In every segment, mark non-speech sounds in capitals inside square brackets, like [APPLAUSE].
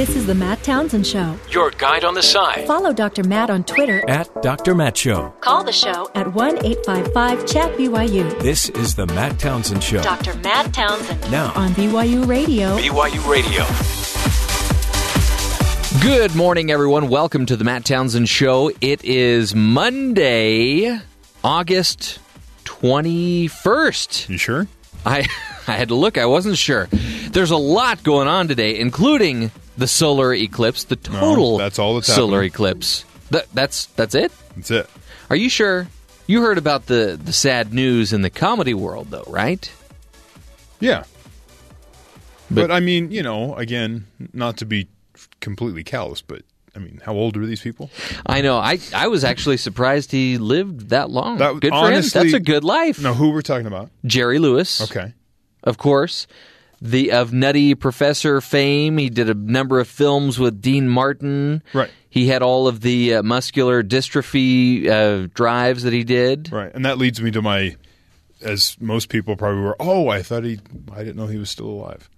This is the Matt Townsend Show. Your guide on the side. Follow Dr. Matt on Twitter. At Dr. Matt Show. Call the show at 1 855 Chat BYU. This is the Matt Townsend Show. Dr. Matt Townsend. Now. On BYU Radio. BYU Radio. Good morning, everyone. Welcome to the Matt Townsend Show. It is Monday, August 21st. You sure? I, [LAUGHS] I had to look, I wasn't sure. There's a lot going on today, including the solar eclipse, the total that's all that's solar happening. eclipse. That, that's that's it? That's it. Are you sure? You heard about the, the sad news in the comedy world, though, right? Yeah. But- But, I mean, you know, again, not to be completely callous, but I mean, how old are these people? I know. I, I was actually surprised he lived that long. That- good for honestly- him. That's a good life. No, who we're talking about? Jerry Lewis. Okay. of course. The of Nutty Professor fame. He did a number of films with Dean Martin. Right. He had all of the uh, muscular dystrophy uh, drives that he did. Right. And that leads me to my, as most people probably were, oh, I thought he, I didn't know he was still alive.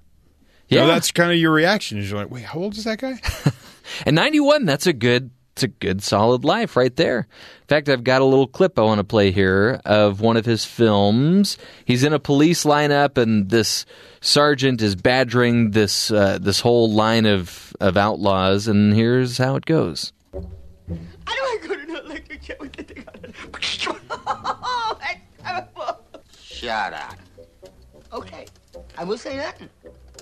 You Yeah, know, that's kind of your reaction. Is you're like, wait, how old is that guy? [LAUGHS] and ninety one. That's a good. It's a good solid life right there. In fact, I've got a little clip I want to play here of one of his films. He's in a police lineup, and this sergeant is badgering this uh, this whole line of of outlaws. And here's how it goes. How do I go to not like a cat with the thing on it? [LAUGHS] Oh, that's terrible. Shut up. Okay, I will say nothing.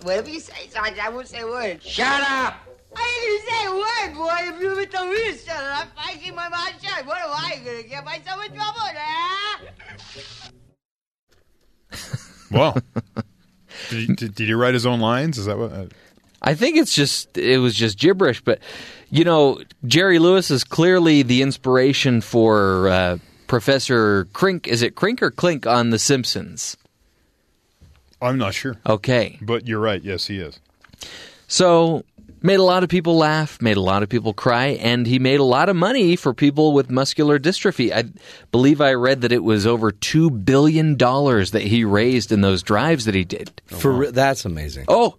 Whatever you say, Sergeant, I won't say a word. Shut up! I ain't gonna say a word, boy. If you ever tell me to shut up, I keep my mouth shut. What am I gonna get myself in trouble, huh? [LAUGHS] Well, [LAUGHS] did, he, did, did he write his own lines? Is that what? Uh, I think it's just it was just gibberish, but you know, Jerry Lewis is clearly the inspiration for uh, Professor Crink. Is it Crink or Clink on The Simpsons? I'm not sure. Okay, But you're right. Yes, he is. so made a lot of people laugh, made a lot of people cry, and he made a lot of money for people with muscular dystrophy. I believe I read that it was over two billion dollars that he raised in those drives that he did. For re- that's amazing. Oh,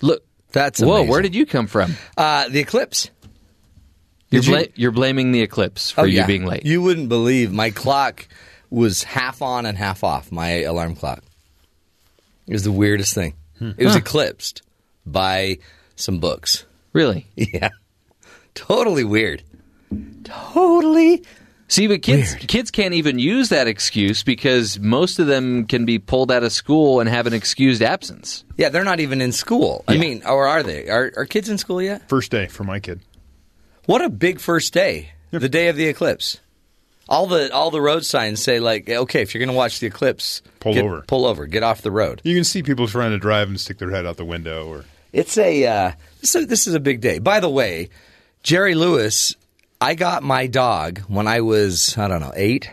look. That's Whoa, amazing. where did you come from? Uh, the eclipse. You're, Did you- you're blaming the eclipse for Oh, you yeah. being late. You wouldn't believe my clock was half on and half off. My alarm clock. It was the weirdest thing. It was eclipsed by some books. really? [LAUGHS] Yeah, totally weird. Totally. See, but kids Weird. kids can't even use that excuse because most of them can be pulled out of school and have an excused absence. Yeah, they're not even in school. I mean, or are they? Are, are kids in school yet? First day for my kid. What a big first day! The day of the eclipse. All the all the road signs say like, okay, if you're going to watch the eclipse, Pull get- over. pull over, get off the road. You can see people trying to drive and stick their head out the window, or It's a uh, so this is a big day. By the way, Jerry Lewis, I got my dog when I was I don't know eight,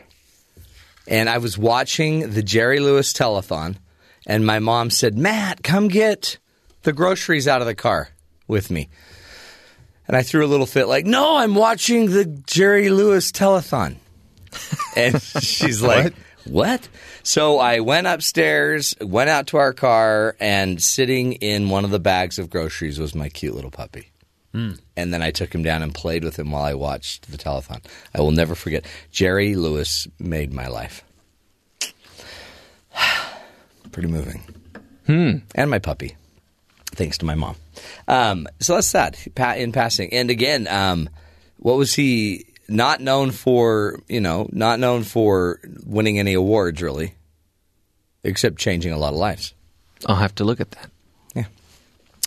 and I was watching the Jerry Lewis telethon, and my mom said, "Matt, come get the groceries out of the car with me." And I threw a little fit, like, "No, I'm watching the Jerry Lewis telethon." And [LAUGHS] she's like, what? So I went upstairs, went out to our car, and sitting in one of the bags of groceries was my cute little puppy. And then I took him down and played with him while I watched the telethon. I will never forget. Jerry Lewis made my life. [SIGHS] Pretty moving. Hmm. And my puppy, thanks to my mom. Um, so that's that in passing. And again, um, what was he not known for? You know, not known for winning any awards really, except changing a lot of lives. I'll have to look at that. Yeah,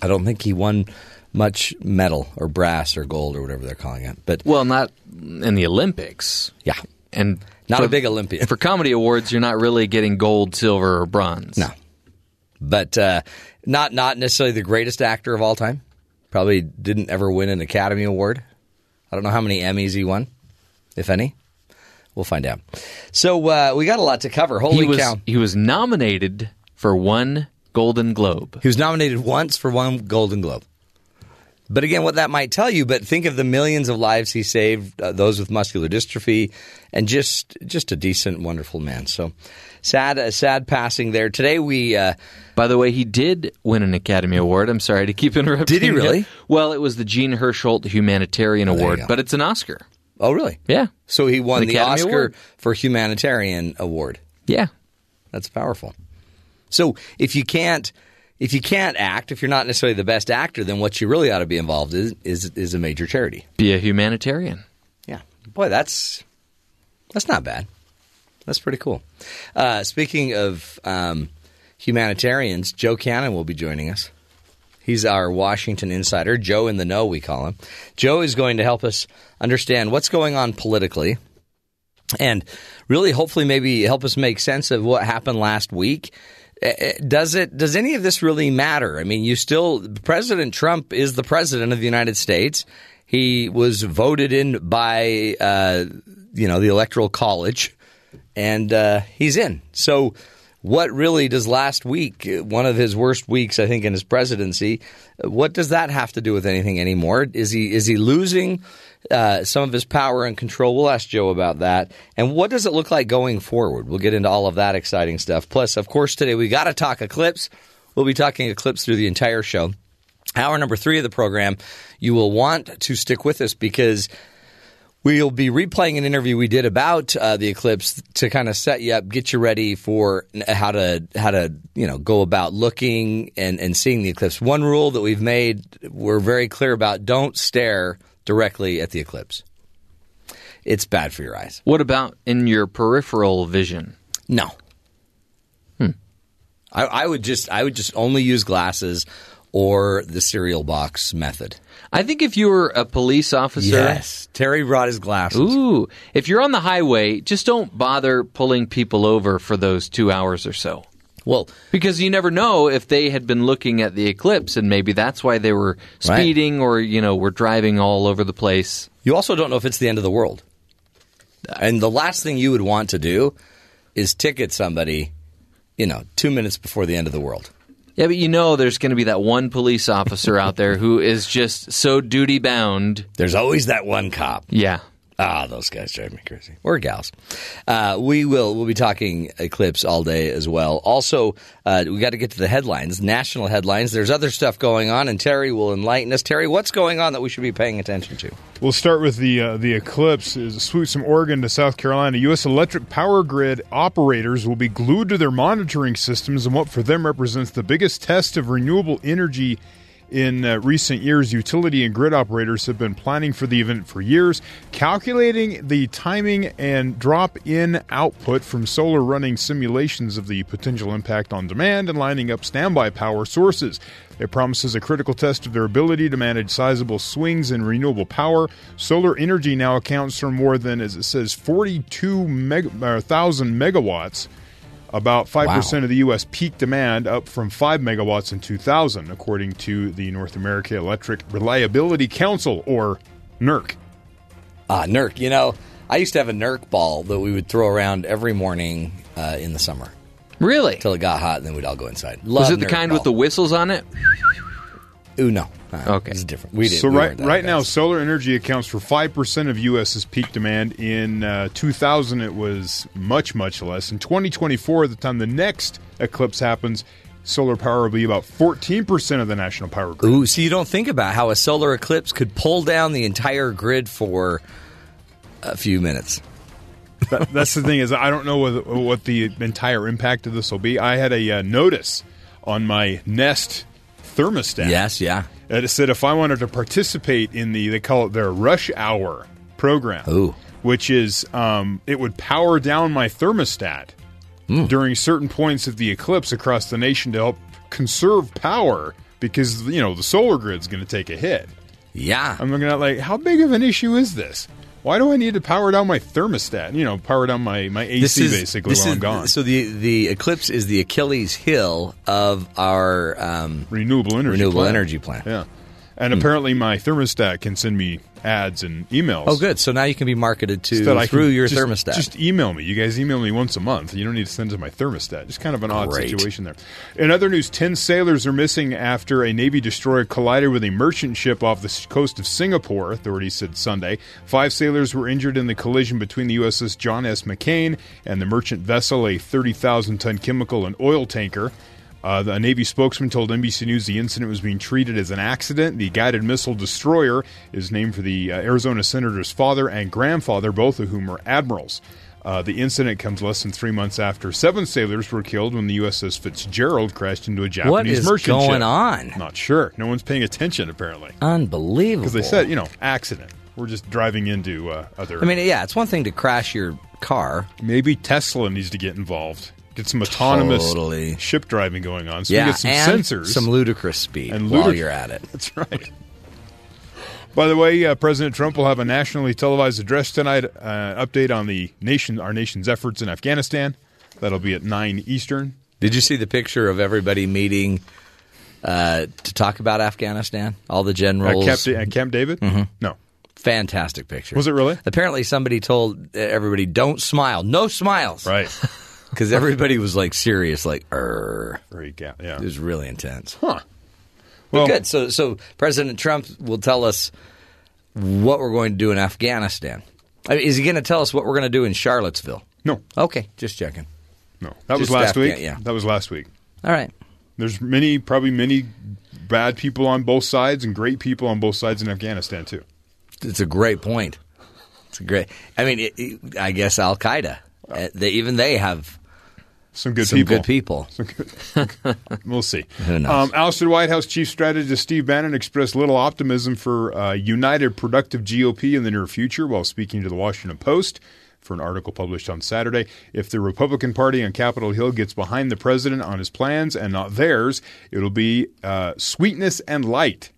I don't think he won much metal or brass or gold or whatever they're calling it. But Well, not in the Olympics. yeah, And not for- a big Olympian. For comedy awards, you're not really getting gold, silver, or bronze. No, but uh, not not necessarily the greatest actor of all time. Probably didn't ever win an Academy Award. I don't know how many Emmys he won, if any. We'll find out. So uh, we got a lot to cover. Holy he was cow! he was nominated for one Golden Globe. He was nominated once for one Golden Globe. But again, what that might tell you, but think of the millions of lives he saved, uh, those with muscular dystrophy, and just just a decent, wonderful man. So sad, a sad passing there. Today we uh, By the way, he did win an Academy Award. I'm sorry to keep [LAUGHS] interrupting. Did he you. really? Well, it was the Jean Hersholt Humanitarian you Award, but it's an Oscar. oh really? Yeah. So he won the Academy Oscar Award. for humanitarian award. Yeah. That's powerful. So if you can't if you can't act, if you're not necessarily the best actor, then what you really ought to be involved in is is a major charity. Be a humanitarian. Yeah, boy, that's that's not bad. That's pretty cool. Uh, speaking of um, humanitarians, Joe Cannon will be joining us. He's our Washington insider, Joe in the know, we call him. Joe is going to help us understand what's going on politically and really hopefully maybe help us make sense of what happened last week. Eh, Does it? Does any of this really matter? I mean, you still President Trump is the president of the United States. He was voted in by uh, you know the Electoral College, and uh, he's in. So, what really does last week, one of his worst weeks, I think, in his presidency, what does that have to do with anything anymore? Is he is he losing uh, some of his power and control? We'll ask Joe about that. And what does it look like going forward? We'll get into all of that exciting stuff. Plus, of course, today we got to talk eclipse. We'll be talking eclipse through the entire show. Hour number three of the program, you will want to stick with us because We'll be replaying an interview we did about uh, the eclipse to kind of set you up, get you ready for how to how to you know go about looking and, and seeing the eclipse. One rule that we've made, we're very clear about: don't stare directly at the eclipse. It's bad for your eyes. What about in your peripheral vision? No. I, I would just I would just only use glasses or the cereal box method. I think if you were a police officer, yes, Terry brought his glasses. ooh, if you're on the highway, just don't bother pulling people over for those two hours or so. Well, Because you never know if they had been looking at the eclipse and maybe that's why they were Right. speeding or, you know, were driving all over the place. You also don't know if it's the end of the world. And the last thing you would want to do is ticket somebody, you know, two minutes before the end of the world. Yeah, but you know there's going to be that one police officer out there who is just so duty bound. There's always that one cop. Yeah. Ah, those guys drive me crazy. Or gals. Uh, we will. We'll be talking eclipse all day as well. Also, uh, we got to get to the headlines, national headlines. There's other stuff going on, and Terry will enlighten us. Terry, what's going on that we should be paying attention to? We'll start with the uh, the eclipse. Is swoops from Oregon to South Carolina. U.S. electric power grid operators will be glued to their monitoring systems and what for them represents the biggest test of renewable energy in uh, recent years. Utility and grid operators have been planning for the event for years, calculating the timing and drop in output from solar running simulations of the potential impact on demand and lining up standby power sources. It promises a critical test of their ability to manage sizable swings in renewable power. Solar energy now accounts for more than, as it says, 42 meg- megawatts, about 5% Wow. of the U.S. peak demand, up from 5 megawatts in 2000, according to the North America Electric Reliability Council, or NERC. Ah, Nerk. You know, I used to have a Nerk ball that we would throw around every morning uh, in the summer Really? Until it got hot, and then we'd all go inside. Was Love it the Nerk kind with the whistles on it? Ooh, no. Uh, Okay. It's different. We did. So we right that right now, solar energy accounts for five percent of U.S.'s peak demand. In uh, 2000, it was much much less. In 2024, the time the next eclipse happens, solar power will be about 14 percent of the national power grid. Ooh, so you don't think about how a solar eclipse could pull down the entire grid for a few minutes. That- that's the thing is I don't know what, what the entire impact of this will be. I had a uh, notice on my Nest thermostat. Yes, yeah. And it said if I wanted to participate in the they call it their rush hour program, Ooh. which is um, it would power down my thermostat Hmm. during certain points of the eclipse across the nation to help conserve power because you know the solar grid's going to take a hit. Yeah. I'm looking at like how big of an issue is this? Why do I need to power down my thermostat? You know, power down my, my AC basically this while is- I'm gone. So the the eclipse is the Achilles heel of our um, renewable energy renewable plant. energy plant. Yeah. And apparently, my thermostat can send me ads and emails. Oh, good. So now you can be marketed to through your just- thermostat. Just email me. You guys email me once a month. You don't need to send it to my thermostat. Just kind of an odd Great. situation there. In other news, 10 sailors are missing after a Navy destroyer collided with a merchant ship off the coast of Singapore, authorities said Sunday. Five sailors were injured in the collision between the USS John S. McCain and the merchant vessel, a 30,000 ton chemical and oil tanker. Uh, the Navy spokesman told NBC News the incident was being treated as an accident. The guided missile destroyer is named for the uh, Arizona senator's father and grandfather, both of whom are admirals. Uh, the incident comes less than three months after seven sailors were killed when the USS Fitzgerald crashed into a Japanese What is merchant going ship. on? Not sure. No one's paying attention apparently Unbelievable. because they said, you know, accident. We're just driving into uh, other. I mean, yeah, it's one thing to crash your car. maybe Tesla needs to get involved. Get some autonomous Totally. ship driving going on. So yeah, you get some sensors. some ludicrous speed And while you're at it. That's right. By the way, uh, President Trump will have a nationally televised address tonight. Uh, update on the nation, our nation's efforts in Afghanistan. That'll be at nine Eastern. Did you see the picture of everybody meeting uh, to talk about Afghanistan? All the At generals. Camp, Da- at Camp David. No, Fantastic picture. Was it really? Apparently, somebody told everybody, "Don't smile. No smiles." right. [LAUGHS] Because everybody was like serious, like, "Er." Very ga- yeah. It was really intense. Huh. Well, good. So, so President Trump will tell us what we're going to do in Afghanistan. I mean, is he going to tell us what we're going to do in Charlottesville? No, Okay, just checking. no. That was Just last Afghan- week. yeah. That was last week. All right. There's many, probably many bad people on both sides and great people on both sides in Afghanistan too. It's a great point. It's a great. I mean, it, it- I guess Al Qaeda. uh, They even they have Some good some people. good people. [LAUGHS] We'll see. [LAUGHS] Who knows? Um, ousted White House chief strategist Steve Bannon expressed little optimism for uh, united, productive GOP in the near future while speaking to the Washington Post for an article published on Saturday. If the Republican Party on Capitol Hill gets behind the president on his plans and not theirs, it'll be uh, sweetness and light.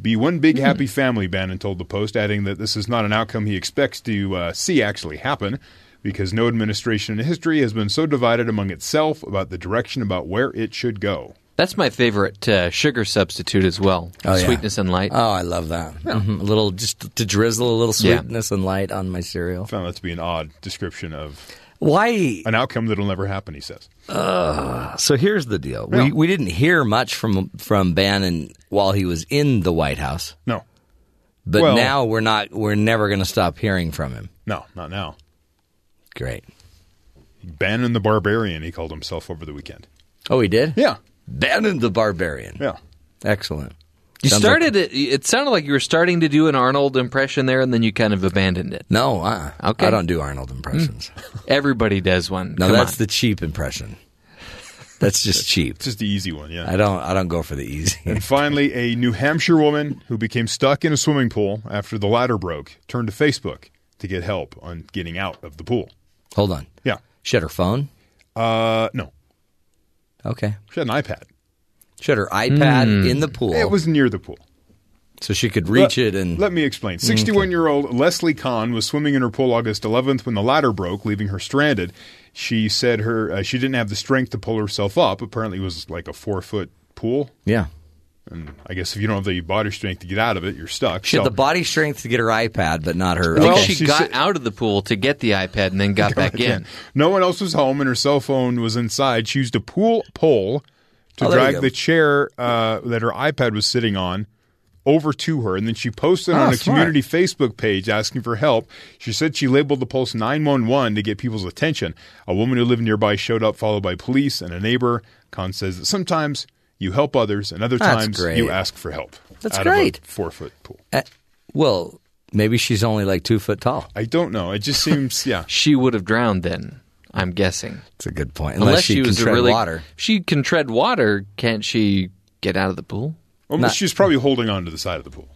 Be one big happy family, Bannon told the Post, adding that this is not an outcome he expects to uh, see actually happen because no administration in history has been so divided among itself about the direction about where it should go. That's my favorite uh, sugar substitute as well. Oh, yeah. Sweetness and light. Oh, I love that. Mhm. A little just to drizzle a little Yeah. sweetness and light on my cereal. found that to be an odd description of Why? an outcome that'll never happen, he says. So here's the deal. Yeah. We we didn't hear much from from Bannon while he was in the White House, No, but Well- now we're not. We're never going to stop hearing from him. no, not now. Great. Bannon the Barbarian, he called himself over the weekend. Oh, he did. Yeah, Bannon the Barbarian. yeah. Excellent. you Sounds started it. It sounded like you were starting to do an Arnold impression there, and then you kind of abandoned it. No, uh, Okay. I don't do Arnold impressions. Everybody does one. No, Come that's on. the cheap impression. That's just cheap. It's just the easy one, yeah. I don't. I don't go for the easy. And finally, a New Hampshire woman who became stuck in a swimming pool after the ladder broke turned to Facebook to get help on getting out of the pool. Hold on. Yeah. She had her phone. Uh, no, Okay. she had an iPad. She had her iPad in the pool, It was near the pool. so she could reach Let- it and. let me explain. 61 year old Leslie Kahn was swimming in her pool August 11th when the ladder broke, leaving her stranded. She said her uh, she didn't have the strength to pull herself up. Apparently, it was like a four foot pool, yeah. And I guess if you don't have the body strength to get out of it, you're stuck. She had the body strength to get her iPad, but not her. I Well, she, she got said- out of the pool to get the iPad and then got [LAUGHS] back in. No one else was home, and her cell phone was inside. She used a pool pole to Oh, drag the chair uh, that her iPad was sitting on over to her, and then she posted on Oh, a smart. community Facebook page asking for help. She said she labeled the post 911 to get people's attention. A woman who lived nearby showed up, followed by police and a neighbor. Khan says that sometimes you help others, and other That's times great. you ask for help. That's out great. Of a four foot pool. Uh, well, maybe she's only like two foot tall. I don't know. It just seems, yeah. [LAUGHS] She would have drowned then. I'm guessing. It's a good point. Unless, she, can was a tread really water. She can tread water. Can't she get out of the pool? Almost, Not- she's probably holding on to the side of the pool.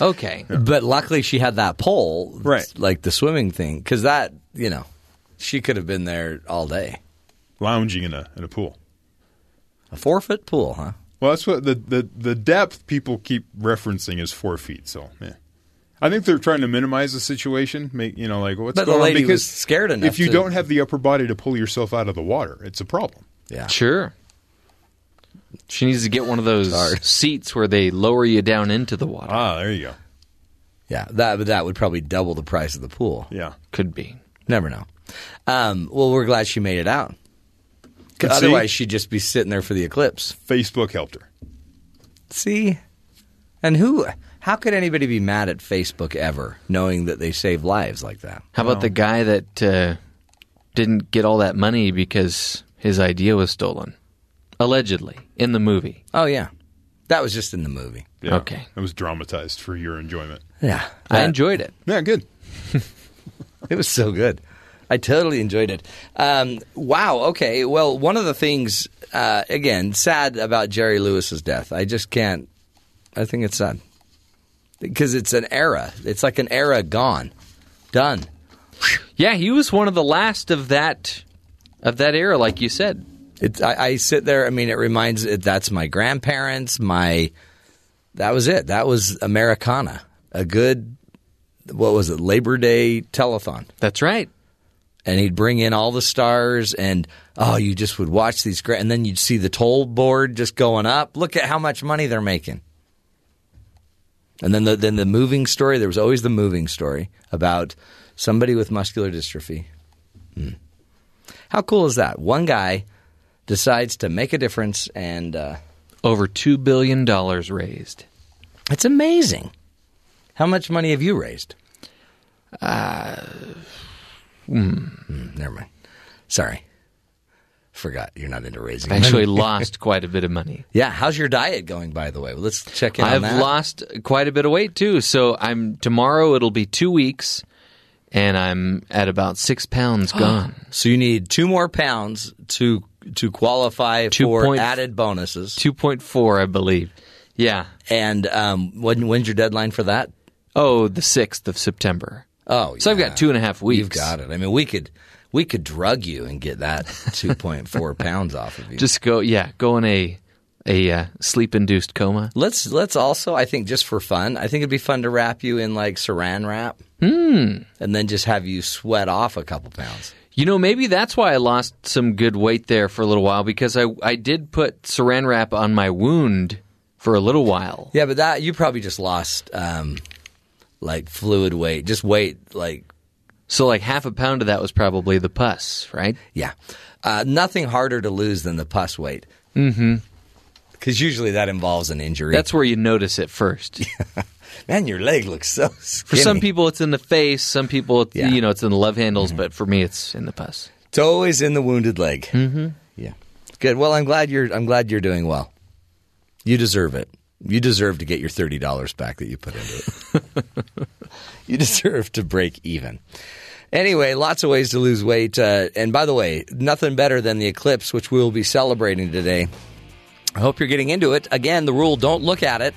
Okay. But luckily, she had that pole, Right. Like the swimming thing, because that you know, she could have been there all day. Lounging in a in a pool. A four foot pool, huh? Well, that's what the, the, the depth people keep referencing is four feet. So, yeah. I think they're trying to minimize the situation. Make you know, like what's But the going lady on? was Because scared enough If you to- don't have the upper body to pull yourself out of the water, it's a problem. Yeah. Sure. She needs to get one of those seats where they lower you down into the water. Ah, there you go. Yeah, that that would probably double the price of the pool. Yeah. Could be. Never know. Um, well, we're glad she made it out. Could see. Otherwise, she'd just be sitting there for the eclipse. Facebook helped her. See, and who? How could anybody be mad at Facebook ever, knowing that they save lives like that? How about the guy that uh, didn't get all that money because his idea was stolen? Allegedly, in the movie. Oh yeah, that was just in the movie. Yeah. Okay. It was dramatized for your enjoyment. Yeah, I enjoyed it. Yeah, good. [LAUGHS] It was so good. I totally enjoyed it. Um, wow. Okay. Well, one of the things, uh, again, sad about Jerry Lewis's death. I just can't. I think it's sad because it's an era. It's like an era gone, done. Yeah, he was one of the last of that of that era, like you said. It's. I, I sit there. I mean, it reminds. It, that's my grandparents. My. That was it. That was Americana. A good. What was it? Labor Day telethon. That's right. And he'd bring in all the stars and oh you just would watch these great and then you'd see the toll board just going up. Look at how much money they're making. And then the then the moving story there was always the moving story about somebody with muscular dystrophy. Hmm. how cool is that? One guy decides to make a difference and uh, Over two billion dollars raised. it's amazing. How much money have you raised? Uh, never mind sorry forgot you're not into raising I actually lost [LAUGHS] quite a bit of money. Yeah, how's your diet going? By the way, well, let's check in on I've lost quite a bit of weight too. So I'm tomorrow. It'll be two weeks, and I'm at about six pounds [GASPS] gone. so you need two more pounds to to qualify Two for point- added bonuses. Two point four, I believe. Yeah. And um, when when's your deadline for that? Oh, the sixth of September. Oh, So I've got two and a half weeks. You've got it. I mean, we could we could drug you and get that [LAUGHS] two point four pounds off of you. Just go. Yeah, go in a a uh, sleep induced coma. let's let's also, I think, just for fun, I think it'd be fun to wrap you in like Saran wrap, mm. and then just have you sweat off a couple pounds. You know, maybe that's why I lost some good weight there for a little while because I I did put Saran wrap on my wound for a little while. Yeah, but that you probably just lost um, like fluid weight, just weight like So like half a pound of that was probably the pus, right? Yeah. Uh, nothing harder to lose than the pus weight. Mm-hmm. Because usually that involves an injury. That's where you notice it first. [LAUGHS] Man, your leg looks so For some people, it's in the face. Some people, it's, Yeah. Mm-hmm. you know, it's in the love handles. But for me, it's in the pus. It's always in the wounded leg. Mm-hmm. Yeah. Good. Well, I'm glad you're. I'm glad you're doing well. You deserve it. You deserve to get your thirty dollars back that you put into it. [LAUGHS] you deserve to break even. Anyway, lots of ways to lose weight. Uh, and by the way, nothing better than the eclipse, which we will be celebrating today. I hope you're getting into it. Again, the rule: don't look at it.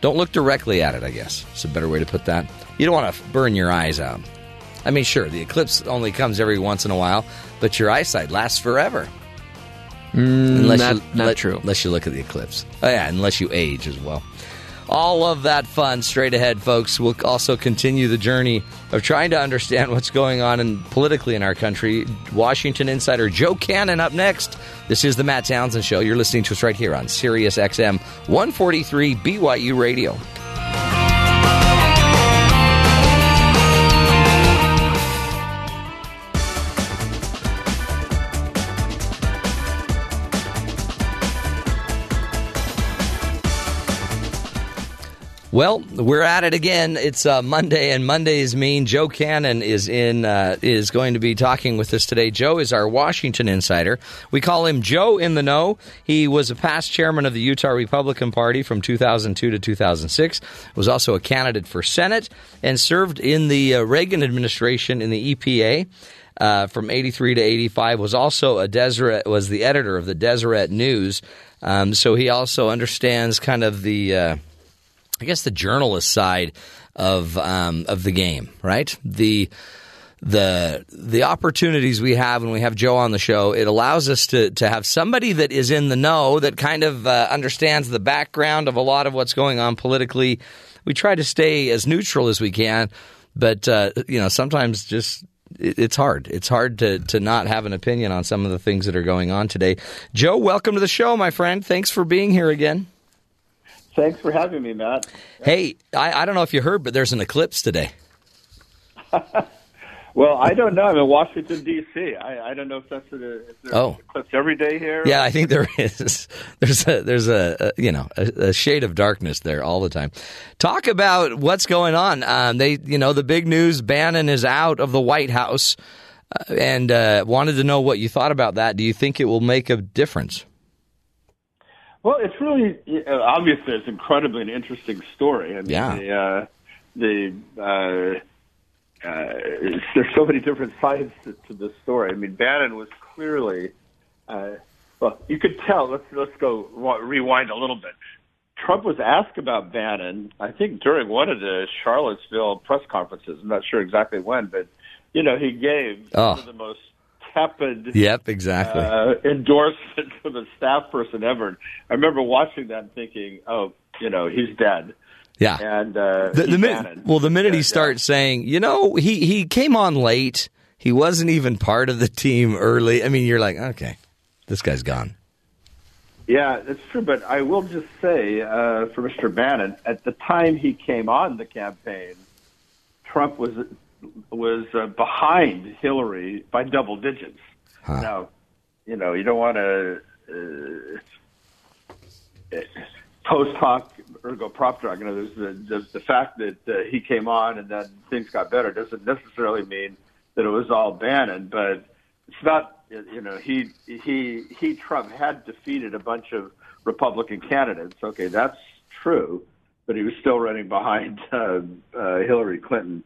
Don't look directly at it. I guess it's a better way to put that. You don't want to burn your eyes out. I mean, sure, the eclipse only comes every once in a while, but your eyesight lasts forever. Unless not- you, not let- true. Unless you look at the eclipse. Oh, yeah, unless you age as well. All of that fun straight ahead, folks. We'll also continue the journey of trying to understand [LAUGHS] what's going on in, politically in our country. Washington insider Joe Cannon up next. This is the Matt Townsend Show. You're listening to us right here on Sirius XM 143 BYU Radio. Well, we're at it again. It's uh, Monday, and Mondays mean Joe Cannon is in uh, is going to be talking with us today. Joe is our Washington insider. We call him Joe in the Know. He was a past chairman of the Utah Republican Party from 2002 to 2006. Was also a candidate for Senate and served in the uh, Reagan administration in the EPA. Uh, from 83 to 85 was also a Deseret was the editor of the Deseret News um, so he also understands kind of the uh, I guess the journalist side of um, of the game, right? The the the opportunities we have when we have Joe on the show, it allows us to to have somebody that is in the know that kind of uh, understands the background of a lot of what's going on politically. We try to stay as neutral as we can, but uh, you know sometimes just it, it's hard. It's hard to to not have an opinion on some of the things that are going on today. Joe, welcome to the show, my friend. Thanks for being here again. Thanks for having me, Matt. Hey, I, I don't know if you heard, but there's an eclipse today. [LAUGHS] Well, I don't know. I'm in Washington D.C. I, I don't know if that's a, if there's Oh. eclipse every day here. Yeah, I think there is. [LAUGHS] There's a there's a, a you know a, a shade of darkness there all the time. Talk about what's going on. Um, they you know the big news: Bannon is out of the White House, uh, and uh, wanted to know what you thought about that. Do you think it will make a difference? Well, it's really uh, obviously it's incredibly an interesting story. I mean, Yeah. The, uh, the uh, uh, there's so many different sides to, to this story. I mean, Bannon was clearly. Uh, well, you could tell. Let's let's go rewind a little bit. Trump was asked about Bannon, I think during one of the Charlottesville press conferences. I'm not sure exactly when, but you know, he gave Oh. one of the most tepid Yep, exactly. uh, endorsement from a staff person ever. I remember watching that and thinking, "Oh, you know, he's dead." yeah. And uh, The, the minute, well, the minute he Yeah, starts saying, you know, he he came on late. He wasn't even part of the team early. I mean, you're like, okay, this guy's gone. Yeah, that's true. But I will just say uh, for Mr. Bannon, at the time he came on the campaign, Trump was was uh, behind Hillary by double digits. Now, you know, you don't want to uh, post hoc ergo propter. You know, there's the, the the fact that uh, he came on and then things got better doesn't necessarily mean that it was all Bannon, but it's not. You know, he he he Trump had defeated a bunch of Republican candidates. Okay, that's true, but he was still running behind uh, uh, Hillary Clinton.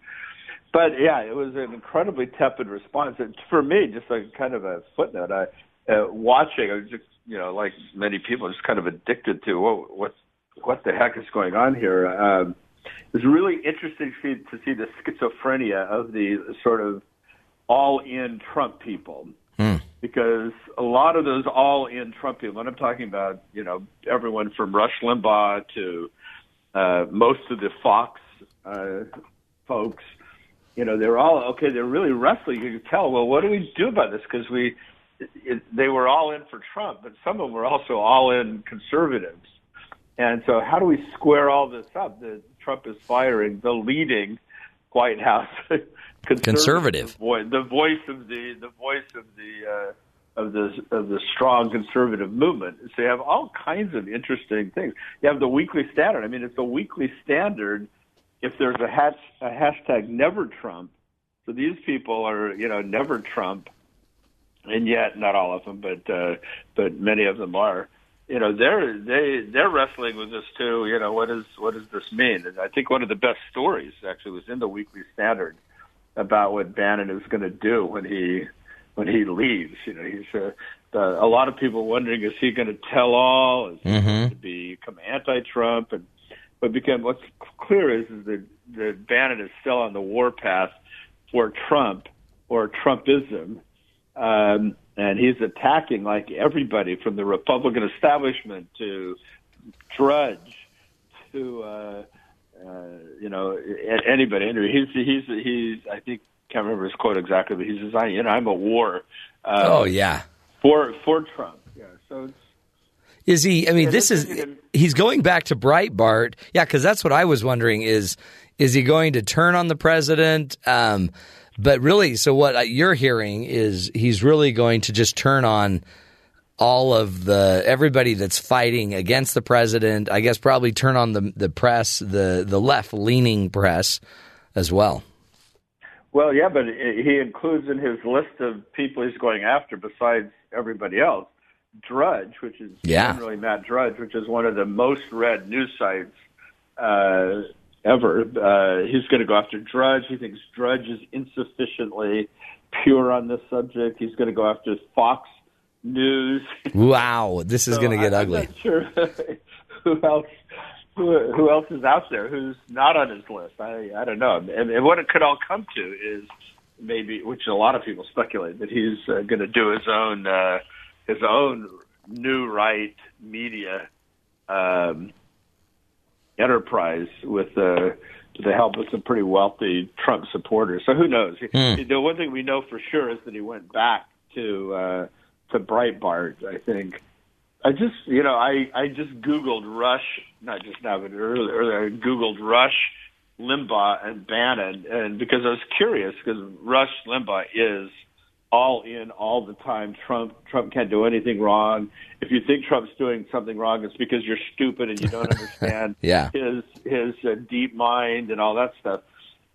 But yeah, it was an incredibly tepid response. And for me, just like kind of a footnote, I uh, watching, I was just you know, like many people, just kind of addicted to what what what the heck is going on here. Um, it was really interesting to see, to see the schizophrenia of the sort of all-in Trump people because a lot of those all-in Trump people, and I'm talking about, you know, everyone from Rush Limbaugh to uh, most of the Fox uh, folks, you know, they're all okay. They're really wrestling. You can tell. Well, what do we do about this? Because we, it, it, they were all in for Trump, but some of them were also all in conservatives. And so, how do we square all this up? That Trump is firing the leading White House [LAUGHS] Conservative. voice, the voice of the the voice of the uh, of the of the strong conservative movement. So you have all kinds of interesting things. You have the Weekly Standard. I mean, it's a Weekly Standard. If there's a, hash, a hashtag Never Trump, so these people are you know Never Trump, and yet not all of them, but uh, but many of them are. You know, they're they they're wrestling with this too. You know, what is what does this mean? And I think one of the best stories actually was in the Weekly Standard about what Bannon is going to do when he when he leaves. You know, he's uh, the, a lot of people wondering is he going to tell all? Is he going to become anti-Trump? And what became what's clear is, is that, that Bannon is still on the warpath for Trump or Trumpism. Um, and he's attacking like everybody from the Republican establishment to Drudge to uh, uh, you know anybody. Anyway, he's he's he's I think can't remember his quote exactly, but he says I you know I'm a war uh, Oh yeah. for for Trump. Yeah, so it's Is he? I mean, Yeah, this this is is even- he's going back to Breitbart. Yeah, because that's what I was wondering is is he going to turn on the president? Um, but really, so what you're hearing is he's really going to just turn on all of the everybody that's fighting against the president. I guess probably turn on the the press, the the left leaning press as well. Well, yeah, but he includes in his list of people he's going after, besides everybody else, Drudge, which is Yeah. really Matt Drudge, which is one of the most read news sites uh, ever. Uh, he's going to go after Drudge. He thinks Drudge is insufficiently pure on this subject. He's going to go after Fox News. Wow, this is So going to get I- ugly. Not sure [LAUGHS] who else who, who else is out there who's not on his list. I I don't know. And, and what it could all come to is maybe, which a lot of people speculate that he's uh, going to do his own uh, his own new right media. Um, enterprise with the the help of some pretty wealthy Trump supporters. So who knows? Hmm. The one thing we know for sure is that he went back to uh, to Breitbart. I think. I just, you know, I I just Googled Rush, not just now, but earlier, earlier I Googled Rush, Limbaugh, and Bannon, and because I was curious, because Rush Limbaugh is all in all the time. Trump Trump can't do anything wrong. If you think Trump's doing something wrong, it's because you're stupid and you don't [LAUGHS] understand Yeah. his his uh, deep mind and all that stuff.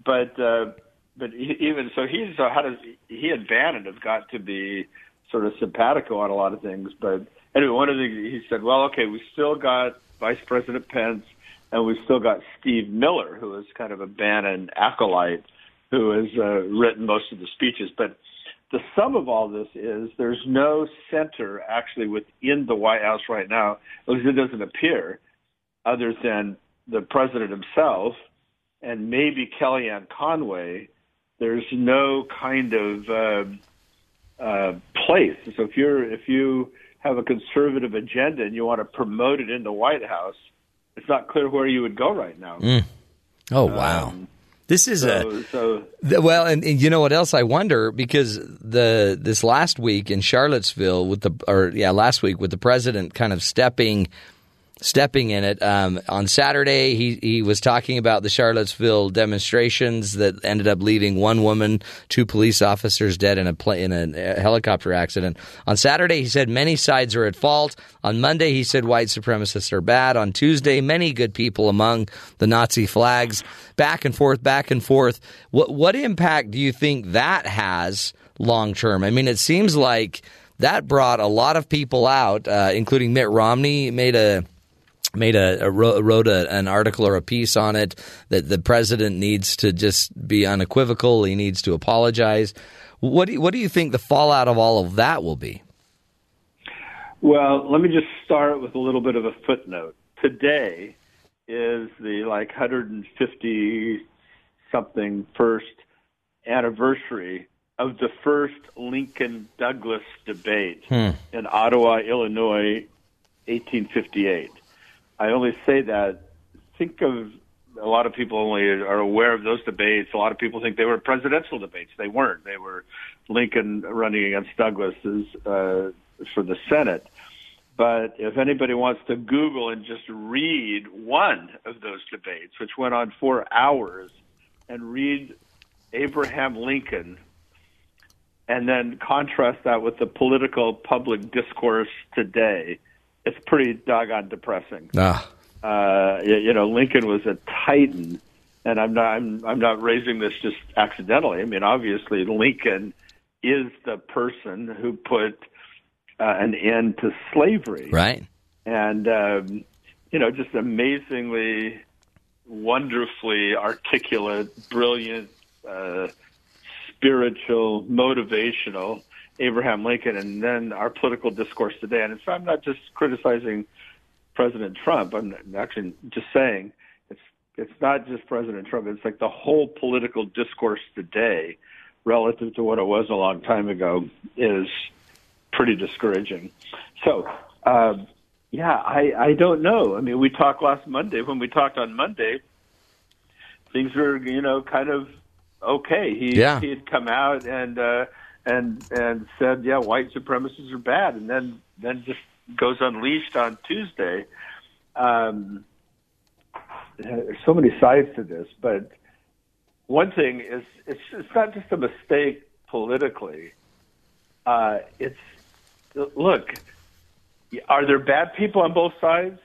But uh, but even so, he's uh, how does he and Bannon have got to be sort of simpatico on a lot of things. But anyway, one of the he said, well, okay, we still got Vice President Pence, and we've still got Steve Miller, who is kind of a Bannon acolyte, who has uh, written most of the speeches, but the sum of all this is there's no center actually within the White House right now, at least it doesn't appear, other than the president himself and maybe Kellyanne Conway. There's no kind of uh, uh, place. So if you're if you have a conservative agenda and you want to promote it in the White House, it's not clear where you would go right now. Mm. Oh wow. Um, this is a So, so Th- Well, and, and you know what else I wonder? Because the this last week in Charlottesville with the or yeah last week with the president kind of stepping stepping in it. Um, on Saturday he he was talking about the Charlottesville demonstrations that ended up leaving one woman two police officers dead in a pla- in a helicopter accident. On Saturday he said many sides are at fault. On Monday he said white supremacists are bad. On Tuesday many good people among the Nazi flags. Back and forth back and forth. What what impact do you think that has long term I mean it seems like that brought a lot of people out uh, including Mitt Romney made a made a, a wrote wrote a, an article or a piece on it that the president needs to just be unequivocal. He needs to apologize. What do you, what do you think the fallout of all of that will be? Well, let me just start with a little bit of a footnote. Today is the like 150 something first anniversary of the first Lincoln Douglas debate hmm. in Ottawa, Illinois, 1858. I only say that. Think of a lot of people only are aware of those debates. A lot of people think they were presidential debates. They weren't. They were Lincoln running against Douglas uh, for the Senate. But if anybody wants to Google and just read one of those debates, which went on four hours, and read Abraham Lincoln, and then contrast that with the political public discourse today, it's pretty doggone depressing Ah, uh, you, you know, Lincoln was a titan, and I'm not I'm I'm not raising this just accidentally. I mean, obviously, Lincoln is the person who put uh, an end to slavery, right. and um, you know, just amazingly, wonderfully articulate, brilliant, uh, spiritual, motivational. Abraham Lincoln, and then our political discourse today. And so I'm not just criticizing President Trump. I'm actually just saying it's it's not just President Trump. It's like the whole political discourse today, relative to what it was a long time ago, is pretty discouraging. So, um, yeah, I I don't know. I mean, we talked last Monday. When we talked on Monday, things were you know kind of okay. He Yeah. he had come out and uh, and and said, yeah, white supremacists are bad, and then then just goes unleashed on Tuesday. Um, there's so many sides to this, but one thing is it's it's not just a mistake politically. Uh, it's look, are there bad people on both sides?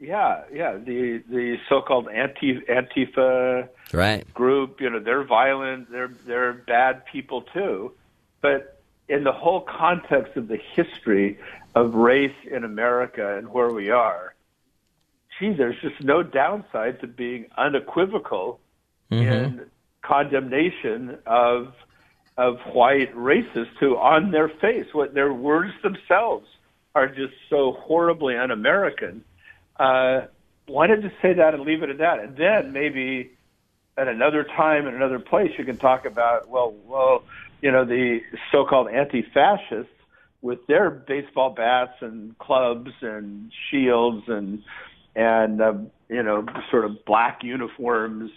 Yeah, yeah. The the so-called anti Antifa Right. group, you know, they're violent, they're they're bad people too. But in the whole context of the history of race in America and where we are, gee, there's just no downside to being unequivocal in condemnation of of white racists who, on their face, what their words themselves are just so horribly un-American. Uh, why not just say that and leave it at that? And then maybe at another time in another place you can talk about well well you know the so-called anti-fascists with their baseball bats and clubs and shields and and uh, you know, sort of black uniforms.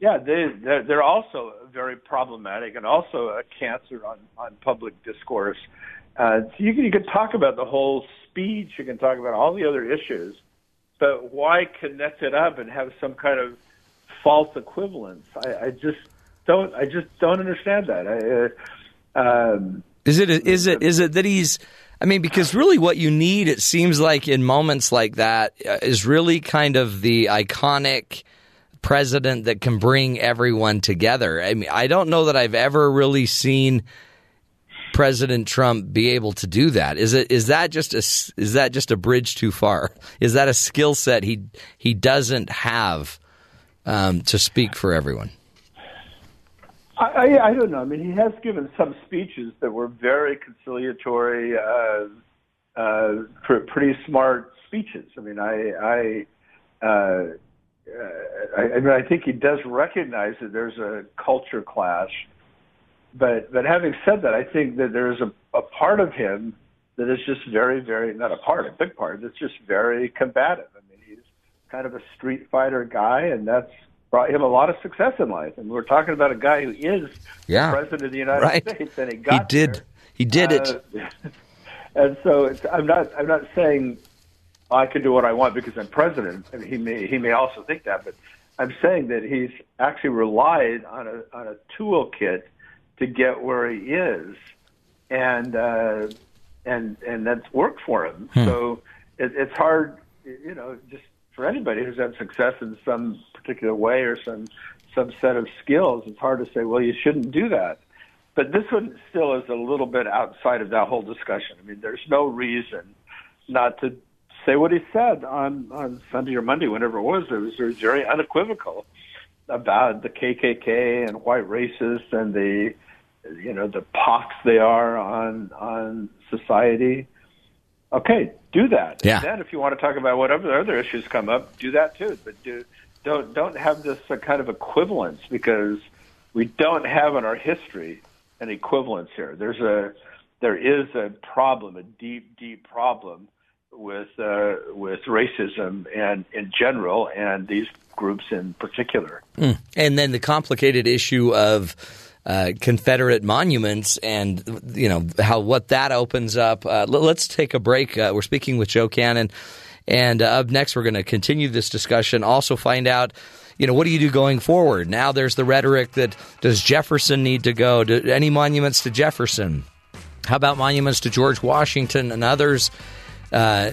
Yeah, they they're, they're also very problematic and also a cancer on on public discourse. Uh, so you can you can talk about the whole speech, you can talk about all the other issues, but why connect it up and have some kind of false equivalence? I, I just don't I just don't understand that. I, uh, um, is it is it is it that he's I mean, because really what you need, it seems like in moments like that, uh, really kind of the iconic president that can bring everyone together. I mean, I don't know that I've ever really seen President Trump be able to do that. Is it is that just a is that just a bridge too far? Is that a skill set he he doesn't have um, to speak for everyone? I, I, I don't know. I mean, he has given some speeches that were very conciliatory, uh, uh, pr- pretty smart speeches. I mean, I, I, uh, I, I mean, I think he does recognize that there's a culture clash. But, but having said that, I think that there's a, a part of him that is just very, very not a part, a big part that's just very combative. I mean, he's kind of a street fighter guy, and that's brought him a lot of success in life. And we're talking about a guy who is yeah, president of the United right. States, and he got he did there. he did it. Uh, [LAUGHS] and so it's, I'm not I'm not saying I can do what I want because I'm president. I mean, he may he may also think that, but I'm saying that he's actually relied on a on a toolkit to get where he is, and uh, and and that's worked for him. Hmm. So it, it's hard, you know, just for anybody who's had success in some particular way or some some set of skills. It's hard to say, well, you shouldn't do that. But this one still is a little bit outside of that whole discussion. I mean, there's no reason not to say what he said on on Sunday or Monday, whenever it was. It was, very unequivocal about the KKK and white racists and the you know the pox they are on on society. Okay, do that. Yeah. And then if you want to talk about whatever other issues come up, do that too. But do don't don't have this kind of equivalence because we don't have in our history an equivalence here. There's a there is a problem, a deep deep problem with uh, with racism and in general, and these groups in particular. Mm. And then the complicated issue of uh, Confederate monuments and you know how what that opens up. Uh, let's take a break. Uh, we're speaking with Joe Cannon, and uh, up next we're going to continue this discussion. Also find out. You know, what do you do going forward? Now there's the rhetoric that does Jefferson need to go? Do, any monuments to Jefferson? How about monuments to George Washington and others? Uh,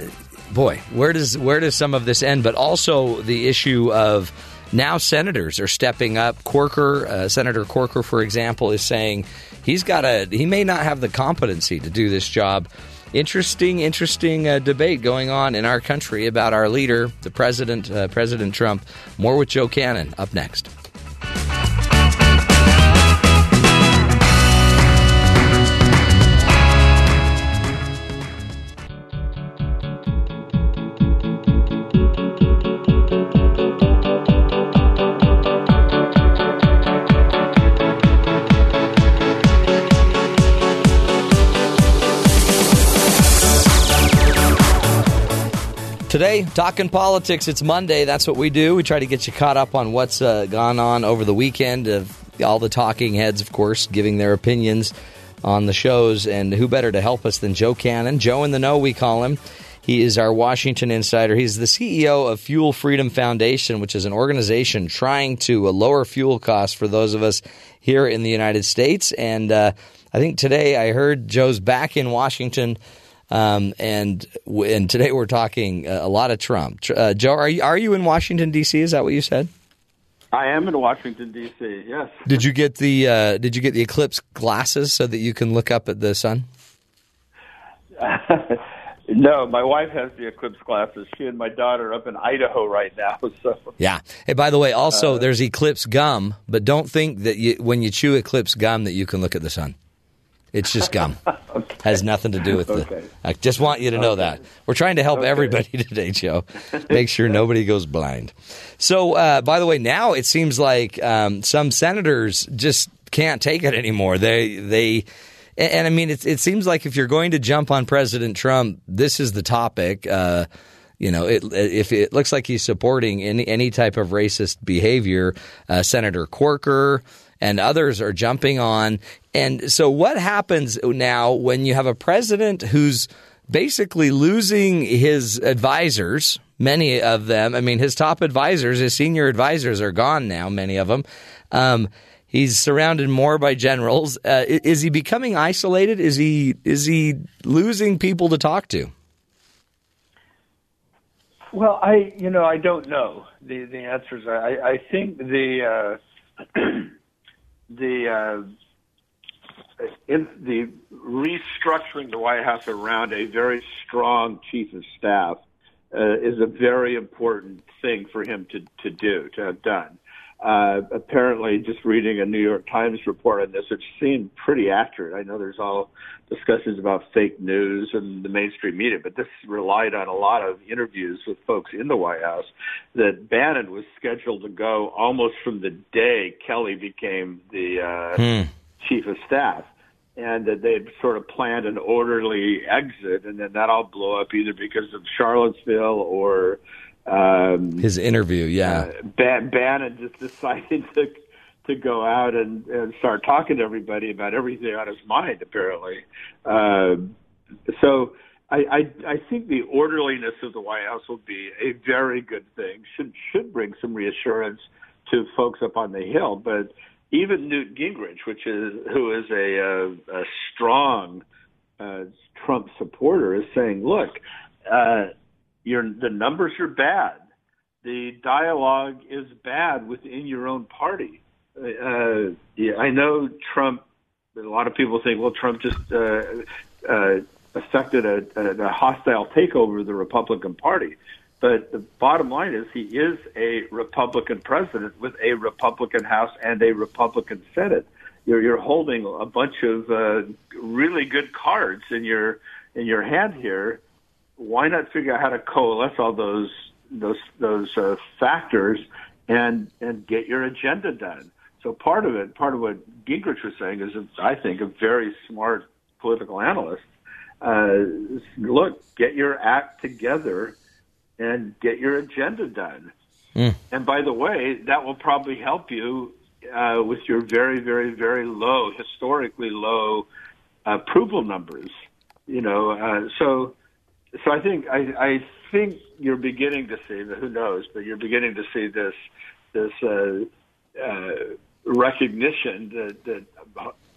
boy, where does where does some of this end? But also the issue of now senators are stepping up. Corker, uh, Senator Corker, for example, is saying he's got a he may not have the competency to do this job. Interesting, interesting uh, debate going on in our country about our leader, the president, uh, President Trump. More with Joe Cannon up next. Today, talking politics. It's Monday. That's what we do. We try to get you caught up on what's uh, gone on over the weekend. Of all the talking heads, of course, giving their opinions on the shows. And who better to help us than Joe Cannon? Joe in the Know, we call him. He is our Washington insider. He's the CEO of Fuel Freedom Foundation, which is an organization trying to uh, lower fuel costs for those of us here in the United States. And uh, I think today I heard Joe's back in Washington um, and and today we're talking uh, a lot of Trump. Uh, Joe, are you are you in Washington D.C.? Is that what you said? I am in Washington D.C. Yes. Did you get the uh, Did you get the eclipse glasses so that you can look up at the sun? [LAUGHS] no, my wife has the eclipse glasses. She and my daughter are up in Idaho right now. [LAUGHS] So yeah. Hey, by the way, also there's eclipse gum, but don't think that you, when you chew eclipse gum that you can look at the sun. It's just gum. [LAUGHS] okay. Has nothing to do with the. Okay. I just want you to know Okay. that we're trying to help everybody [LAUGHS] today, Joe. Make sure nobody goes blind. So, uh, by the way, now it seems like um, some senators just can't take it anymore. They they. And, and I mean, it, it seems like if you're going to jump on President Trump, this is the topic. Uh, You know, it, if it looks like he's supporting any any type of racist behavior, uh, Senator Corker and others are jumping on. And so, what happens now when you have a president who's basically losing his advisors? Many of them, I mean, his top advisors, his senior advisors are gone now. Many of them. Um, he's surrounded more by generals. Uh, is he becoming isolated? Is he is he losing people to talk to? Well, I you know I don't know the the answers. I I think the uh, [CLEARS THROAT] the uh, in the restructuring the White House around a very strong chief of staff uh, is a very important thing for him to to do to have done. Uh, apparently, just reading a New York Times report on this, it seemed pretty accurate. I know there's all discussions about fake news and the mainstream media, but this relied on a lot of interviews with folks in the White House. That Bannon was scheduled to go almost from the day Kelly became the uh, hmm. chief of staff and that they'd sort of planned an orderly exit, and then that all blew up either because of Charlottesville or um, His interview, yeah. Uh, Ban- Bannon just [LAUGHS] decided to to go out and, and start talking to everybody about everything on his mind, apparently. Uh, so I, I, I think the orderliness of the White House will be a very good thing. Should should bring some reassurance to folks up on the Hill. But even Newt Gingrich, which is who is a, a, a strong uh, Trump supporter, is saying, "Look, uh, your the numbers are bad. The dialogue is bad within your own party. Uh, yeah, I know Trump. A lot of people think, well, Trump just uh, uh, affected a, a, a hostile takeover of the Republican Party. But the bottom line is he is a Republican president with a Republican House and a Republican Senate. You're, you're holding a bunch of uh, really good cards in your in your hand here why not figure out how to coalesce all those those those uh, factors and and get your agenda done? So part of it, part of what Gingrich was saying is, I think, a very smart political analyst. Uh, look, get your act together and get your agenda done. Mm. And by the way, that will probably help you uh, with your very, very, very low, historically low approval numbers. You know, uh, so so I think I, I think you're beginning to see. Who knows? But you're beginning to see this this uh, uh, recognition that, that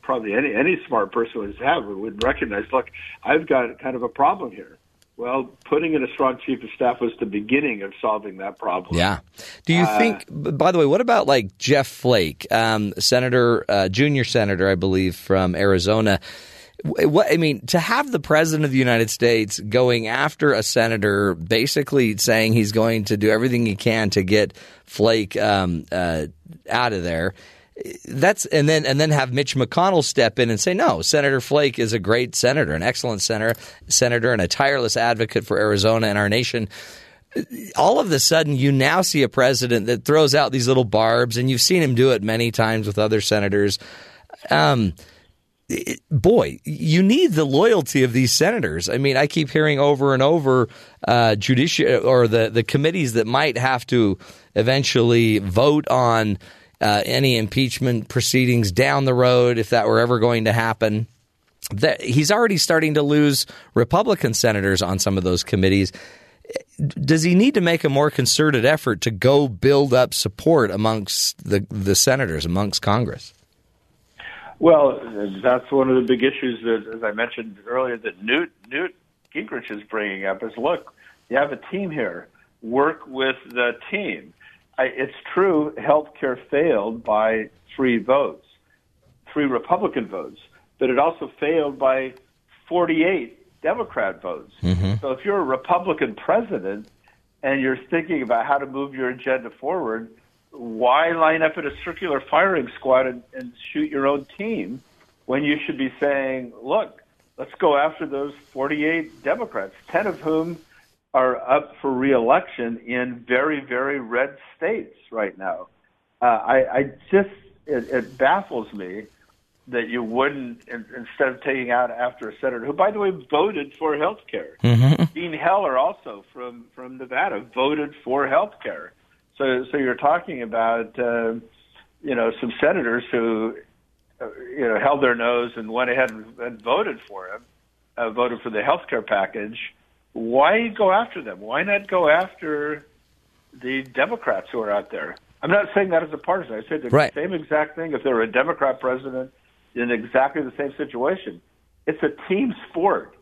probably any any smart person would have would recognize. Look, I've got kind of a problem here. Well, putting in a strong chief of staff was the beginning of solving that problem. Yeah. Do you uh, think? By the way, what about like Jeff Flake, um, senator, uh, junior senator, I believe, from Arizona? What I mean to have the president of the United States going after a senator, basically saying he's going to do everything he can to get Flake um, uh, out of there. That's and then and then have Mitch McConnell step in and say no. Senator Flake is a great senator, an excellent senator, senator, and a tireless advocate for Arizona and our nation all of a sudden you now see a president that throws out these little barbs, and you've seen him do it many times with other senators. Um, boy, you need the loyalty of these senators. I mean, I keep hearing over and over uh, or the the committees that might have to eventually vote on uh, any impeachment proceedings down the road if that were ever going to happen. That he's already starting to lose Republican senators on some of those committees. Does he need to make a more concerted effort to go build up support amongst the the senators, amongst Congress? Well, that's one of the big issues that, as I mentioned earlier, that Newt Newt Gingrich is bringing up is look, you have a team here. Work with the team. I, it's true, healthcare failed by three votes, three Republican votes, but it also failed by 48 Democrat votes. Mm-hmm. So if you're a Republican president and you're thinking about how to move your agenda forward, why line up at a circular firing squad and, and shoot your own team when you should be saying, look, let's go after those 48 Democrats, 10 of whom are up for reelection in very, very red states right now. Uh, I, I just, it, it baffles me that you wouldn't, instead of taking out after a senator who, by the way, voted for health care. Mm-hmm. Dean Heller also from from Nevada voted for health care. So so you're talking about uh, you know some senators who uh, you know held their nose and went ahead and, and voted for him, uh, voted for the health care package. Why go after them? Why not go after the Democrats who are out there? I'm not saying that as a partisan. I said the Right. same exact thing. If there were a Democrat president in exactly the same situation, it's a team sport,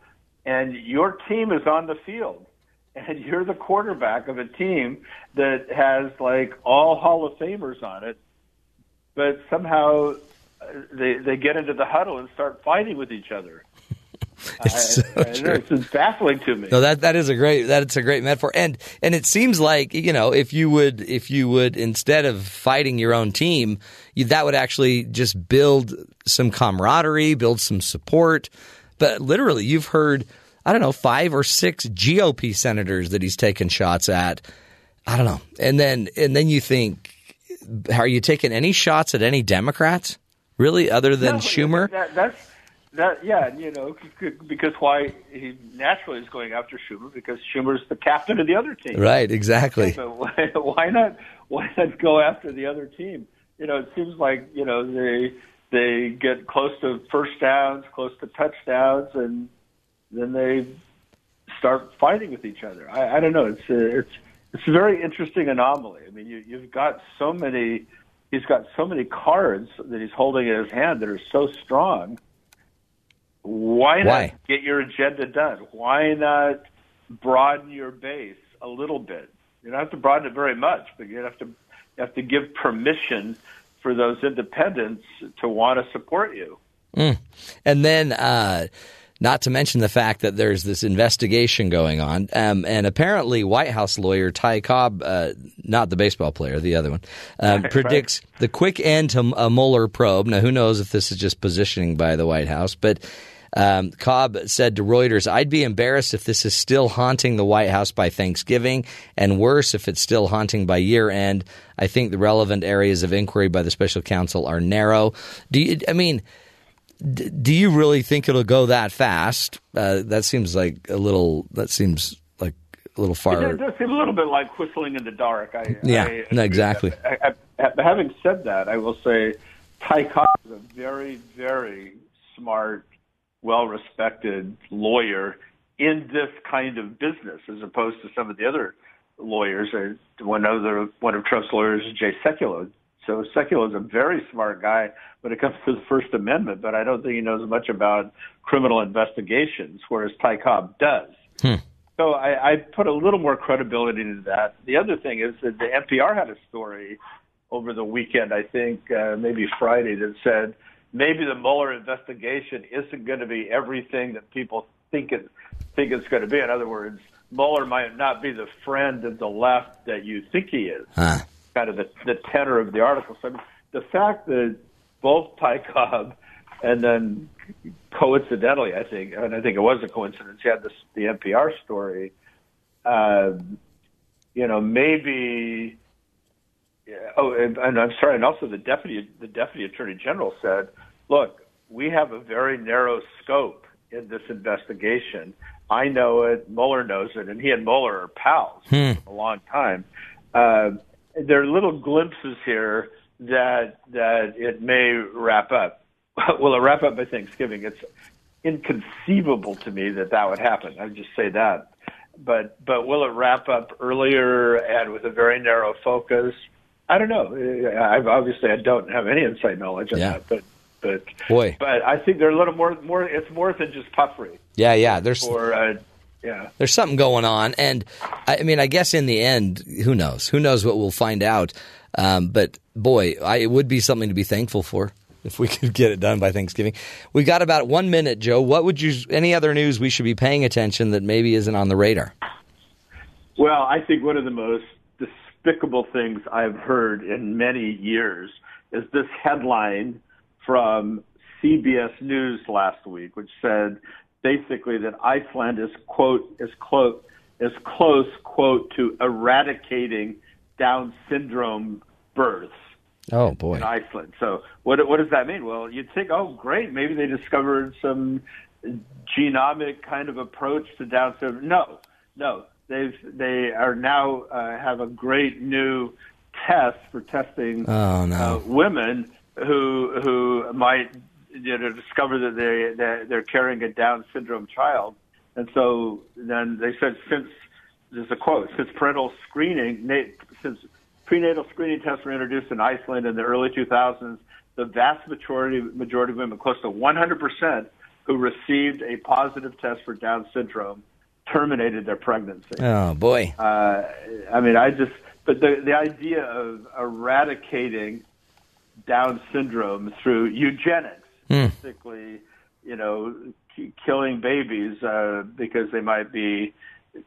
and your team is on the field, and you're the quarterback of a team that has like all Hall of Famers on it, but somehow uh, they they get into the huddle and start fighting with each other. [LAUGHS] It's I- so I know, true. It's just baffling to me. No, that that is a great that's a great metaphor, and and it seems like you know if you would if you would instead of fighting your own team, you, that would actually just build some camaraderie, build some support. But literally, you've heard I don't know five or six GOP senators that he's taken shots at. I don't know, and then and then you think, are you taking any shots at any Democrats? Really, other than No, Schumer? That, that's that. Yeah, you know, because why he naturally is going after Schumer because Schumer's the captain of the other team. Right, exactly. So [LAUGHS] why, why not? Why not go after the other team? You know, it seems like you know they they get close to first downs, close to touchdowns, and then they start fighting with each other. I, I don't know. It's a, it's it's a very interesting anomaly. I mean, you, you've got so many. He's got so many cards that he's holding in his hand that are so strong. Why not Why? get your agenda done? Why not broaden your base a little bit? You don't have to broaden it very much, but you have to you have to give permission for those independents to want to support you. And then, uh, not to mention the fact that there's this investigation going on, um, and apparently White House lawyer Ty Cobb, uh, not the baseball player, the other one, um, [LAUGHS] predicts the quick end to a Mueller probe. Now, who knows if this is just positioning by the White House, but. Um, Cobb said to Reuters, I'd be embarrassed if this is still haunting the White House by Thanksgiving, and worse if it's still haunting by year end. I think the relevant areas of inquiry by the special counsel are narrow. Do you, I mean, D- do you really think it'll go that fast? Uh, that seems like a little. That seems like a little It far. does, does seem a little bit like whistling in the dark. I, Yeah, I, no, exactly. I, having said that, I will say Ty Cobb is a very, very smart, well-respected lawyer in this kind of business, as opposed to some of the other lawyers. Uh, One other, one of Trump's lawyers is Jay Sekulow. So Sekulow is a very smart guy when it comes to the First Amendment, but I don't think he knows much about criminal investigations, whereas Ty Cobb does. So I, I put a little more credibility into that. The other thing is that the NPR had a story over the weekend, I think uh, maybe Friday, that said maybe the Mueller investigation isn't going to be everything that people think it think it's going to be. In other words, Mueller might not be the friend of the left that you think he is. Huh. Kind of the, the tenor of the article. So the fact that both Ty Cobb and then coincidentally, I think, and I think it was a coincidence, you had this, the NPR story. Uh, you know, maybe. Oh, and, and I'm sorry, and also the deputy, the deputy attorney general said, "Look, we have a very narrow scope in this investigation. I know it, Mueller knows it, and he and Mueller are pals for a long time. Uh, there are little glimpses here that that it may wrap up. [LAUGHS] Will it wrap up by Thanksgiving? It's inconceivable to me that that would happen. I would just say that. But but will it wrap up earlier and with a very narrow focus? I don't know. I've, obviously I don't have any inside knowledge on Yeah. that, but but Boy. but I think they're a little more more. It's more than just puffery. Yeah, yeah. There's Or uh, yeah, there's something going on, and I I mean, I guess in the end, who knows? Who knows what we'll find out? Um, but boy, I, it would be something to be thankful for if we [LAUGHS] could get it done by Thanksgiving. We got about one minute, Joe. What would you? Any other news we should be paying attention that maybe isn't on the radar? Well, I think one of the most despicable things I've heard in many years is this headline from CBS News last week, which said basically that Iceland is quote is quote is close quote to eradicating Down syndrome births Oh boy. in Iceland. So what what does that mean? Well, you'd think, oh, great, maybe they discovered some genomic kind of approach to Down syndrome. No, no. They've they are now uh, have a great new test for testing Oh, no. uh, women who who might you know discover that they that they're carrying a Down syndrome child, and so then they said since this is a quote since parental screening since prenatal screening tests were introduced in Iceland in the early 2000s, the vast majority majority of women, close to 100 percent, who received a positive test for Down syndrome, terminated their pregnancy. Oh boy. Uh, I mean, I just, but the the idea of eradicating Down syndrome through eugenics, basically, you know, k- killing babies uh, because they might be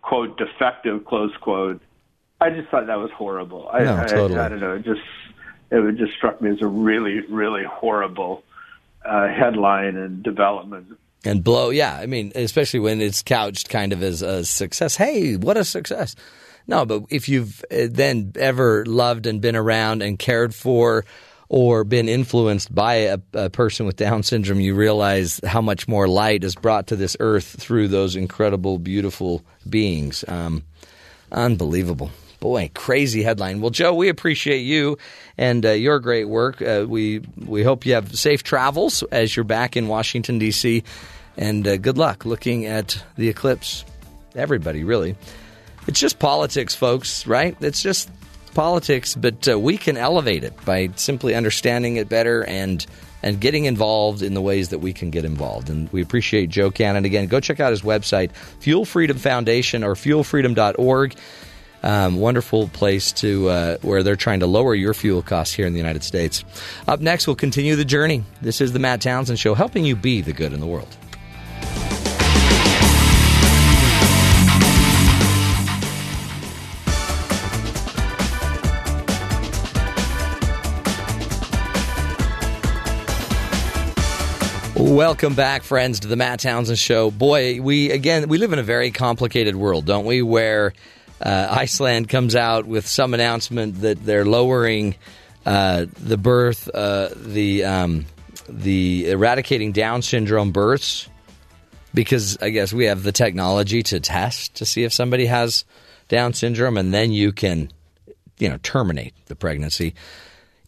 quote defective close quote. I just thought that was horrible. I, No, I, totally. I, don't know. It just it just struck me as a really really horrible uh, headline and development. and blow. Yeah, I mean, especially when it's couched kind of as a success. Hey, what a success! No, but if you've uh, then ever loved and been around and cared for or been influenced by a, a person with Down syndrome, you realize how much more light is brought to this earth through those incredible, beautiful beings. Um, unbelievable. Boy, crazy headline. Well, Joe, we appreciate you and uh, your great work. Uh, we we hope you have safe travels as you're back in Washington D.C. And uh, good luck looking at the eclipse. Everybody, really. It's just politics, folks. Right? It's just politics, but uh, we can elevate it by simply understanding it better and and getting involved in the ways that we can get involved. And we appreciate Joe Cannon. Again, go check out his website, Fuel Freedom Foundation or fuelfreedom.org. Um, wonderful place to uh, where they're trying to lower your fuel costs here in the United States. Up next, we'll continue the journey. This is the Matt Townsend Show, helping you be the good in the world. Welcome back, friends, to the Matt Townsend Show. Boy, we again we live in a very complicated world, don't we? Where uh, Iceland comes out with some announcement that they're lowering uh, the birth, uh, the um, the eradicating Down syndrome births, because I guess we have the technology to test to see if somebody has Down syndrome, and then you can, you know, terminate the pregnancy.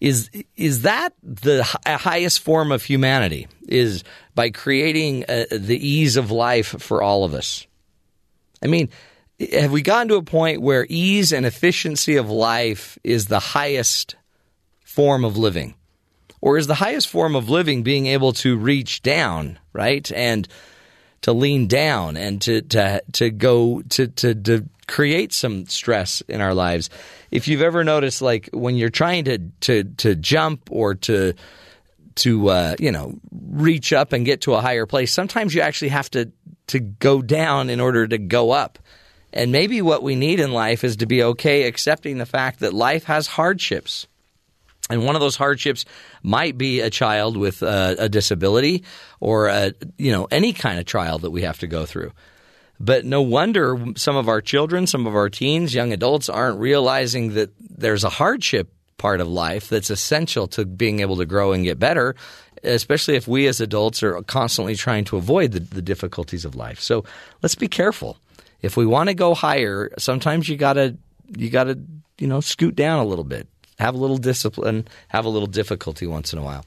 Is is that the hi- highest form of humanity? Is by creating uh, the ease of life for all of us? I mean, have we gotten to a point where ease and efficiency of life is the highest form of living? Or is the highest form of living being able to reach down, right? And to lean down and to to to go to to, to create some stress in our lives. If you've ever noticed, like when you're trying to to to jump or to to uh, you know reach up and get to a higher place, sometimes you actually have to to go down in order to go up. And maybe what we need in life is to be okay accepting the fact that life has hardships. And one of those hardships might be a child with a, a disability or a, you know any kind of trial that we have to go through. But no wonder some of our children, some of our teens, young adults aren't realizing that there's a hardship part of life that's essential to being able to grow and get better, especially if we as adults are constantly trying to avoid the, the difficulties of life. So let's be careful. If we want to go higher, sometimes you gotta you gotta you know scoot down a little bit, have a little discipline, have a little difficulty once in a while.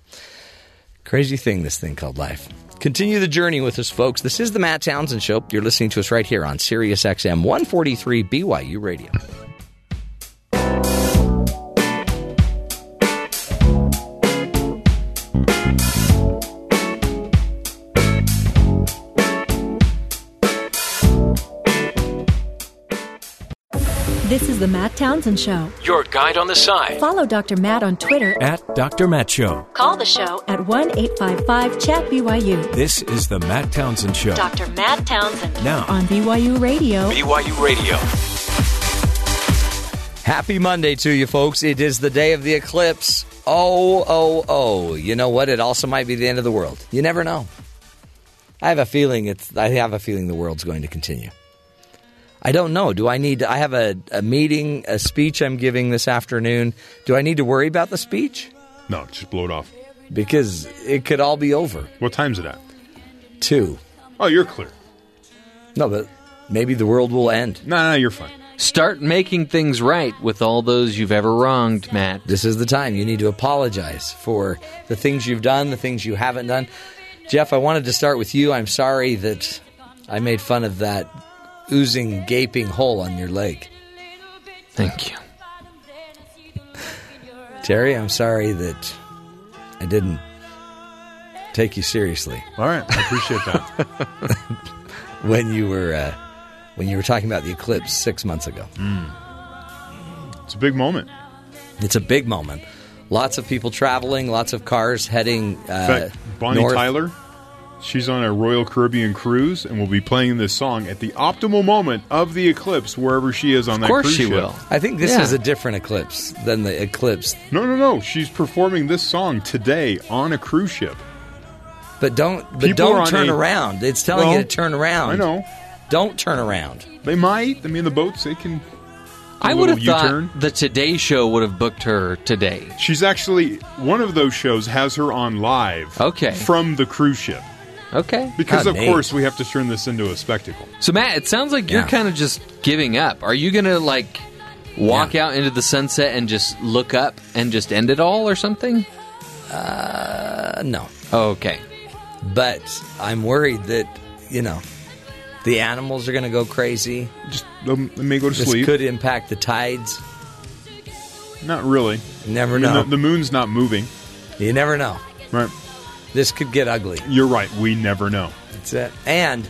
Crazy thing, this thing called life. Continue the journey with us, folks. This is the Matt Townsend Show. You're listening to us right here on Sirius XM 143 BYU Radio. Is the Matt Townsend Show. Your guide on the side Follow Dr. Matt on Twitter at Dr. Matt Show. Call the show at 1 855 Chat BYU This is the Matt Townsend Show. Dr. Matt Townsend Now, on BYU Radio. BYU Radio. Happy Monday to you, folks. It is the day of the eclipse. Oh, oh, oh. You know what? It also might be the end of the world. You never know. I have a feeling it's I have a feeling the world's going to continue. I don't know. Do I need I have a, a meeting, a speech I'm giving this afternoon. Do I need to worry about the speech? No, just blow it off. Because it could all be over. What time's it at? Two. Oh, you're clear. No, but maybe the world will end. No, no, you're fine. Start making things right with all those you've ever wronged, Matt. This is the time you need to apologize for the things you've done, the things you haven't done. Jeff, I wanted to start with you. I'm sorry that I made fun of that oozing, gaping hole on your leg. Thank you. Terry, I'm sorry that I didn't take you seriously All right, I appreciate that. [LAUGHS] when you were uh, when you were talking about the eclipse six months ago. it's a big moment. It's a big moment. Lots of people traveling, lots of cars heading uh, In fact, Bonnie north. Tyler, she's on a Royal Caribbean cruise and will be playing this song at the optimal moment of the eclipse wherever she is on that cruise. Of course she ship. will. I think this Yeah. is a different eclipse than the eclipse. No, no, no. She's performing this song today on a cruise ship. But don't but People don't turn a- around. It's telling Well, you to turn around. I know. Don't turn around. They might. I mean, the boats, they can. I a would have thought U-turn. the Today Show would have booked her today. She's actually, one of those shows has her on live. Okay. From the cruise ship. Okay. Because, Ah, of neat. course, we have to turn this into a spectacle. So Matt, it sounds like you're Yeah. kind of just giving up. Are you gonna like walk out into the sunset and just look up and just end it all or something? Uh, no. Oh, okay. But I'm worried that, you know, the animals are going to go crazy. Just um, they may go to sleep. This sleep. could impact the tides. Not really. You never I mean, know. The, the moon's not moving. you never know. Right. This could get ugly. You're right. We never know. That's it. And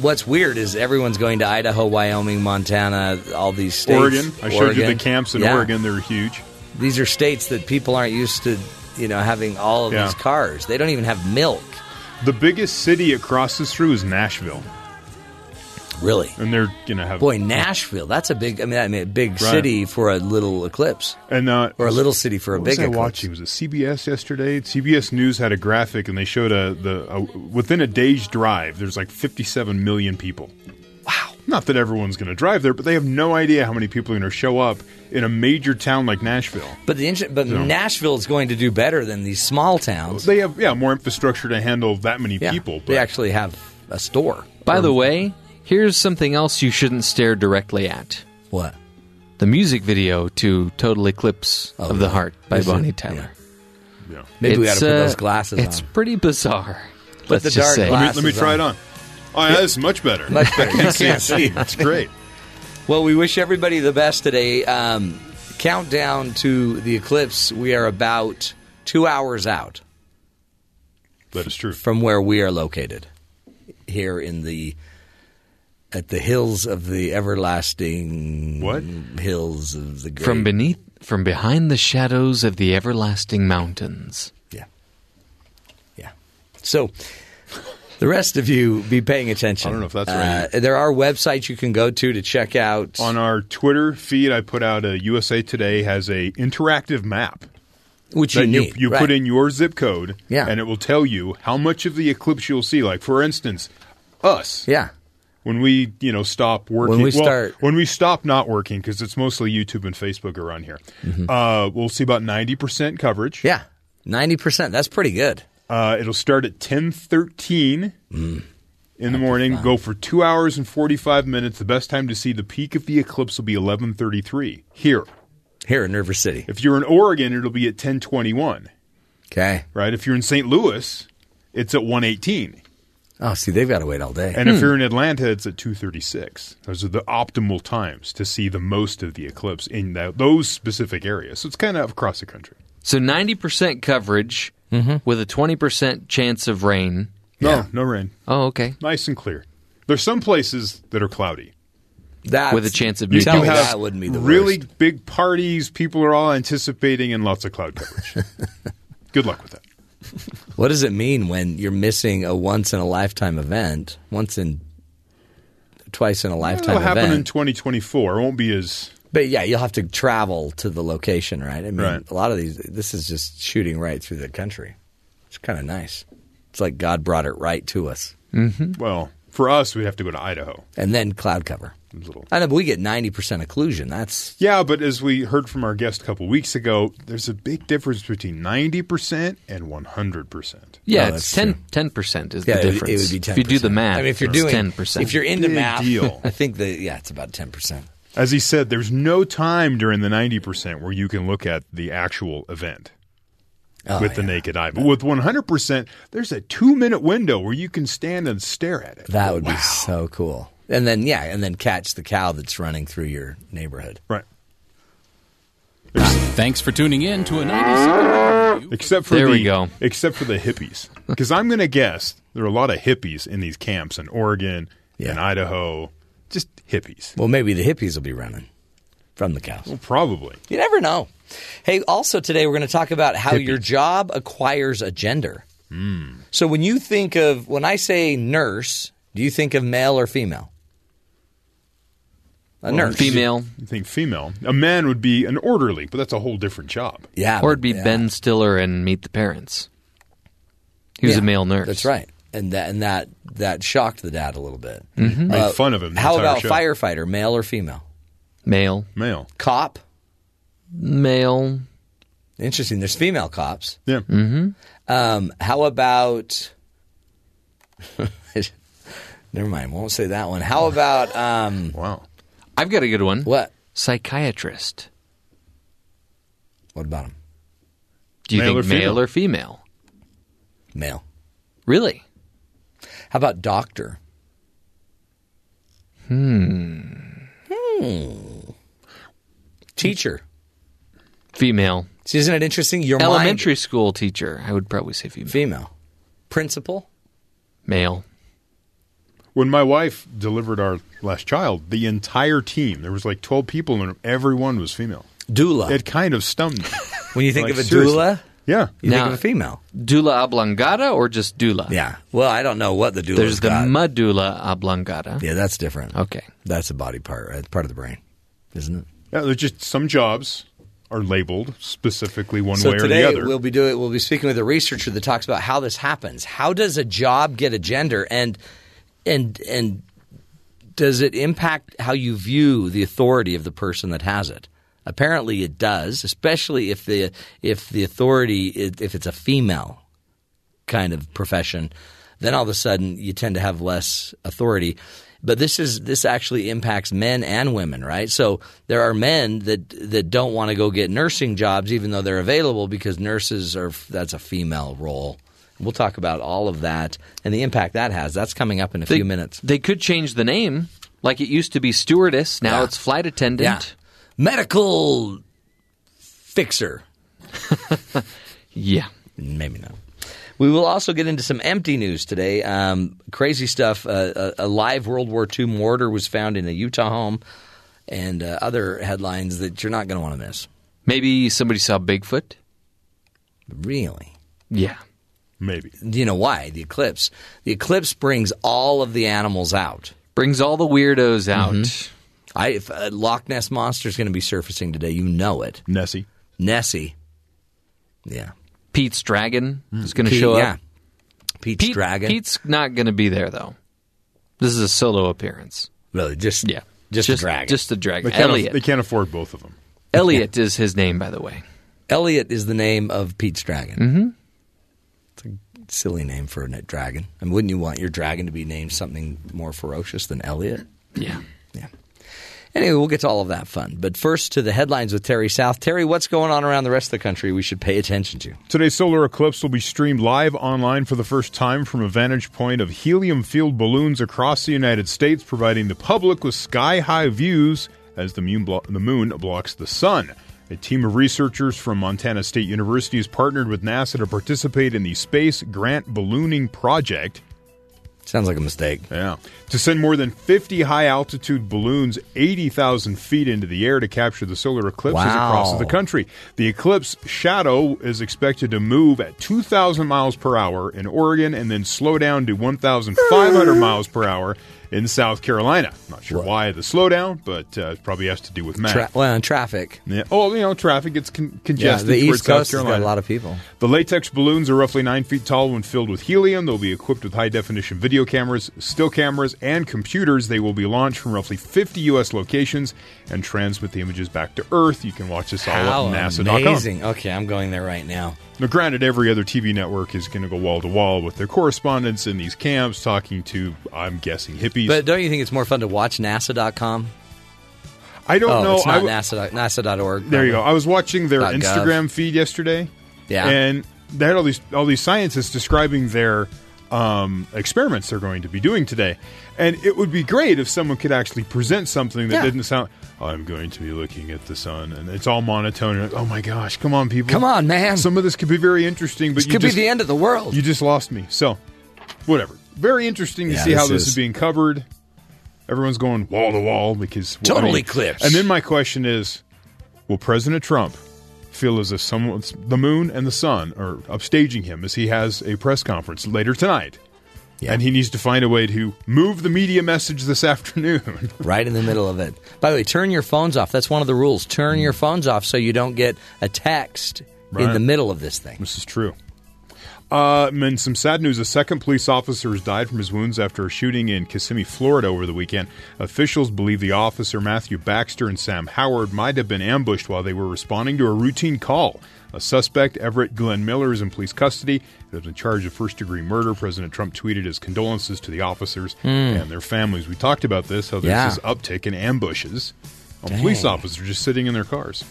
what's weird is everyone's going to Idaho, Wyoming, Montana, all these states. Oregon. I showed you the camps in Yeah. Oregon. They're huge. These are states that people aren't used to, you know, having all of Yeah. these cars. They don't even have milk. The biggest city it crosses through is Nashville, Really? and they're gonna have Boy, Nashville. That's a big. I mean, I mean, a big Right. city for a little eclipse, and uh, or a little city for a big was I eclipse. watching? Was it CBS yesterday? CBS News had a graphic, and they showed a the a, within a day's drive. There's like 57 million people. Wow! Not that everyone's going to drive there, but they have no idea how many people are going to show up in a major town like Nashville. But the inter- but Nashville is going to do better than these small towns. They have yeah more infrastructure to handle that many Yeah, people. they actually have a store. By the way, here's something else you shouldn't stare directly at. What? The music video to Total Eclipse Oh, of the yeah. Heart by Is it? Bonnie Tyler. yeah. Maybe we got to put uh, those glasses on. It's on. pretty bizarre. Let's the just dark say. Let me, let me try on. it on. Oh, yeah, that's much better. Much [LAUGHS] better. You can't see. [LAUGHS] It's great. Well, we wish everybody the best today. Um, countdown to the eclipse. We are about two hours out That is true. from where we are located here in the at the hills of the everlasting What? hills of the great From beneath, from behind the shadows of the everlasting mountains. Yeah. Yeah. So the rest of you be paying attention. I don't know if that's Uh, right. there are websites you can go to to check out. On our Twitter feed, I put out a USA Today has a interactive map. which you that you, need. you right. put in your zip code, Yeah. and it will tell you how much of the eclipse you'll see. Like for instance, us Yeah. When we you know stop working. When we well, start- when we stop not working because it's mostly YouTube and Facebook around here. Uh, we'll see about ninety percent coverage. Mm-hmm. Yeah. 90%. That's pretty good. Uh, it'll start at ten thirteen Mm. in the morning. Go for two hours and forty five minutes. The best time to see the peak of the eclipse will be eleven thirty three here. Here in River City. If you're in Oregon, it'll be at ten twenty one. Okay. Right. If you're in St. Louis, it's at one eighteen. Oh, see, they've got to wait all day. And if hmm. you're in Atlanta, it's at 236. Those are the optimal times to see the most of the eclipse in that, those specific areas. So it's kind of across the country. So 90% coverage mm-hmm. with a 20% chance of rain. No, Yeah. no rain. Oh, okay. Nice and clear. There's some places that are cloudy. That's, With a chance of you You do have that wouldn't be the really worst. big parties. People are all anticipating and lots of cloud coverage. [LAUGHS] Good luck with that. [LAUGHS] What does it mean when you're missing a once in a lifetime event? Once in, twice in a lifetime It'll happen in 2024. It won't be as but yeah, you'll have to travel to the location, right? I mean, Right. a lot of these, this is just shooting right through the country. It's kind of nice. It's like God brought it right to us. Mm-hmm. well. For us, we'd have to go to Idaho. and then cloud cover. Little. I know, but we get ninety percent occlusion. That's Yeah, but as we heard from our guest a couple weeks ago, there's a big difference between 90% and 100%. Yeah, No, it's 10 percent is yeah, the difference. it would be ten. If you do the math, I mean, if you're doing ten percent, if you're into Big math, deal. [LAUGHS] I think that yeah, it's about ten percent. As he said, there's no time during the 90% where you can look at the actual event oh, with the naked eye. But with 100%, there's a two minute window where you can stand and stare at it. That would be so cool. And then yeah, and then catch the cow that's running through your neighborhood. Right. Thanks for tuning in to a 90 second review. Except for There the, we go. Except for the hippies. Because I'm going to guess there are a lot of hippies in these camps in Oregon Yeah. and Idaho. Just hippies. Well, maybe the hippies will be running from the cows. Well, probably. You never know. Hey, also today we're going to talk about how Hippies. your job acquires a gender. Hmm. So when you think of when I say nurse, do you think of male or female? A nurse, female, You think female. A man would be an orderly, but that's a whole different job. yeah, or it'd be yeah. Ben Stiller and Meet the Parents. He was Yeah, a male nurse. That's right, and that and that that shocked the dad a little bit. Made fun of him. the How about show. firefighter, male or female? Male, Male. Cop, male, interesting. There's female cops. Yeah. Um, how about? [LAUGHS] Never mind. Won't say that one. How about um, Wow. I've got a good one. what? Psychiatrist. What about him? Do you Male or think male female? or female? Male. Really? How about doctor? Hmm. Hmm. Teacher. Female. See, isn't it interesting? Your mind- Elementary school teacher. I would probably say female. female. Principal. Male. When my wife delivered our last child, the entire team, there was like 12 people and everyone was female. Doula. It kind of stunned me. [LAUGHS] when you think Like, of a seriously. doula, Yeah. you Now- think of a female. Doula oblongata or just doula? Yeah. Well, I don't know what the doula There's the got. medulla oblongata. yeah, that's different. Okay. That's a body part. Right? It's part of the brain, isn't it? Yeah, there's just some jobs are labeled specifically one So way or today the other. we'll be doing we'll be speaking with a researcher that talks about how this happens. How does a job get a gender and and and does it impact how you view the authority of the person that has it? Apparently it does, especially if the if the authority if it's a female kind of profession, then all of a sudden you tend to have less authority. But this is this actually impacts men and women, right? So there are men that that don't want to go get nursing jobs even though they're available because nurses are that's a female role. We'll talk about all of that and the impact that has. That's coming up in a They, few minutes. They could change the name. Like it used to be stewardess. Now Yeah. it's flight attendant. Yeah. Medical fixer. [LAUGHS] Yeah. Maybe not. We will also get into some empty news today. Um, crazy stuff. Uh, a, a live World War II mortar was found in a Utah home, and uh, other headlines that you're not going to want to miss. Maybe somebody saw Bigfoot. Really? Yeah. Maybe. Do you know why? The eclipse. The eclipse brings all of the animals out. Brings all the weirdos out. Mm-hmm. I, if a Loch Ness monster is going to be surfacing today, you know it. Nessie. Nessie. Yeah. Pete's dragon is going to Pete- show yeah. up. Pete's Pete, dragon. Pete's not going to be there though. This is a solo appearance. really just Yeah. just, a dragon. Just a dragon. They can't, Elliot. aff- they can't afford both of them. Elliot is his name, by the way. Elliot is the name of Pete's dragon. Mm-hmm. It's a silly name for a dragon. I mean, wouldn't you want your dragon to be named something more ferocious than Elliot? Yeah. Yeah. Anyway, we'll get to all of that fun. But first, to the headlines with Terry South. Terry, what's going on around the rest of the country we should pay attention to? Today's solar eclipse will be streamed live online for the first time from a vantage point of helium filled balloons across the United States, providing the public with sky high views as the moon, blo- the moon blocks the sun. A team of researchers from Montana State University has partnered with NASA to participate in the Space Grant Ballooning Project. Sounds like a mistake. Yeah. To send more than 50 high altitude balloons 80,000 feet into the air to capture the solar eclipses Wow. across the country. The eclipse shadow is expected to move at 2,000 miles per hour in Oregon and then slow down to 1,500 miles per hour in South Carolina. Not sure why the slowdown, but uh, it probably has to do with math. Tra- well, and traffic. yeah. Oh, you know, traffic gets con- Yeah, the East South Coast has Carolina. got a lot of people. The latex balloons are roughly nine feet tall when filled with helium. They'll be equipped with high definition video cameras, still cameras, and computers. They will be launched from roughly 50 U.S. locations and transmit the images back to Earth. You can watch this all How at NASA.com. amazing! Okay, I'm going there right now. Now, granted, every other TV network is going to go wall to wall with their correspondents in these camps talking to, I'm guessing, hippies. But don't you think it's more fun to watch NASA.com? I don't oh, know. it's not w- NASA. NASA.org. There you go. I was watching their Dot gov. Instagram feed yesterday. Yeah. And they had all these all these scientists describing their um, experiments they're going to be doing today. And it would be great if someone could actually present something that Yeah. didn't sound I'm going to be looking at the sun and it's all monotone. and, oh my gosh, come on people. Come on, man. Some of this could be very interesting, but This you could just, be the end of the world. you just lost me. So, whatever. Very interesting to Yeah, see how this this is- is being covered. Everyone's going wall to wall because well, Total I mean- eclipse. And then my question is, will President Trump feel as if someone's the moon and the sun are upstaging him as he has a press conference later tonight? Yeah. And he needs to find a way to move the media message this [LAUGHS] afternoon. right in the middle of it. By the way, turn your phones off. That's one of the rules. Turn your phones off so you don't get a text in the middle of this thing. This is true. Uh, and some sad news. A second police officer has died from his wounds after a shooting in Kissimmee, Florida over the weekend. Officials believe the officer, Matthew Baxter and Sam Howard, might have been ambushed while they were responding to a routine call. A suspect, Everett Glenn Miller, is in police custody. He was in charge of first degree murder. President Trump tweeted his condolences to the officers hmm. and their families. We talked about this, how there's Yeah. this uptick in ambushes on police officers just sitting in their cars.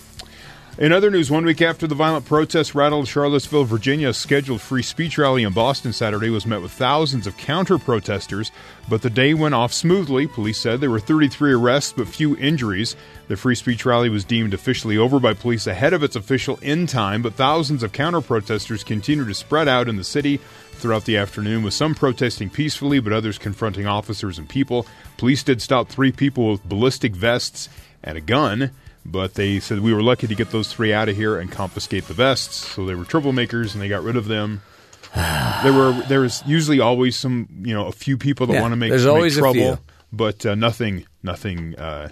In other news, one week after the violent protests rattled Charlottesville, Virginia, a scheduled free speech rally in Boston Saturday was met with thousands of counter protesters, but the day went off smoothly. Police said there were 33 arrests but few injuries. The free speech rally was deemed officially over by police ahead of its official end time, but thousands of counter protesters continued to spread out in the city throughout the afternoon, with some protesting peacefully but others confronting officers and people. Police did stop three people with ballistic vests and a gun. But they said we were lucky to get those three out of here and confiscate the vests. So they were troublemakers, and they got rid of them. [SIGHS] there were there was usually always some you know a few people that Yeah, want to make, there's make always trouble, but uh, nothing nothing uh,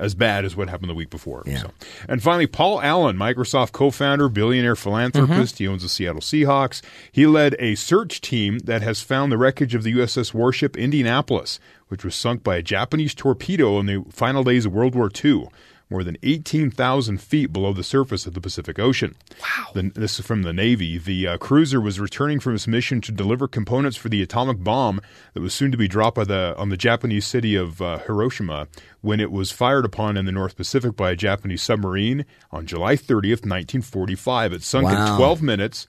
as bad as what happened the week before. Yeah. So. And finally, Paul Allen, Microsoft co-founder, billionaire philanthropist. Mm-hmm. He owns the Seattle Seahawks. He led a search team that has found the wreckage of the USS warship Indianapolis, which was sunk by a Japanese torpedo in the final days of World War II. More than 18,000 feet below the surface of the Pacific Ocean. Wow. The, this is from the Navy. The uh, cruiser was returning from its mission to deliver components for the atomic bomb that was soon to be dropped by the, on the Japanese city of uh, Hiroshima when it was fired upon in the North Pacific by a Japanese submarine on July 30th, 1945. It sunk Wow. in 12 minutes.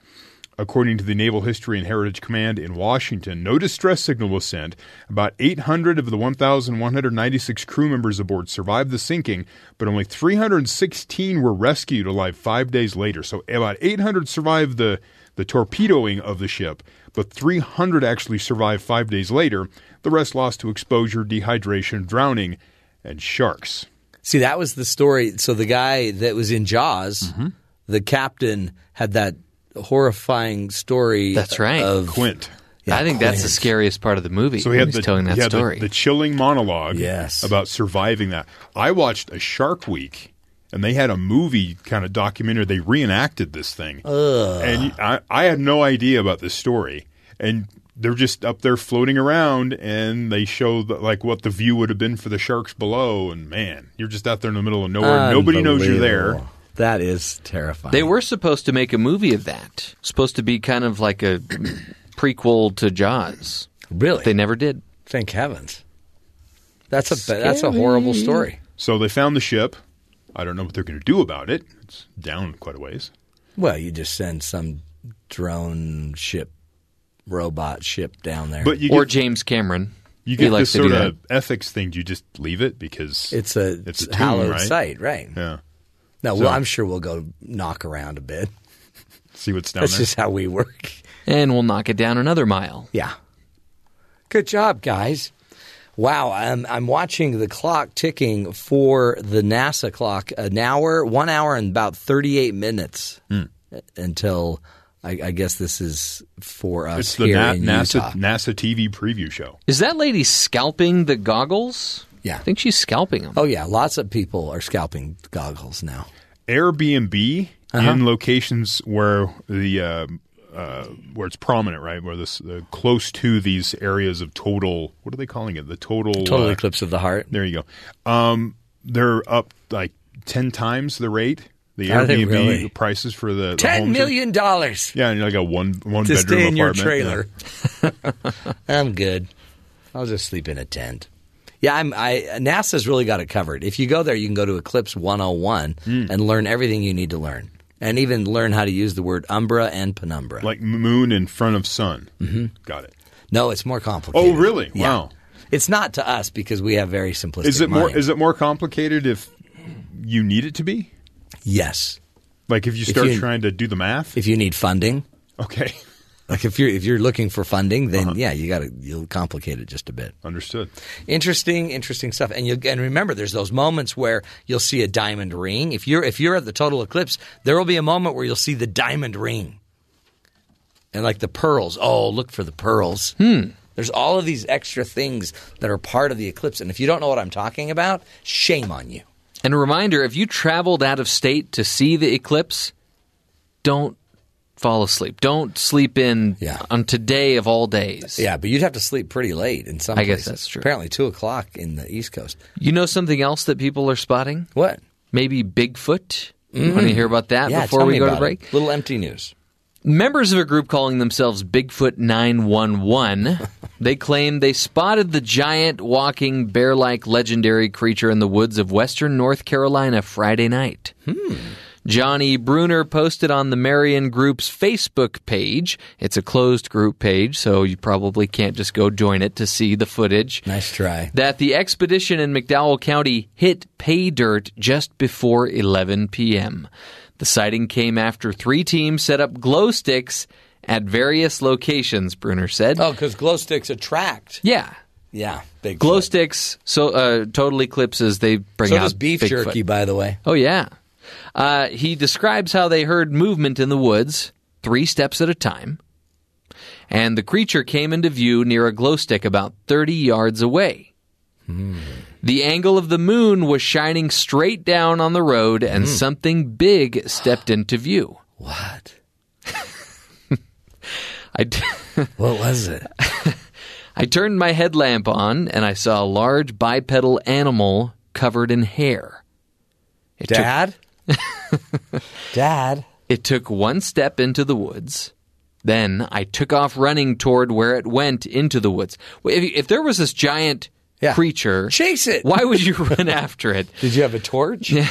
According to the Naval History and Heritage Command in Washington, no distress signal was sent. About 800 of the 1,196 crew members aboard survived the sinking, but only 316 were rescued alive five days later. So about 800 survived the, the torpedoing of the ship, but 300 actually survived five days later. The rest lost to exposure, dehydration, drowning, and sharks. See, that was the story. So the guy that was in Jaws, Mm-hmm. the captain, had that horrifying story. That's right. Of Quint. Yeah, I think that's the scariest part of the movie. So he had the, he's telling that he had the- story. The, chilling monologue Yes. about surviving that. I watched a Shark Week, and they had a movie kind of documentary. They reenacted this thing, and I, I had no idea about this story, and they're just up there floating around, and they show the, like what the view would have been for the sharks below, and man, you're just out there in the middle of nowhere. Nobody knows you're there. Unbelievable. That is terrifying. They were supposed to make a movie of that. Supposed to be kind of like a [CLEARS THROAT] prequel to Jaws. really. They never did. Thank heavens. That's a that's a horrible story. So they found the ship. I don't know what they're going to do about it. It's down quite a ways. Well, you just send some drone ship, robot ship down there. But you or James Cameron. you He get likes this to sort that. of ethics thing. Do you just leave it because it's a, it's a tomb, hallowed right? site, right? Yeah. No, So- well, I'm sure we'll go knock around a bit. [LAUGHS] See what's down That's there. just how we work. And we'll knock it down another mile. Yeah. Good job, guys. Wow, I'm, I'm watching the clock ticking for the NASA clock. An hour, one hour, and about 38 minutes Hmm. until I, I guess this is for us It's the here Na- in NASA Utah. NASA TV preview show. Is that lady scalping the goggles? Yeah. I think she's scalping them. Oh yeah, lots of people are scalping goggles now. Airbnb Uh-huh. in locations where the uh, uh, where it's prominent, right? Where this uh, close to these areas of total. What are they calling it? The total. Total uh, eclipse of the heart. There you go. Um, they're up like ten times the rate. The Are they Airbnb really? prices for the, the Ten homes are- million dollars Yeah, and like a one one to bedroom stay in your apartment. trailer. [LAUGHS] I'm good. I'll just sleep in a tent. Yeah, I'm. I NASA's really got it covered. If you go there, you can go to Eclipse 101 Hmm. and learn everything you need to learn, and even learn how to use the word umbra and penumbra. Like moon in front of sun. Mm-hmm. Got it. no, it's more complicated. Oh, really? Yeah. Wow. It's not to us because we have very simplistic. Is it more? minds. Is it more complicated if you need it to be? Yes. Like if you start you- trying to do the math? If you need funding, Okay, [LAUGHS] like if you're if you're looking for funding, then Uh-huh. yeah, you got to you'll complicate it just a bit. understood. Interesting, interesting stuff. And you and remember, there's those moments where you'll see a diamond ring. If you're if you're at the total eclipse, there will be a moment where you'll see the diamond ring, and like the pearls. Oh, look for the pearls. Hmm. There's all of these extra things that are part of the eclipse, and if you don't know what I'm talking about, shame on you. And a reminder if you traveled out of state to see the eclipse, don't fall asleep. Don't sleep in Yeah. on today of all days. Yeah, but you'd have to sleep pretty late in some I guess places. that's true. Apparently, two o'clock in the East Coast. You know something else that people are spotting? What? Maybe Bigfoot? You mm-hmm. want to hear about that yeah, before we go to break? it. Little empty news. Members of a group calling themselves Bigfoot 911, [LAUGHS] they claim they spotted the giant walking bear-like legendary creature in the woods of western North Carolina Friday night. Hmm. Johnny Bruner posted on the Marion Group's Facebook page. It's a closed group page, so you probably can't just go join it to see the footage. Nice try. That the expedition in McDowell County hit pay dirt just before 11 p.m. The sighting came after three teams set up glow sticks at various locations, Bruner said. Oh, because glow sticks attract. Yeah. Yeah, big Glow sticks, so uh, total eclipses, they bring So out does beef jerky, by the way. Oh, yeah. Uh, he describes how they heard movement in the woods, three steps at a time, and the creature came into view near a glow stick about 30 yards away. The angle of the moon was shining straight down on the road, and something big stepped into view. [GASPS] What? [LAUGHS] I, d- [LAUGHS] What was it? I turned my headlamp on, and I saw a large bipedal animal covered in hair. It took [LAUGHS] Dad? It took one step into the woods. Then I took off running toward where it went into the woods. If, if there was this giant Yeah. creature, Chase it. Why would you [LAUGHS] run after it? Did you have a torch? [LAUGHS]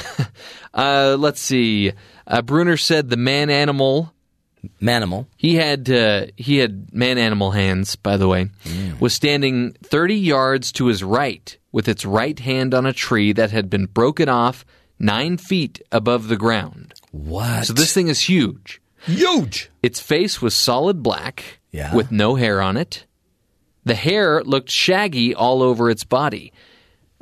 Uh, let's see. Uh, Bruner said the man animal. Manimal. He had uh, he had man animal hands. By the way, was standing thirty yards to his right with its right hand on a tree that had been broken off nine feet above the ground. What? So this thing is huge. huge. Its face was solid black Yeah. with no hair on it. The hair looked shaggy all over its body.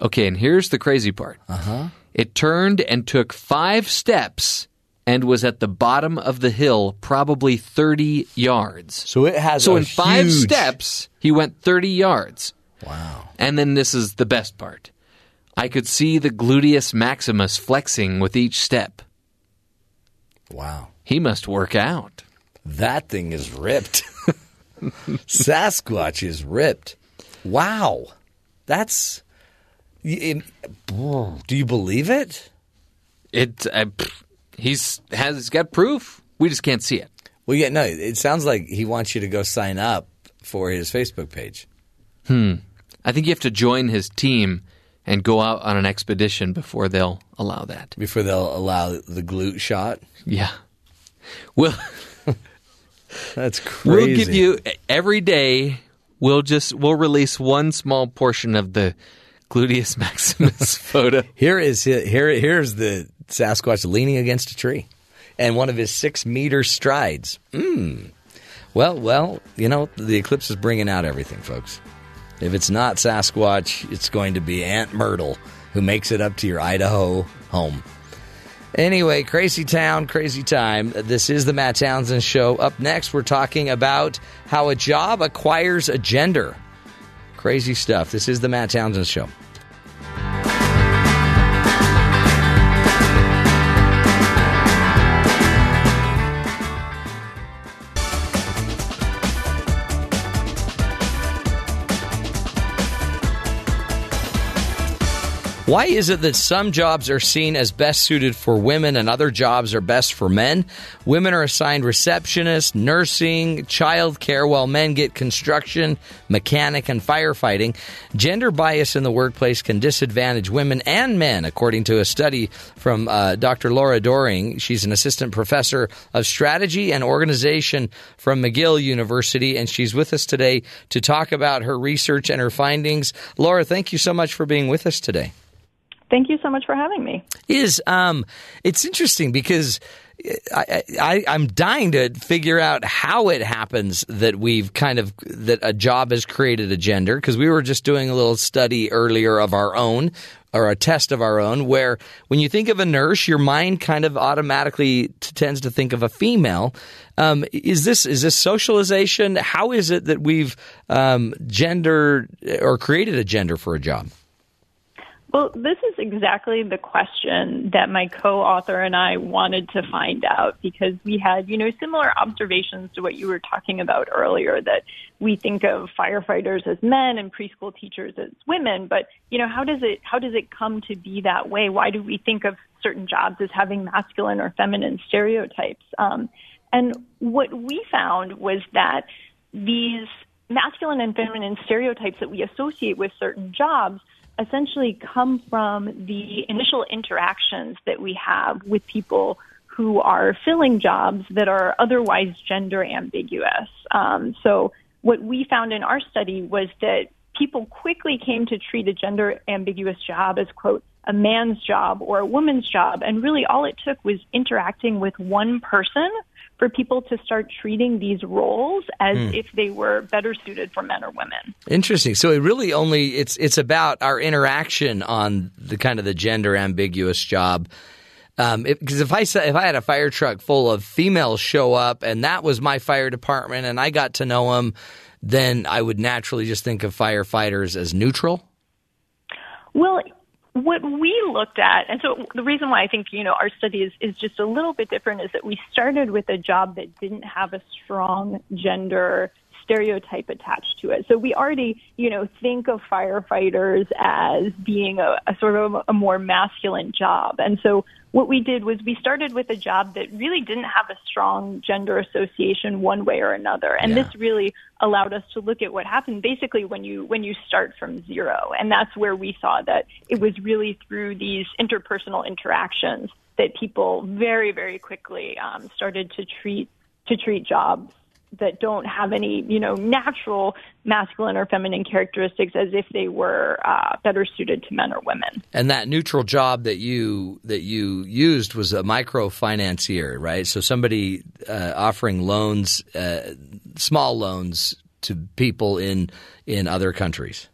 Okay, and here's the crazy part. Uh-huh. It turned and took five steps and was at the bottom of the hill, probably 30 yards. So it has So a in five huge- steps, he went 30 yards. Wow. And then this is the best part. I could see the gluteus maximus flexing with each step. Wow. He must work out. That thing is ripped. [LAUGHS] Sasquatch is ripped. Wow. That's. Do you believe it? It uh, he's has got proof. We just can't see it. Well, yeah, no. It sounds like he wants you to go sign up for his Facebook page. Hmm. I think you have to join his team and go out on an expedition before they'll allow that. before they'll allow the glute shot. Yeah. We'll [LAUGHS] That's crazy. we'll give you every day. We'll just we'll release one small portion of the gluteus [LAUGHS] maximus [LAUGHS] photo. Here is here. Here's the Sasquatch leaning against a tree, and one of his six meter strides. Mm. Well, well, you know the eclipse is bringing out everything, folks. If it's not Sasquatch, it's going to be Aunt Myrtle who makes it up to your Idaho home. Anyway, crazy town, crazy time. This is the Matt Townsend Show. Up next, we're talking about how a job acquires a gender. Crazy stuff. This is the Matt Townsend Show. Why is it that some jobs are seen as best suited for women and other jobs are best for men? Women are assigned receptionist, nursing, childcare, while men get construction, mechanic, and firefighting. Gender bias in the workplace can disadvantage women and men, according to a study from uh, Dr. Laura Doering. She's an assistant professor of strategy and organization from McGill University, and she's with us today to talk about her research and her findings. Laura, thank you so much for being with us today. Thank you so much for having me. Is um, it's interesting because I, I, I'm dying to figure out how it happens that we've kind of that a job has created a gender because we were just doing a little study earlier of our own or a test of our own where when you think of a nurse your mind kind of automatically t- tends to think of a female. Um, is this is this socialization? How is it that we've um, gendered or created a gender for a job well, this is exactly the question that my co-author and I wanted to find out because we had, you know, similar observations to what you were talking about earlier that we think of firefighters as men and preschool teachers as women, but you know, how does it how does it come to be that way? Why do we think of certain jobs as having masculine or feminine stereotypes? Um, and what we found was that these masculine and feminine stereotypes that we associate with certain jobs essentially come from the initial interactions that we have with people who are filling jobs that are otherwise gender ambiguous. Um, so what we found in our study was that people quickly came to treat a gender ambiguous job as quote a man's job or a woman's job and really all it took was interacting with one person for people to start treating these roles as mm. if they were better suited for men or women. Interesting. So it really only it's it's about our interaction on the kind of the gender ambiguous job. Because um, if I if I had a fire truck full of females show up and that was my fire department and I got to know them, then I would naturally just think of firefighters as neutral. Well, what we looked at, and so the reason why I think, you know, our study is, is just a little bit different is that we started with a job that didn't have a strong gender stereotype attached to it. So we already, you know, think of firefighters as being a, a sort of a more masculine job. And so what we did was we started with a job that really didn't have a strong gender association one way or another. And yeah. this really allowed us to look at what happened basically when you when you start from zero. And that's where we saw that it was really through these interpersonal interactions that people very, very quickly um, started to treat to treat jobs that don't have any, you know, natural masculine or feminine characteristics as if they were uh, better suited to men or women. And that neutral job that you that you used was a microfinancier, right? So somebody uh, offering loans, uh, small loans to people in in other countries.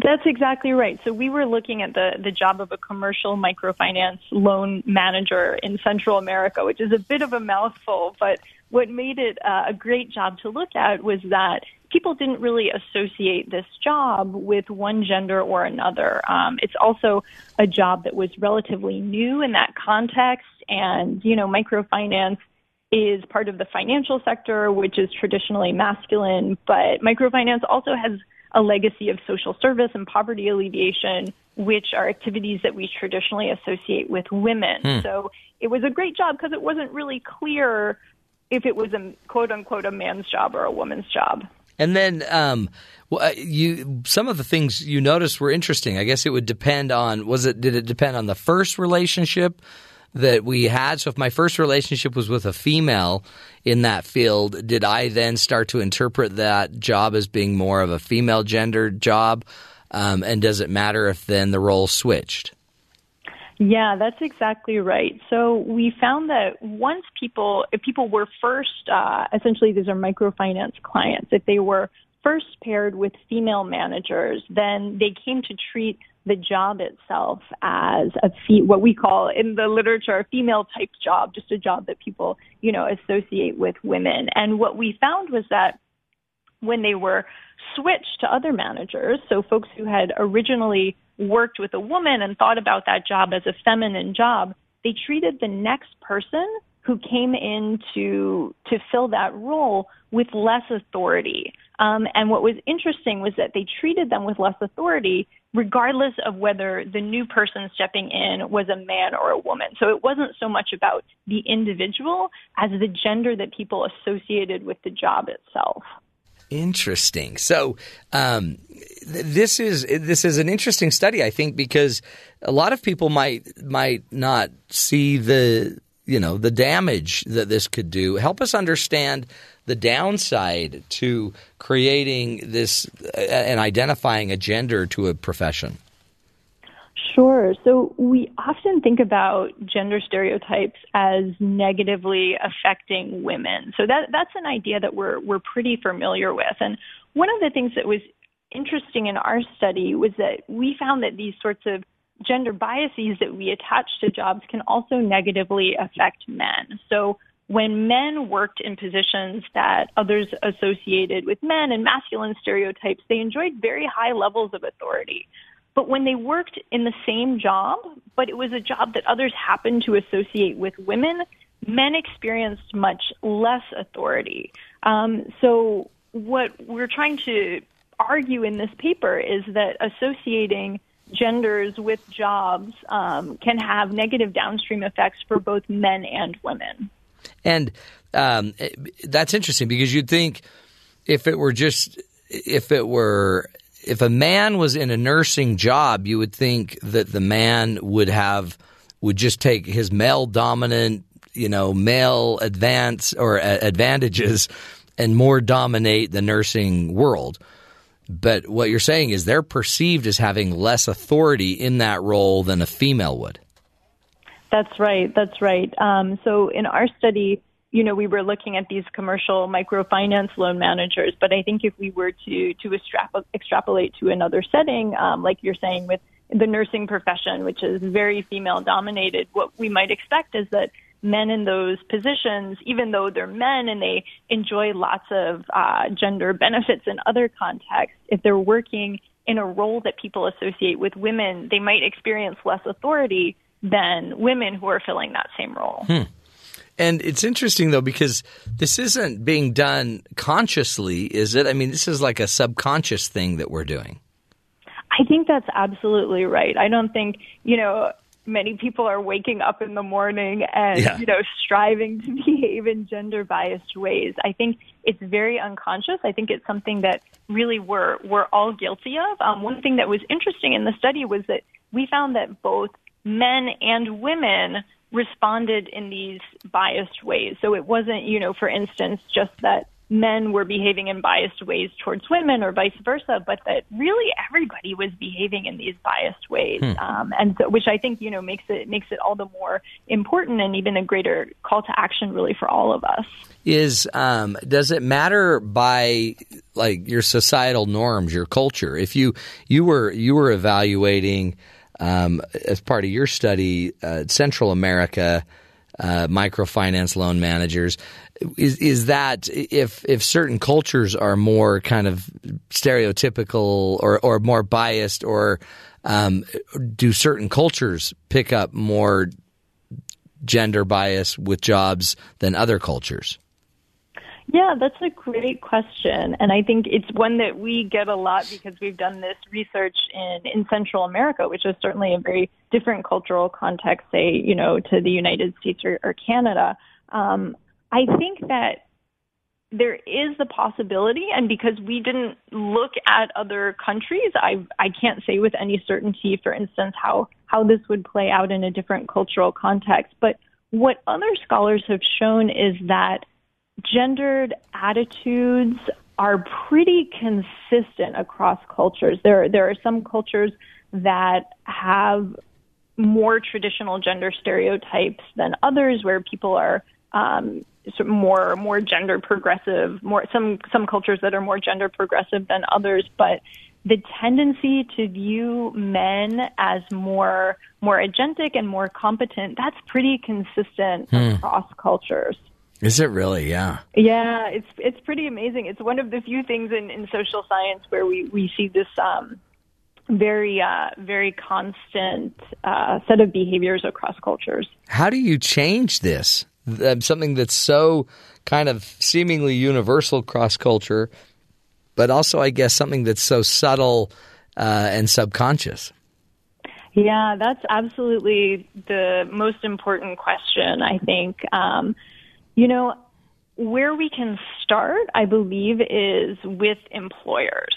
That's exactly right. So we were looking at the, the job of a commercial microfinance loan manager in Central America, which is a bit of a mouthful, but what made it uh, a great job to look at was that people didn't really associate this job with one gender or another. Um, it's also a job that was relatively new in that context, and you know, microfinance is part of the financial sector, which is traditionally masculine, but microfinance also has a legacy of social service and poverty alleviation, which are activities that we traditionally associate with women. Hmm. So it was a great job because it wasn't really clear if it was a quote unquote a man's job or a woman's job. And then um, you some of the things you noticed were interesting. I guess it would depend on was it did it depend on the first relationship that we had? So if my first relationship was with a female in that field, did I then start to interpret that job as being more of a female gender job? Um, and does it matter if then the role switched? Yeah, that's exactly right. So we found that once people, if people were first, uh, essentially these are microfinance clients, if they were first paired with female managers, then they came to treat the job itself as a fee, what we call in the literature a female type job, just a job that people, you know, associate with women. And what we found was that when they were switched to other managers, so folks who had originally worked with a woman and thought about that job as a feminine job, they treated the next person who came in to to fill that role with less authority. Um, and what was interesting was that they treated them with less authority, regardless of whether the new person stepping in was a man or a woman. So it wasn't so much about the individual as the gender that people associated with the job itself. Interesting. So um, th- this is this is an interesting study, I think, because a lot of people might might not see the you know the damage that this could do. Help us understand the downside to creating this uh, and identifying a gender to a profession. Sure. So we often think about gender stereotypes as negatively affecting women. So that that's an idea that we're we're pretty familiar with. And one of the things that was interesting in our study was that we found that these sorts of gender biases that we attach to jobs can also negatively affect men. So when men worked in positions that others associated with men and masculine stereotypes, they enjoyed very high levels of authority. But when they worked in the same job, but it was a job that others happened to associate with women, men experienced much less authority. Um, so, what we're trying to argue in this paper is that associating genders with jobs um, can have negative downstream effects for both men and women. And um, that's interesting because you'd think if it were just if it were if a man was in a nursing job, you would think that the man would have would just take his male dominant, you know, male advance or uh, advantages and more dominate the nursing world. But what you're saying is they're perceived as having less authority in that role than a female would. That's right. That's right. Um, so in our study, you know, we were looking at these commercial microfinance loan managers, but I think if we were to to extrapol- extrapolate to another setting, um, like you're saying with the nursing profession, which is very female dominated, what we might expect is that men in those positions, even though they're men and they enjoy lots of uh, gender benefits in other contexts, if they're working in a role that people associate with women, they might experience less authority than women who are filling that same role. Hmm. And it's interesting though because this isn't being done consciously, is it? I mean, this is like a subconscious thing that we're doing. I think that's absolutely right. I don't think, you know, many people are waking up in the morning and, yeah. you know, striving to [LAUGHS] behave in gender biased ways. I think it's very unconscious. I think it's something that really we're, we're all guilty of. Um, one thing that was interesting in the study was that we found that both men and women responded in these biased ways. So it wasn't, you know, for instance, just that men were behaving in biased ways towards women or vice versa, but that really everybody was behaving in these biased ways. Hmm. Um, and so, which I think, you know, makes it, makes it all the more important and even a greater call to action really for all of us. Is, um, does it matter by like your societal norms, your culture? If you, you were, you were evaluating, um, as part of your study, uh, Central America uh, microfinance loan managers. Is is that if if certain cultures are more kind of stereotypical or or more biased, or um, do certain cultures pick up more gender bias with jobs than other cultures? Yeah, that's a great question. And I think it's one that we get a lot because we've done this research in, in Central America, which is certainly a very different cultural context, say, you know, to the United States or, or Canada. Um, I think that there is the possibility, and because we didn't look at other countries, I I can't say with any certainty, for instance, how how this would play out in a different cultural context. But what other scholars have shown is that gendered attitudes are pretty consistent across cultures. There, there are some cultures that have more traditional gender stereotypes than others, where people are um, sort of more more gender progressive, more some some cultures that are more gender progressive than others, but the tendency to view men as more more agentic and more competent that's pretty consistent across cultures. Is it really? Yeah. Yeah, it's it's pretty amazing. It's one of the few things in, in social science where we, we see this um, very uh, very constant uh, set of behaviors across cultures. How do you change this? Something that's so kind of seemingly universal cross culture, but also, I guess, something that's so subtle uh, and subconscious. Yeah, that's absolutely the most important question, I think. Um, you know, where we can start, I believe, is with employers.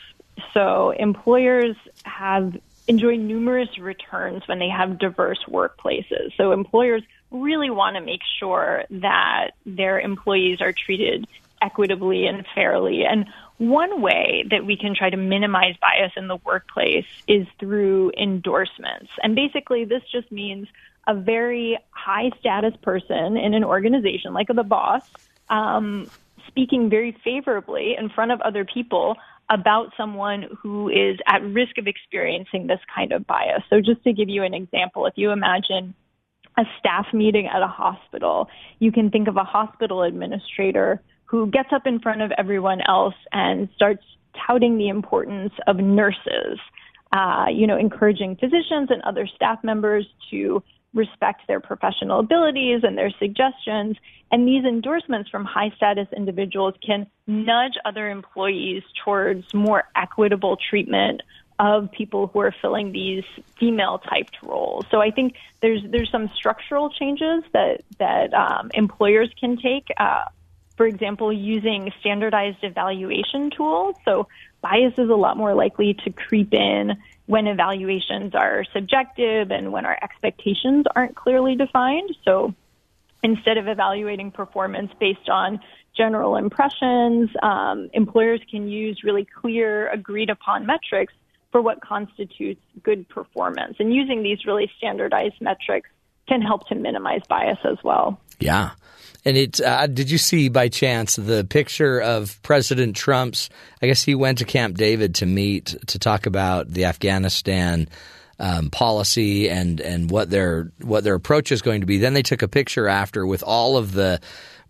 So employers have enjoy numerous returns when they have diverse workplaces. So employers really want to make sure that their employees are treated equitably and fairly. And one way that we can try to minimize bias in the workplace is through endorsements. And basically, this just means a very high status person in an organization, like the boss, um, speaking very favorably in front of other people about someone who is at risk of experiencing this kind of bias. So, just to give you an example, if you imagine a staff meeting at a hospital, you can think of a hospital administrator who gets up in front of everyone else and starts touting the importance of nurses, uh, you know, encouraging physicians and other staff members to respect their professional abilities and their suggestions. And these endorsements from high status individuals can nudge other employees towards more equitable treatment of people who are filling these female typed roles. So I think there's there's some structural changes that that um, employers can take. Uh, for example, using standardized evaluation tools. So bias is a lot more likely to creep in when evaluations are subjective and when our expectations aren't clearly defined. So instead of evaluating performance based on general impressions, um, employers can use really clear, agreed upon metrics for what constitutes good performance. And using these really standardized metrics can help to minimize bias as well. Yeah. And it uh, did you see by chance the picture of President Trump's? I guess he went to Camp David to meet to talk about the Afghanistan um, policy and and what their what their approach is going to be. Then they took a picture after with all of the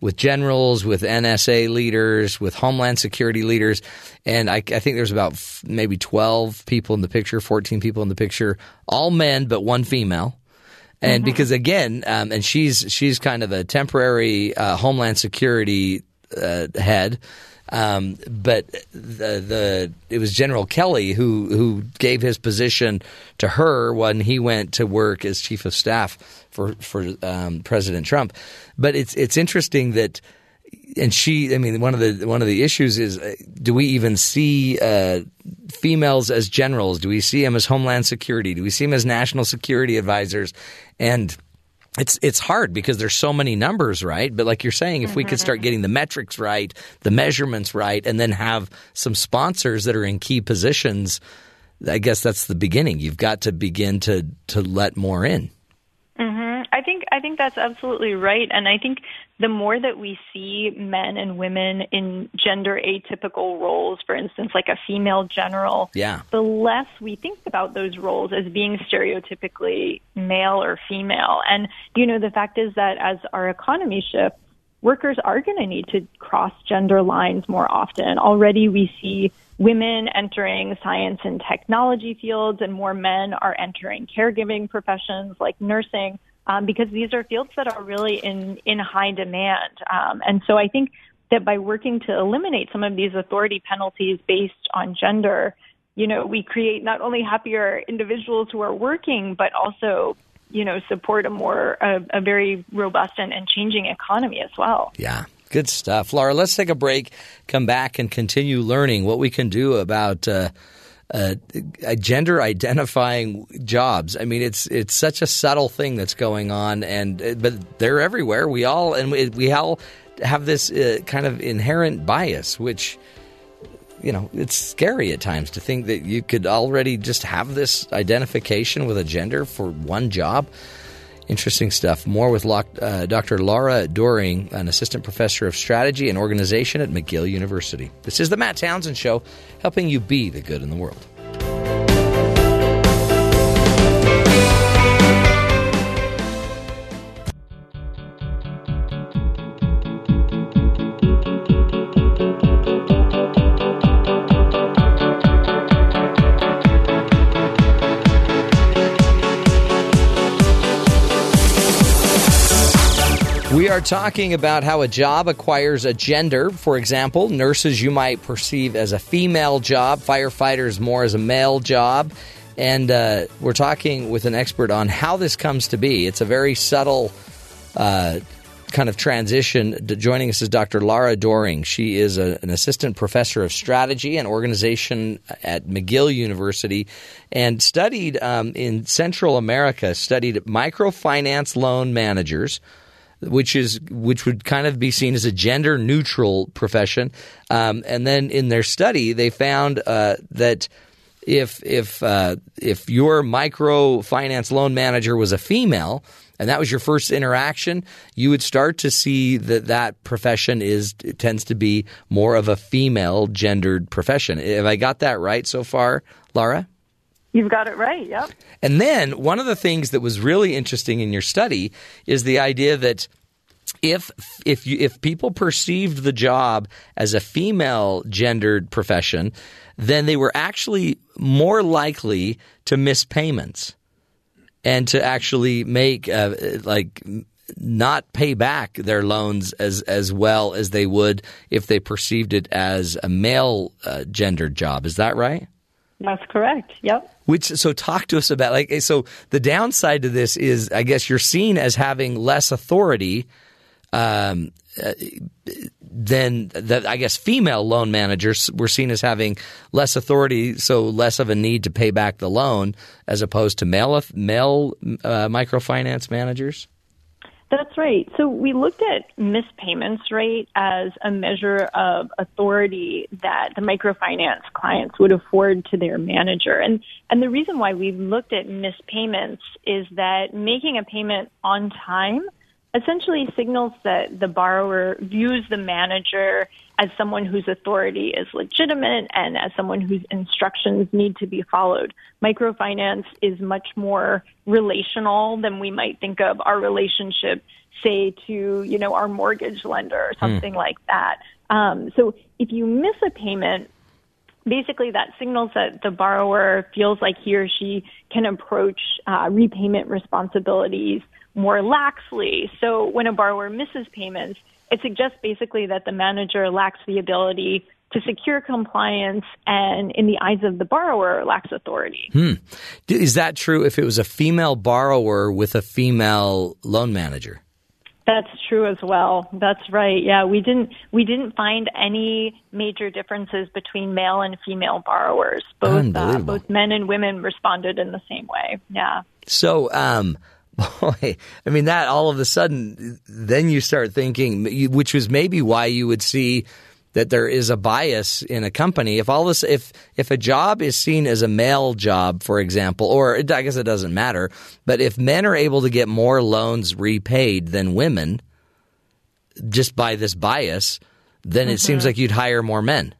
with generals, with NSA leaders, with Homeland Security leaders, and I, I think there's about f- maybe twelve people in the picture, fourteen people in the picture, all men but one female and because again, um, and she's she's kind of a temporary uh, Homeland Security uh, head. Um, but the the it was General Kelly who who gave his position to her when he went to work as chief of staff for for um, President Trump. But it's it's interesting that and she, I mean, one of the one of the issues is, uh, do we even see uh, females as generals? Do we see them as Homeland Security? Do we see them as national security advisors? And it's it's hard because there's so many numbers, right? But like you're saying, if we could start getting the metrics right, the measurements right, and then have some sponsors that are in key positions, I guess that's the beginning. You've got to begin to to let more in. Hmm I think I think that's absolutely right, and I think the more that we see men and women in gender atypical roles, for instance, like a female general, Yeah. the less we think about those roles as being stereotypically male or female. And you know, the fact is that as our economy shifts, workers are going to need to cross gender lines more often. Already we see women entering science and technology fields and more men are entering caregiving professions like nursing um, because these are fields that are really in, in high demand. Um, and so I think that by working to eliminate some of these authority penalties based on gender, you know, we create not only happier individuals who are working, but also, you know, support a more, a, a very robust and, and changing economy as well. Yeah. Good stuff. Laura, let's take a break, come back, and continue learning what we can do about uh, uh, gender identifying jobs. I mean, it's it's such a subtle thing that's going on, and uh, but they're everywhere. We all and we, we all have this uh, kind of inherent bias, which you know it's scary at times to think that you could already just have this identification with a gender for one job. Interesting stuff. More with uh, Dr. Laura Doering, an assistant professor of strategy and organization at McGill University. This is the Matt Townsend Show, helping you be the good in the world. Are talking about how a job acquires a gender. For example, nurses you might perceive as a female job, firefighters more as a male job. And uh, we're talking with an expert on how this comes to be. It's a very subtle uh, kind of transition. Joining us is Dr. Laura Doering. She is a, an assistant professor of strategy and organization at McGill University and studied um, in Central America, studied microfinance loan managers which is which would kind of be seen as a gender neutral profession. Um, and then in their study, they found uh, that if if uh, if your microfinance loan manager was a female and that was your first interaction, you would start to see that that profession is tends to be more of a female gendered profession. Have I got that right so far, Laura? You've got it right. Yep. And then one of the things that was really interesting in your study is the idea that if if you, if people perceived the job as a female gendered profession, then they were actually more likely to miss payments and to actually make uh, like not pay back their loans as as well as they would if they perceived it as a male uh, gendered job. Is that right? That's correct. Yep. Which so talk to us about like so the downside to this is I guess you're seen as having less authority um, uh, then that I guess female loan managers were seen as having less authority, so less of a need to pay back the loan, as opposed to male male uh, microfinance managers. That's right. So we looked at missed payments rate as a measure of authority that the microfinance clients would afford to their manager. And and the reason why we looked at missed payments is that making a payment on time essentially signals that the borrower views the manager as someone whose authority is legitimate and as someone whose instructions need to be followed. Microfinance is much more relational than we might think of our relationship, say, to, you know, our mortgage lender or something mm. like that. Um, so if you miss a payment, basically that signals that the borrower feels like he or she can approach uh, repayment responsibilities more laxly. So when a borrower misses payments, it suggests basically that the manager lacks the ability to secure compliance and, in the eyes of the borrower, lacks authority. Hmm. Is that true if it was a female borrower with a female loan manager? That's true as well. That's right. Yeah, we didn't we didn't find any major differences between male and female borrowers. Both uh, both men and women responded in the same way. Yeah. So, um, [LAUGHS] Boy, I mean that all of a sudden, then you start thinking, which was maybe why you would see that there is a bias in a company. If all this, if if a job is seen as a male job, for example, or I guess it doesn't matter, but if men are able to get more loans repaid than women, just by this bias, then mm-hmm. it seems mm-hmm. like you'd hire more men.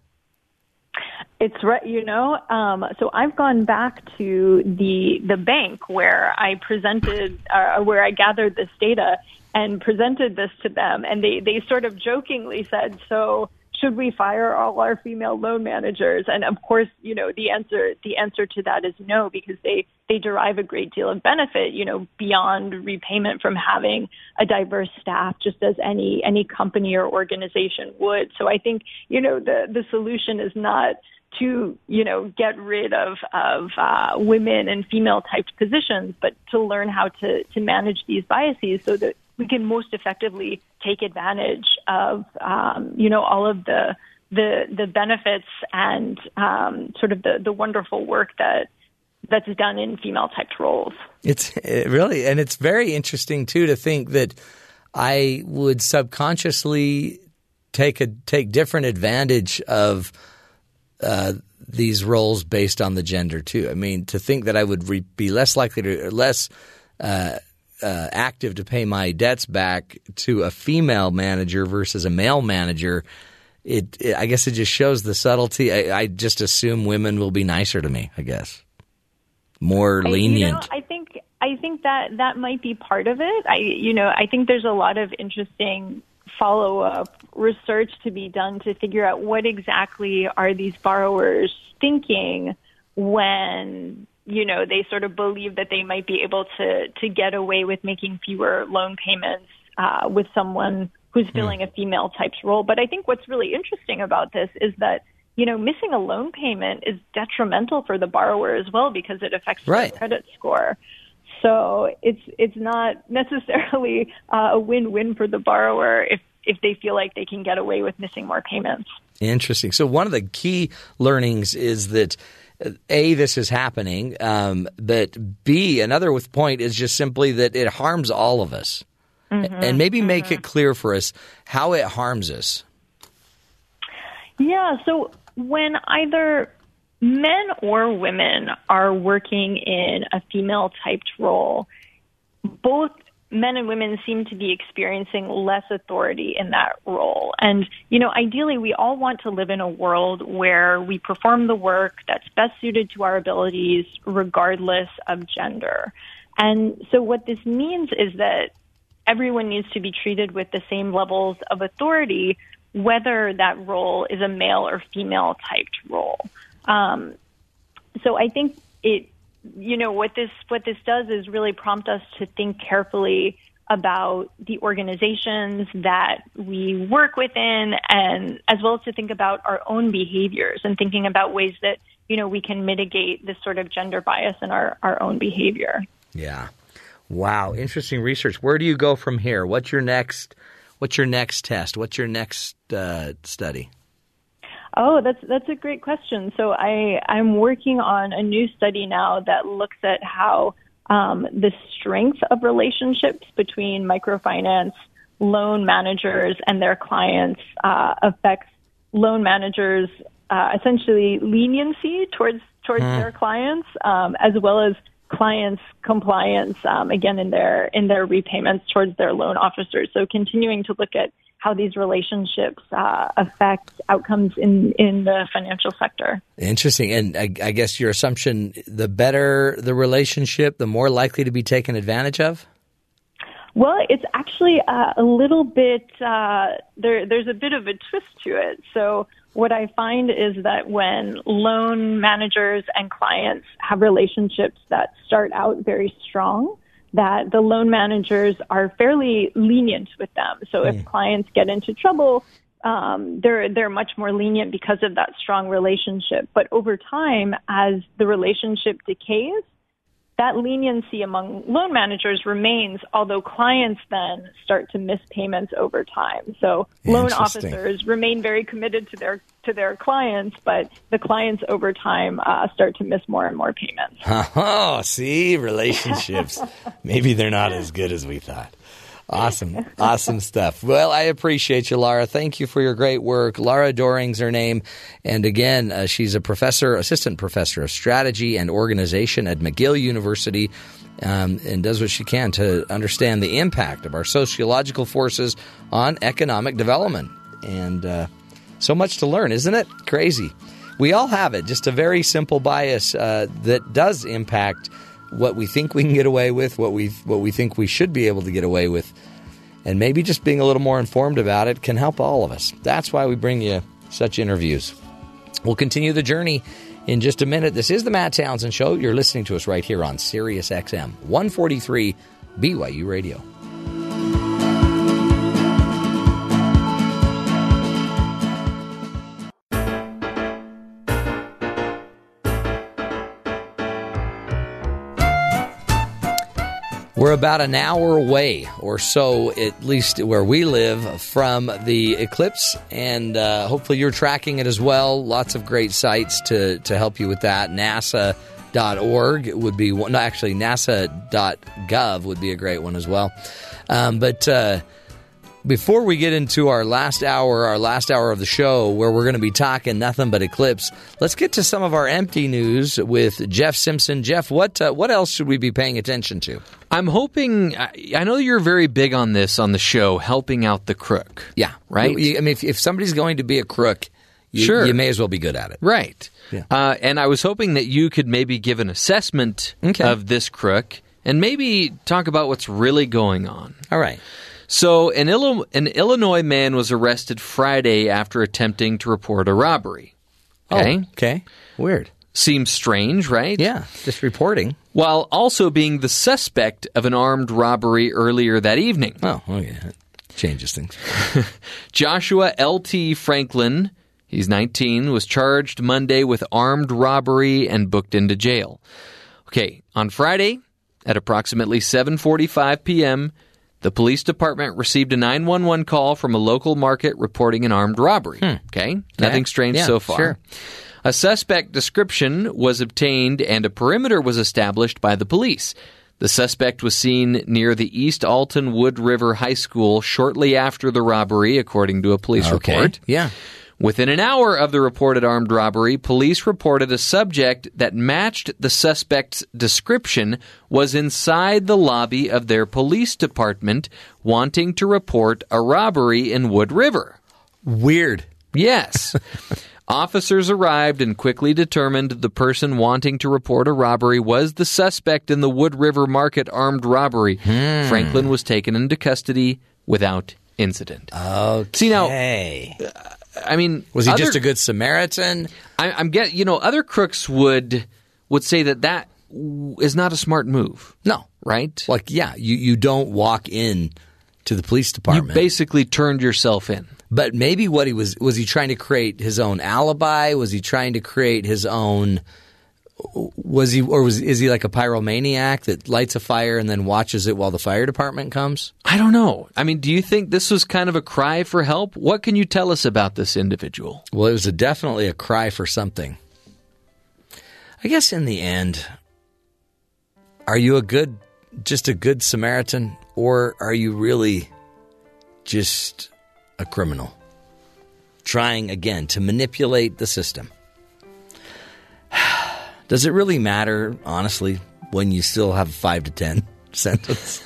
It's right, you know. Um, so I've gone back to the the bank where I presented, uh, where I gathered this data and presented this to them, and they they sort of jokingly said, "So should we fire all our female loan managers?" And of course, you know, the answer the answer to that is no, because they they derive a great deal of benefit, you know, beyond repayment from having a diverse staff, just as any any company or organization would. So I think you know the the solution is not to you know get rid of of uh, women and female typed positions, but to learn how to to manage these biases so that we can most effectively take advantage of um, you know all of the the the benefits and um, sort of the the wonderful work that that's done in female typed roles. It's it really and it's very interesting too to think that I would subconsciously take a take different advantage of uh, these roles based on the gender too. I mean, to think that I would re- be less likely to, less uh, uh, active to pay my debts back to a female manager versus a male manager, it, it I guess it just shows the subtlety. I, I, just assume women will be nicer to me. I guess more lenient. I, you know, I think I think that that might be part of it. I you know I think there's a lot of interesting follow up research to be done to figure out what exactly are these borrowers thinking when you know they sort of believe that they might be able to to get away with making fewer loan payments uh, with someone who's hmm. filling mm. a female type's role. But I think what's really interesting about this is that you know missing a loan payment is detrimental for the borrower as well because it affects right. their credit score. So it's it's not necessarily uh, a win-win for the borrower if if they feel like they can get away with missing more payments. Interesting. So one of the key learnings is that a this is happening, um, but b another with point is just simply that it harms all of us, mm-hmm, and maybe mm-hmm. make it clear for us how it harms us. Yeah. So when either men or women are working in a female typed role, both men and women seem to be experiencing less authority in that role. And, you know, ideally, we all want to live in a world where we perform the work that's best suited to our abilities, regardless of gender. And so, what this means is that everyone needs to be treated with the same levels of authority, whether that role is a male or female typed role. Um, so, I think it you know what this what this does is really prompt us to think carefully about the organizations that we work within and as well as to think about our own behaviors and thinking about ways that you know we can mitigate this sort of gender bias in our, our own behavior. Yeah. Wow. Interesting research. Where do you go from here? What's your next what's your next test? What's your next uh, study Oh, that's that's a great question. So I I'm working on a new study now that looks at how um, the strength of relationships between microfinance loan managers and their clients uh, affects loan managers uh, essentially leniency towards towards mm. their clients um, as well as clients compliance um, again in their in their repayments towards their loan officers so continuing to look at how these relationships uh, affect outcomes in, in the financial sector. Interesting. And I, I, guess your assumption the better the relationship, the more likely to be taken advantage of? Well, it's actually uh, a little bit, uh, there, there's a bit of a twist to it. So, what I find is that when loan managers and clients have relationships that start out very strong, that the loan managers are fairly lenient with them. So if hmm. clients get into trouble, um, they're they're much more lenient because of that strong relationship. But over time, as the relationship decays, that leniency among loan managers remains, although clients then start to miss payments over time. So loan officers remain very committed to their to their clients, but the clients over time uh, start to miss more and more payments. [LAUGHS] Oh, see, relationships. [LAUGHS] Maybe they're not as good as we thought. Awesome. Awesome stuff. Well, I appreciate you, Laura. Thank you for your great work. Laura Doering's her name. And again, uh, she's a professor, assistant professor of strategy and organization at McGill University. Um, and does what she can to understand the impact of our sociological forces on economic development. And uh, so much to learn, isn't it? Crazy. We all have it, just a very simple bias uh, that does impact what we think we can get away with, what we what we think we should be able to get away with, and maybe just being a little more informed about it can help all of us. That's why we bring you such interviews. We'll continue the journey in just a minute. This is the Matt Townsend Show. You're listening to us right here on Sirius XM 143 BYU Radio. We're about an hour away or so, at least where we live, from the eclipse, and uh, hopefully you're tracking it as well. Lots of great sites to, to help you with that. NASA.org would be one. No, actually, NASA.gov would be a great one as well. Um, but uh, Before we get into our last hour, our last hour of the show, where we're going to be talking nothing but eclipse, let's get to some of our empty news with Jeff Simpson. Jeff, what uh, what else should we be paying attention to? I'm hoping. I I know you're very big on this on the show, helping out the crook. Yeah, Right? You- you- I mean, if, if somebody's going to be a crook, you, Sure. you may as well be good at it. Right. Yeah. Uh, and I was hoping that you could maybe give an assessment Okay. of this crook and maybe talk about what's really going on. All right. So, an, Illi- an Illinois man was arrested Friday after attempting to report a robbery. Oh, okay. Oh, okay. Weird. Seems strange, right? Yeah, just reporting. While also being the suspect of an armed robbery earlier that evening. Oh, oh okay. That changes things. [LAUGHS] Joshua L.T. Franklin, he's 19, was charged Monday with armed robbery and booked into jail. Okay, on Friday at approximately 7:45 p.m., the police department received a 911 call from a local market reporting an armed robbery. Hmm. Okay? Nothing strange Yeah, so far. sure. A suspect description was obtained and a perimeter was established by the police. The suspect was seen near the East Alton Wood River High School shortly after the robbery, according to a police Okay. report. Yeah. Within an hour of the reported armed robbery, police reported a subject that matched the suspect's description was inside the lobby of their police department wanting to report a robbery in Wood River. Weird. Yes. [LAUGHS] Officers arrived and quickly determined the person wanting to report a robbery was the suspect in the Wood River Market armed robbery. Hmm. Franklin was taken into custody without incident. Okay. See now. I mean, Was he other- just a good Samaritan? I, I'm get you know other crooks would would say that that is not a smart move, No. right? Like, yeah, you, you don't walk in to the police you department. basically turned yourself in. but maybe what he was was he trying to create his own alibi? Was he trying to create his own? Was he or was is he like a pyromaniac that lights a fire and then watches it while the fire department comes? I don't know. I mean, do you think this was kind of a cry for help? What can you tell us about this individual? Well, it was a, definitely a cry for something. I guess in the end, are you a good, just a good Samaritan, or are you really just a criminal trying again to manipulate the system? [SIGHS] Does it really matter, honestly, when you still have a five to ten [LAUGHS] sentence?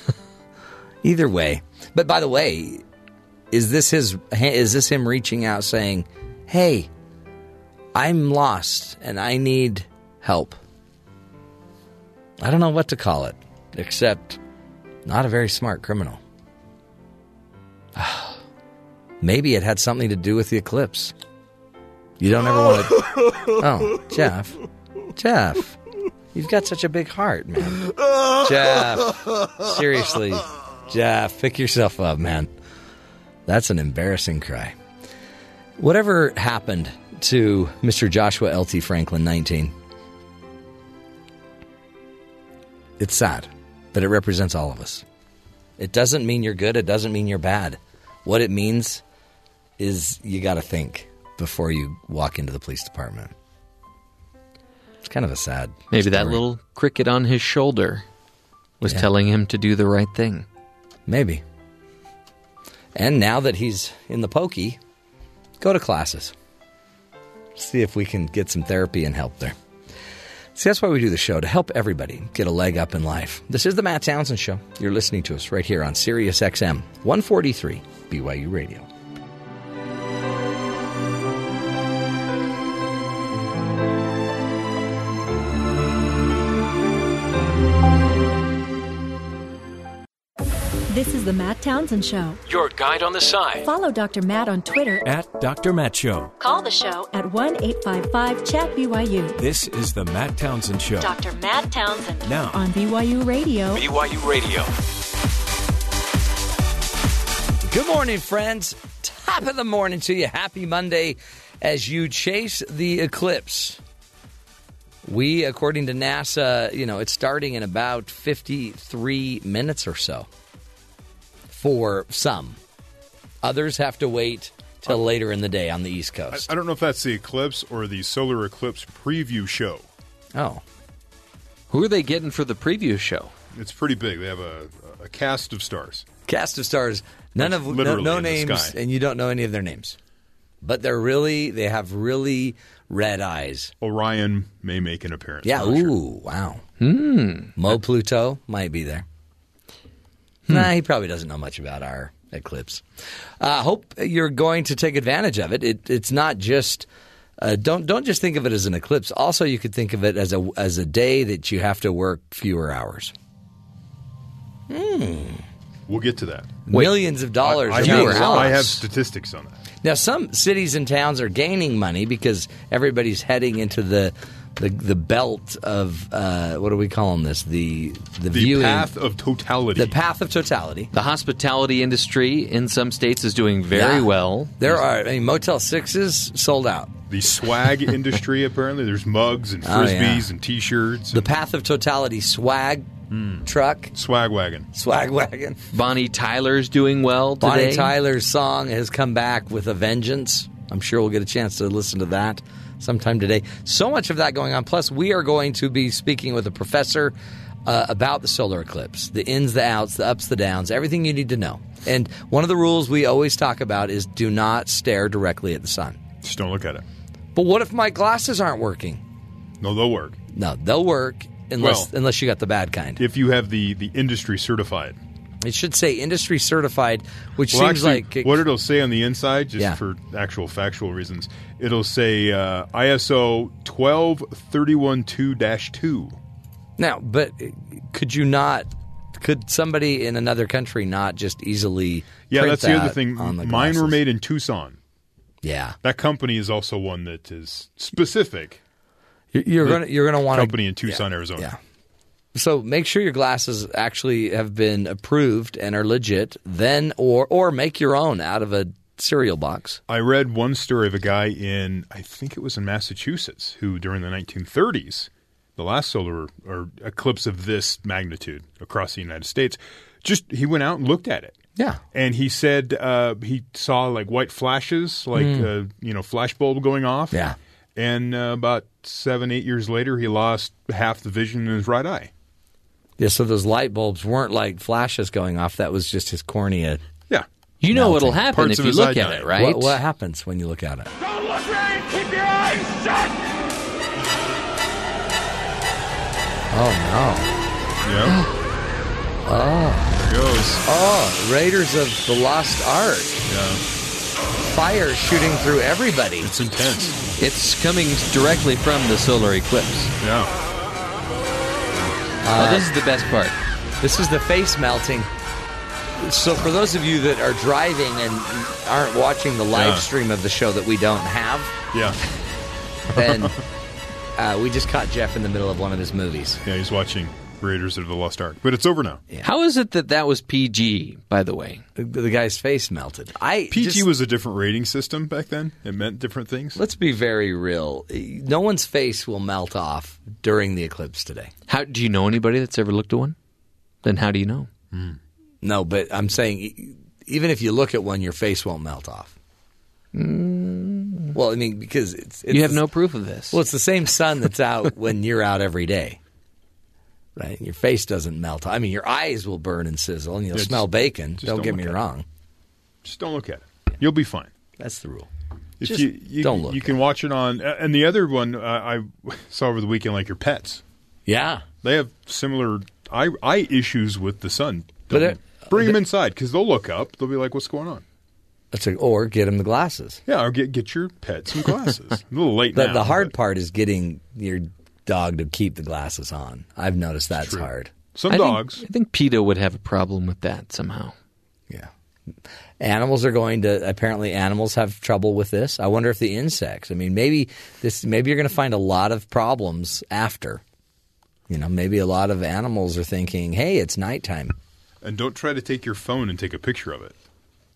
Either way. But by the way, is this his? Is this him reaching out saying, "Hey, I'm lost and I need help"? I don't know what to call it, except not a very smart criminal. [SIGHS] Maybe it had something to do with the eclipse. You don't ever want to. [LAUGHS] Oh, Jeff, Jeff, you've got such a big heart, man. Jeff, seriously, Jeff, pick yourself up, man. That's an embarrassing cry. Whatever happened to Mr. Joshua L.T. Franklin, 19? It's sad, but it represents all of us. It doesn't mean you're good, it doesn't mean you're bad. What it means is you got to think before you walk into the police department. It's kind of a sad. Maybe that little cricket on his shoulder was Yeah. telling him to do the right thing. Maybe. And now that he's in the pokey, go to classes. See if we can get some therapy and help there. See, that's why we do the show, to help everybody get a leg up in life. This is the Matt Townsend Show. You're listening to us right here on Sirius XM 143 BYU Radio. This is the Matt Townsend Show. Your guide on the side Follow Dr. Matt on Twitter at Dr. Matt Show. Call the show at 1 855 Chat BYU This is the Matt Townsend Show. Dr. Matt Townsend Now, on BYU Radio. BYU Radio. Good morning, friends. Top of the morning to you. Happy Monday as you chase the eclipse. We, according to NASA, you know, it's starting in about 53 minutes or so for some. Others have to wait till later in the day on the East Coast. I don't know if that's the eclipse or the solar eclipse preview show. Oh, Who are they getting for the preview show? It's pretty big. They have a, a cast of stars. cast of stars. None of no, no names, and you don't know any of their names. But they're really they have really red eyes. Orion may make an appearance. Yeah. I'm sure. Ooh. Wow. Hmm. Mo Pluto might be there. Nah, he probably doesn't know much about our eclipse. I uh, hope you're going to take advantage of it. it it's not just. Uh, don't don't just think of it as an eclipse. Also, you could think of it as a as a day that you have to work fewer hours. Hmm. We'll get to that. Millions of dollars. I, are I being have, lost. I have statistics on that. Now, some cities and towns are gaining money because everybody's heading into the the, the belt of uh, what are we calling? This the the, The viewing path of totality. the path of totality. The hospitality industry in some states is doing very Yeah. well. There are I mean, Motel Sixes sold out. the swag [LAUGHS] industry, apparently. There's mugs and Oh, frisbees yeah. and T-shirts. The and path of totality swag truck, swag wagon. swag wagon. Bonnie Tyler's doing well Bonnie. Tyler's song has come back with a vengeance. I'm sure we'll get a chance to listen to that sometime today. So much of that going on. Plus, we are going to be speaking with a professor uh, about the solar eclipse the ins, the outs, the ups, the downs, everything you need to know. And one of the rules we always talk about is do not stare directly at the sun. Just don't look at it. But what if my glasses aren't working? No, they'll work. No, they'll work unless Well- unless you got the bad kind. If you have the, the industry certified. It should say industry certified, which Well, seems actually, like it- what it'll say on the inside, just Yeah. for actual factual reasons, it'll say uh, ISO 12312-2. Now, but could you not? Could somebody in another country not just easily? Yeah, that's the other thing. On the Mine were glasses? made in Tucson. Yeah, That company is also one that is specific. you're, you're gonna you're gonna want a company in Tucson, Arizona. Yeah. So make sure your glasses actually have been approved and are legit. Then, or or make your own out of a cereal box. I read one story of a guy in, I think it was in Massachusetts, who during the 1930s, the last solar or eclipse of this magnitude across the United States, just he went out and looked at it. Yeah. And he said uh, he saw like white flashes, like uh, you know, flash bulb going off. Yeah. And uh, about seven, eight years later, he lost half the vision in his right eye. Yeah. So those light bulbs weren't like flashes going off. That was just his cornea. Yeah. You know what'll happen if you look at it, right? What, what happens when you look at it? Don't look right! Keep your eyes shut! Oh no! Yeah. [GASPS] oh. There it goes. Oh, Raiders of the Lost Ark. Yeah. Fire shooting through everybody. It's intense. It's coming directly from the solar eclipse. Yeah. oh, this is the best part. This is the face melting. So, for those of you that are driving and aren't watching the live Yeah. stream of the show that we don't have, Yeah. then [LAUGHS] uh, we just caught Jeff in the middle of one of his movies. Yeah. He's watching Raiders of the Lost Ark, but it's over now. How is it that that was PG, by the way? The, the guy's face melted. I PG just- was a different rating system back then. It meant different things. Let's be very real. No one's face will melt off during the eclipse today. How do you know anybody that's ever looked at one? Then how do you know? No, but I'm saying e- even if you look at one, your face won't melt off. Well, I mean, because it's, it's you have no proof of this. Well, it's the same sun that's out [LAUGHS] when you're out every day, right? Your face doesn't melt. I mean, your eyes will burn and sizzle, and you'll Yeah, smell bacon. Don't don't get me at it. wrong. Just don't look at it. You'll be fine. That's the rule. If Just you, you don't look You at can watch it on. uh, And the other one uh, I [LAUGHS] saw over the weekend, like your pets, Yeah, they have similar eye eye issues with the sun. But Don't it- bring them inside because they'll look up. They'll be like, "What's going on?" that's a, or get them the glasses. Yeah, or get get your pet some glasses. a [LAUGHS] little late The, now. the hard but part is getting your dog to keep the glasses on. I've noticed that's true. hard. Some I think- dogs. I think PETA would have a problem with that somehow. Yeah. Animals are going to apparently animals have trouble with this. I wonder if the insects. I mean, maybe this maybe you're going to find a lot of problems after. You know, maybe a lot of animals are thinking, "Hey, it's nighttime." And don't try to take your phone and take a picture of it.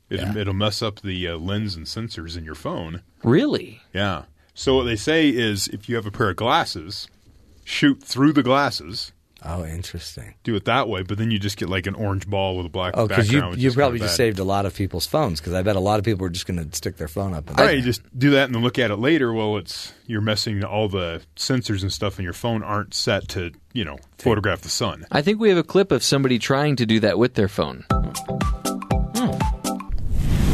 it Yeah. It'll mess up the uh, lens and sensors in your phone. Really? Yeah. So what they say is, if you have a pair of glasses, shoot through the glasses. Oh, interesting. Do it that way, but then you just get like an orange ball with a black Oh, because background. you which you is probably just saved a lot of people's phones because I bet a lot of people are just going to stick their phone up. And Right, you just do that and then look at it later. Well, it's you're messing all the sensors and stuff in your phone aren't set to you know photograph the sun. I think we have a clip of somebody trying to do that with their phone. Hmm.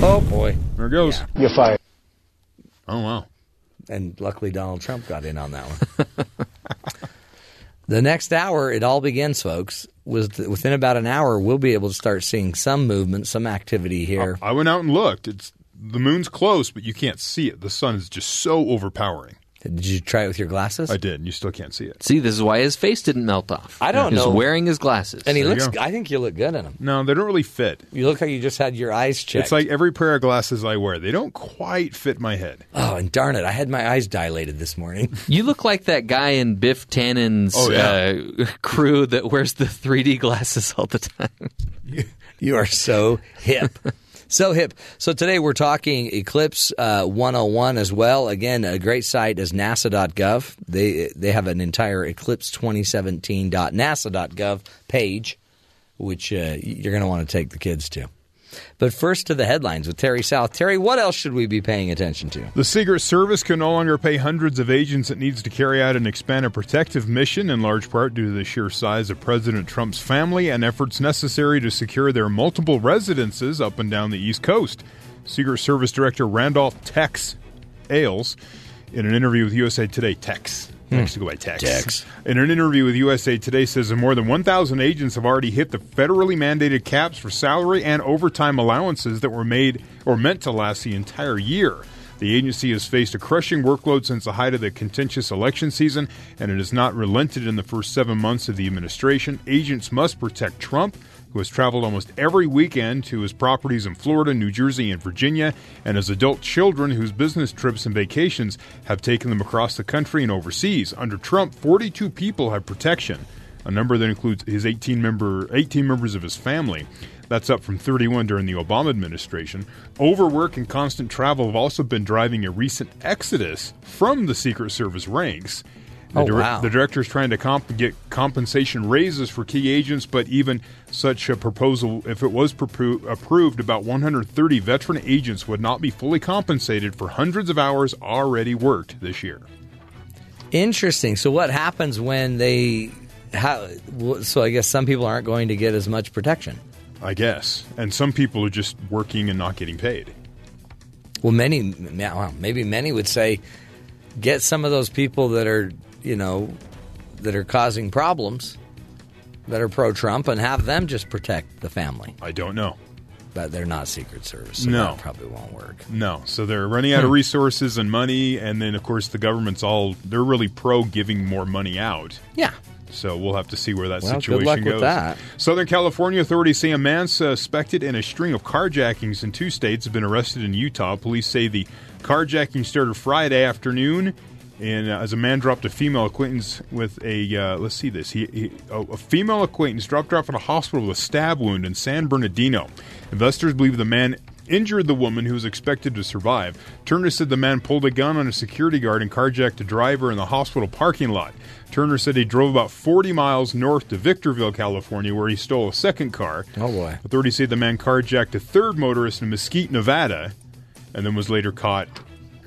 Oh boy. There it goes. You're fired. Oh wow. And luckily, Donald Trump got in on that one. [LAUGHS] the next hour, it all begins, folks. Within about an hour, we'll be able to start seeing some movement, some activity here. I went out and looked. It's the moon's close, but you can't see it. The sun is just so overpowering. Did you try it with your glasses? I did, and you still can't see it. See, this is why his face didn't melt off. I don't He's know. wearing his glasses. and he There you looks. go. I think you look good in them. No, they don't really fit. You look like you just had your eyes checked. It's like every pair of glasses I wear. They don't quite fit my head. oh, and darn it, I had my eyes dilated this morning. [LAUGHS] You look like that guy in Biff Tannen's Oh, yeah. uh, [LAUGHS] crew that wears the 3D glasses all the time. You are so hip. [LAUGHS] So hip. So today we're talking Eclipse uh, 101 as well. Again, a great site is nasa.gov. They they have an entire Eclipse 2017.nasa.gov page, which uh, you're going to want to take the kids to. But first to the headlines with Terry South. Terry, what else should we be paying attention to? The Secret Service can no longer pay hundreds of agents it needs to carry out an expanded protective mission, in large part due to the sheer size of President Trump's family and efforts necessary to secure their multiple residences up and down the East Coast. Secret Service Director Randolph Tex Alles, in an interview with USA Today, Tex. Next hmm. to go by Tex. Tex. In an interview with USA Today, says that more than 1,000 agents have already hit the federally mandated caps for salary and overtime allowances that were made or meant to last the entire year. The agency has faced a crushing workload since the height of the contentious election season, and it has not relented in the first seven months of the administration. Agents must protect Trump, who has traveled almost every weekend to his properties in Florida, New Jersey, and Virginia, and his adult children whose business trips and vacations have taken them across the country and overseas. Under Trump, 42 people have protection, a number that includes his 18 member 18 members of his family. That's up from 31 during the Obama administration. Overwork and constant travel have also been driving a recent exodus from the Secret Service ranks. The, Oh, dir- wow. the director is trying to comp- get compensation raises for key agents, but even such a proposal, if it was propro- approved, about 130 veteran agents would not be fully compensated for hundreds of hours already worked this year. Interesting. So what happens when they how so I guess some people aren't going to get as much protection. I guess. And some people are just working and not getting paid. Well, many well, maybe many would say get some of those people that are, you know, that are causing problems that are pro Trump and have them just protect the family. I don't know. But they're not Secret Service, so No. that probably won't work. No. So they're running out of hmm. resources and money. And then, of course, the government's all, they're really pro giving more money out. Yeah. So we'll have to see where that Well, situation goes. that. Southern California authorities say a man suspected in a string of carjackings in two states has been arrested in Utah. Police say the carjacking started Friday afternoon, and uh, as a man dropped a female acquaintance with a uh, let's see this, he, he a female acquaintance dropped her off at a hospital with a stab wound in San Bernardino. Investors believe the man injured the woman who was expected to survive. Turner said the man pulled a gun on a security guard and carjacked a driver in the hospital parking lot. Turner said he drove about 40 miles north to Victorville, California, where he stole a second car. Oh boy. Authorities say the man carjacked a third motorist in Mesquite, Nevada, and then was later caught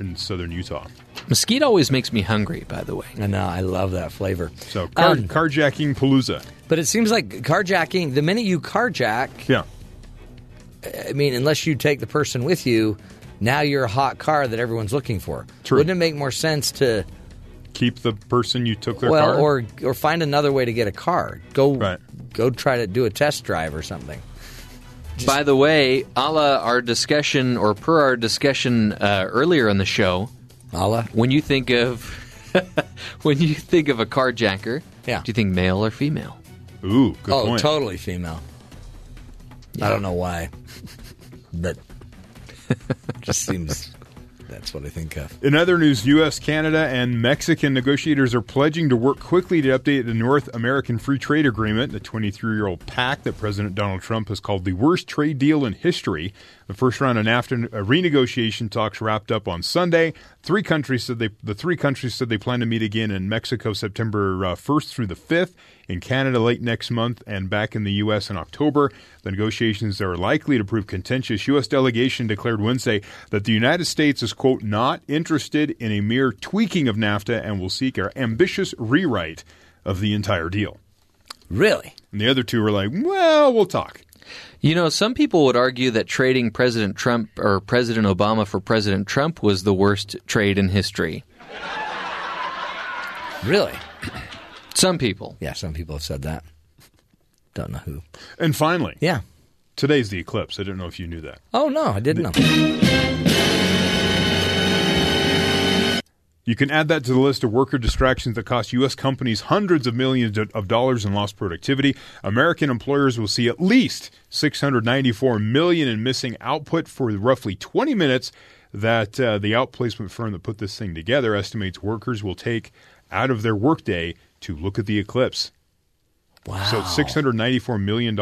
in southern Utah. Mesquite always makes me hungry, by the way. I know, I love that flavor. So car, Um, carjacking Palooza. But it seems like carjacking, the minute you carjack, Yeah. I mean, unless you take the person with you, now you're a hot car that everyone's looking for. True. Wouldn't it make more sense to Keep the person you took their well, car. or or find another way to get a car? Go Right. go try to do a test drive or something. By the way, a la our discussion, or per our discussion uh, earlier in the show, Allah, when you think of [LAUGHS] when you think of a carjacker, Yeah. do you think male or female? Ooh, good oh, point. totally female. I don't know why, [LAUGHS] but just seems that's what I think of. In other news, U.S., Canada, and Mexican negotiators are pledging to work quickly to update the North American Free Trade Agreement, the 23 year old pact that President Donald Trump has called the worst trade deal in history. The first round of NAFTA uh, renegotiation talks wrapped up on Sunday. Three countries said they, the three countries said they plan to meet again in Mexico September uh, 1st through the 5th, in Canada late next month, and back in the U.S. in October. The negotiations are likely to prove contentious. U.S. delegation declared Wednesday that the United States is, quote, not interested in a mere tweaking of NAFTA and will seek an ambitious rewrite of the entire deal. Really? And the other two were like, well, we'll talk. You know, some people would argue that trading President Trump or President Obama for President Trump was the worst trade in history. Really? Some people. Yeah, some people have said that. Don't know who. And finally, Yeah. today's the eclipse. I don't know if you knew that. Oh no, I didn't know. You can add that to the list of worker distractions that cost U.S. companies hundreds of millions of dollars in lost productivity. American employers will see at least 694 million in missing output for roughly 20 minutes that uh, the outplacement firm that put this thing together estimates workers will take out of their workday to look at the eclipse. Wow. So it's $694 million.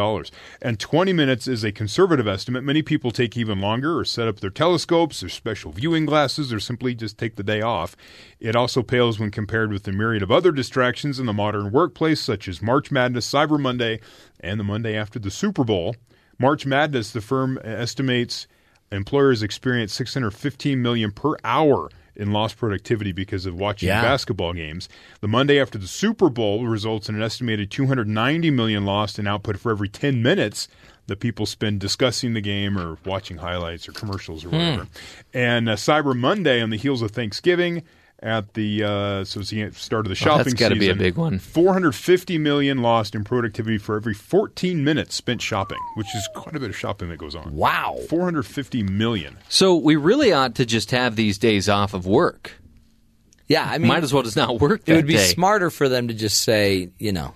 And 20 minutes is a conservative estimate. Many people take even longer or set up their telescopes or special viewing glasses or simply just take the day off. It also pales when compared with the myriad of other distractions in the modern workplace, such as March Madness, Cyber Monday, and the Monday after the Super Bowl. March Madness, the firm estimates employers experience 615 million per hour in lost productivity because of watching Yeah. basketball games. The Monday after the Super Bowl results in an estimated 290 million lost in output for every 10 minutes that people spend discussing the game or watching highlights or commercials or whatever. And uh, Cyber Monday on the heels of Thanksgiving at the uh, so it's the start of the Well, shopping that's gotta be a big one. 450 million lost in productivity for every 14 minutes spent shopping, which is quite a bit of shopping that goes on. Wow. 450 million. So we really ought to just have these days off of work. Yeah, I mean, Might as well just not work that it would be day. smarter for them to just say, you know,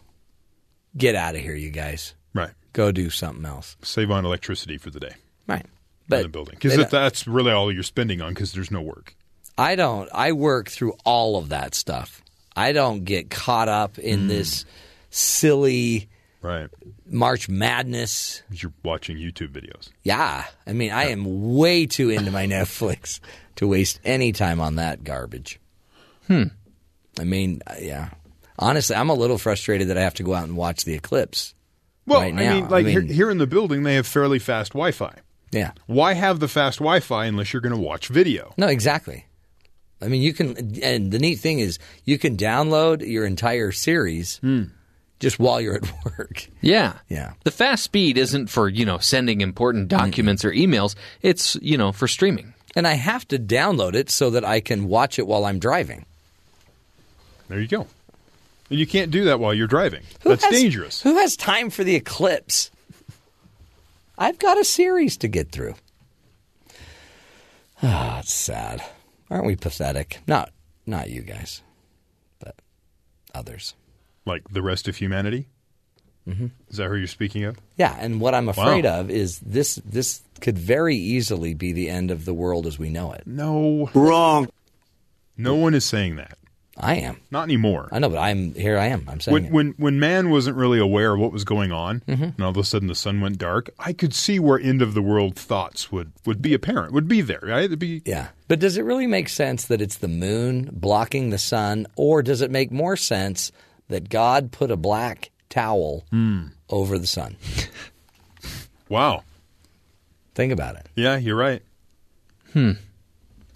get out of here, you guys. Right. Go do something else. Save on electricity for the day. Right. in But the building because that's really all you're spending on because there's no work. I don't. I work through all of that stuff. I don't get caught up in this silly Right. March Madness. You're watching YouTube videos. Yeah, I mean, I am way too into my [LAUGHS] Netflix to waste any time on that garbage. Hmm. I mean, uh, yeah. Honestly, I'm a little frustrated that I have to go out and watch the eclipse. Well, right I mean, like I here, mean- here in the building, they have fairly fast Wi-Fi. Yeah. Why have the fast Wi-Fi unless you're going to watch video? No, exactly. I mean, you can, and the neat thing is, you can download your entire series just while you're at [LAUGHS] work. Yeah. Yeah. The fast speed isn't for, you know, sending important documents or emails. It's, you know, for streaming. And I have to download it so that I can watch it while I'm driving. There you go. And you can't do that while you're driving. Who That's has- dangerous. Who has time for the eclipse? I've got a series to get through. [SIGHS] Ah, it's sad. Aren't we pathetic? Not not you guys, but others. Like the rest of humanity. Mm-hmm. Is that who you're speaking of? Yeah, and what I'm afraid Wow. of is this this could very easily be the end of the world as we know it. No. Wrong. No one is saying that. I am. Not anymore. I know, but I'm here I am. I'm saying when it. when when man wasn't really aware of what was going on, Mm-hmm. and all of a sudden the sun went dark, I could see where end of the world thoughts would would be apparent, would be there. Right? It'd be Yeah. But does it really make sense that it's the moon blocking the sun, or does it make more sense that God put a black towel Hmm. over the sun? wow. Think about it, Yeah, you're right. Hmm.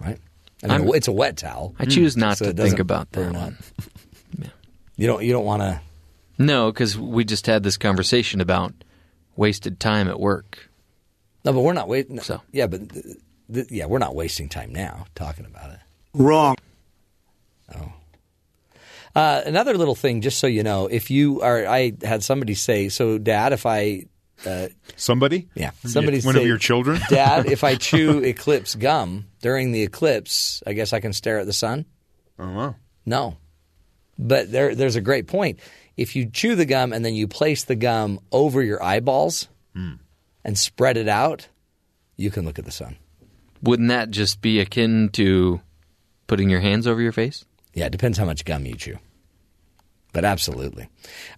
right? I mean, it's a wet towel. I choose not so to think about that one. [LAUGHS] up. You don't. You don't want to. No, because we just had this conversation about wasted time at work. No, but we're not waiting. So. yeah, but th- yeah, we're not wasting time now talking about it. Wrong. Uh, another little thing, just so you know, if you are, I had somebody say, so Dad, if I, uh, Somebody? yeah, somebody One say, of your children? [LAUGHS] Dad, if I [LAUGHS] chew eclipse gum during the eclipse, I guess I can stare at the sun. Oh wow. No, but there, there's a great point. If you chew the gum and then you place the gum over your eyeballs and spread it out, you can look at the sun. Wouldn't that just be akin to putting your hands over your face? Yeah, it depends how much gum you chew. But absolutely.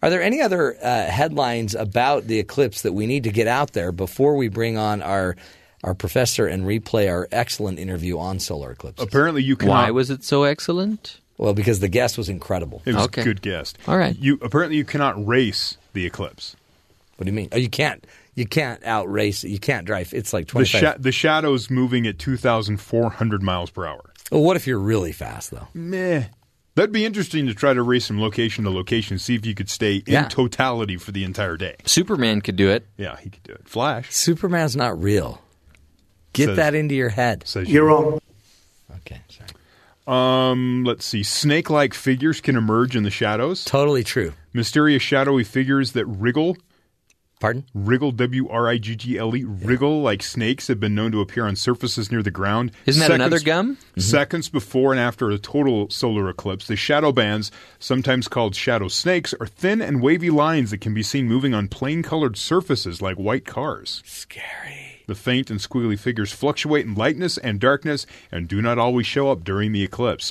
Are there any other uh, headlines about the eclipse that we need to get out there before we bring on our our professor and replay our excellent interview on solar eclipses? Apparently you cannot Why was it so excellent? Well, because the guest was incredible. it was Okay. a good guest. All right. You apparently you cannot race the eclipse. What do you mean? Oh, you can't you can't outrace it. You can't drive. It's like The, twenty five. sha- the shadow's moving at 2,400 miles per hour. well, what if you're really fast though? Meh. That'd be interesting to try to race from location to location, see if you could stay in Yeah. totality for the entire day. Superman could do it. Yeah, he could do it. Flash Superman's not real. Get Says- that into your head. says You're wrong. Okay, sorry. Um, let's see. Snake-like figures can emerge in the shadows. Totally true. Mysterious shadowy figures that wriggle, Pardon? wriggle W R I G G L E, wriggle like snakes have been known to appear on surfaces near the ground. Isn't that another gum? Mm-hmm. Seconds before and after a total solar eclipse, the shadow bands, sometimes called shadow snakes, are thin and wavy lines that can be seen moving on plain-colored surfaces like white cars. Scary. The faint and squiggly figures fluctuate in lightness and darkness and do not always show up during the eclipse.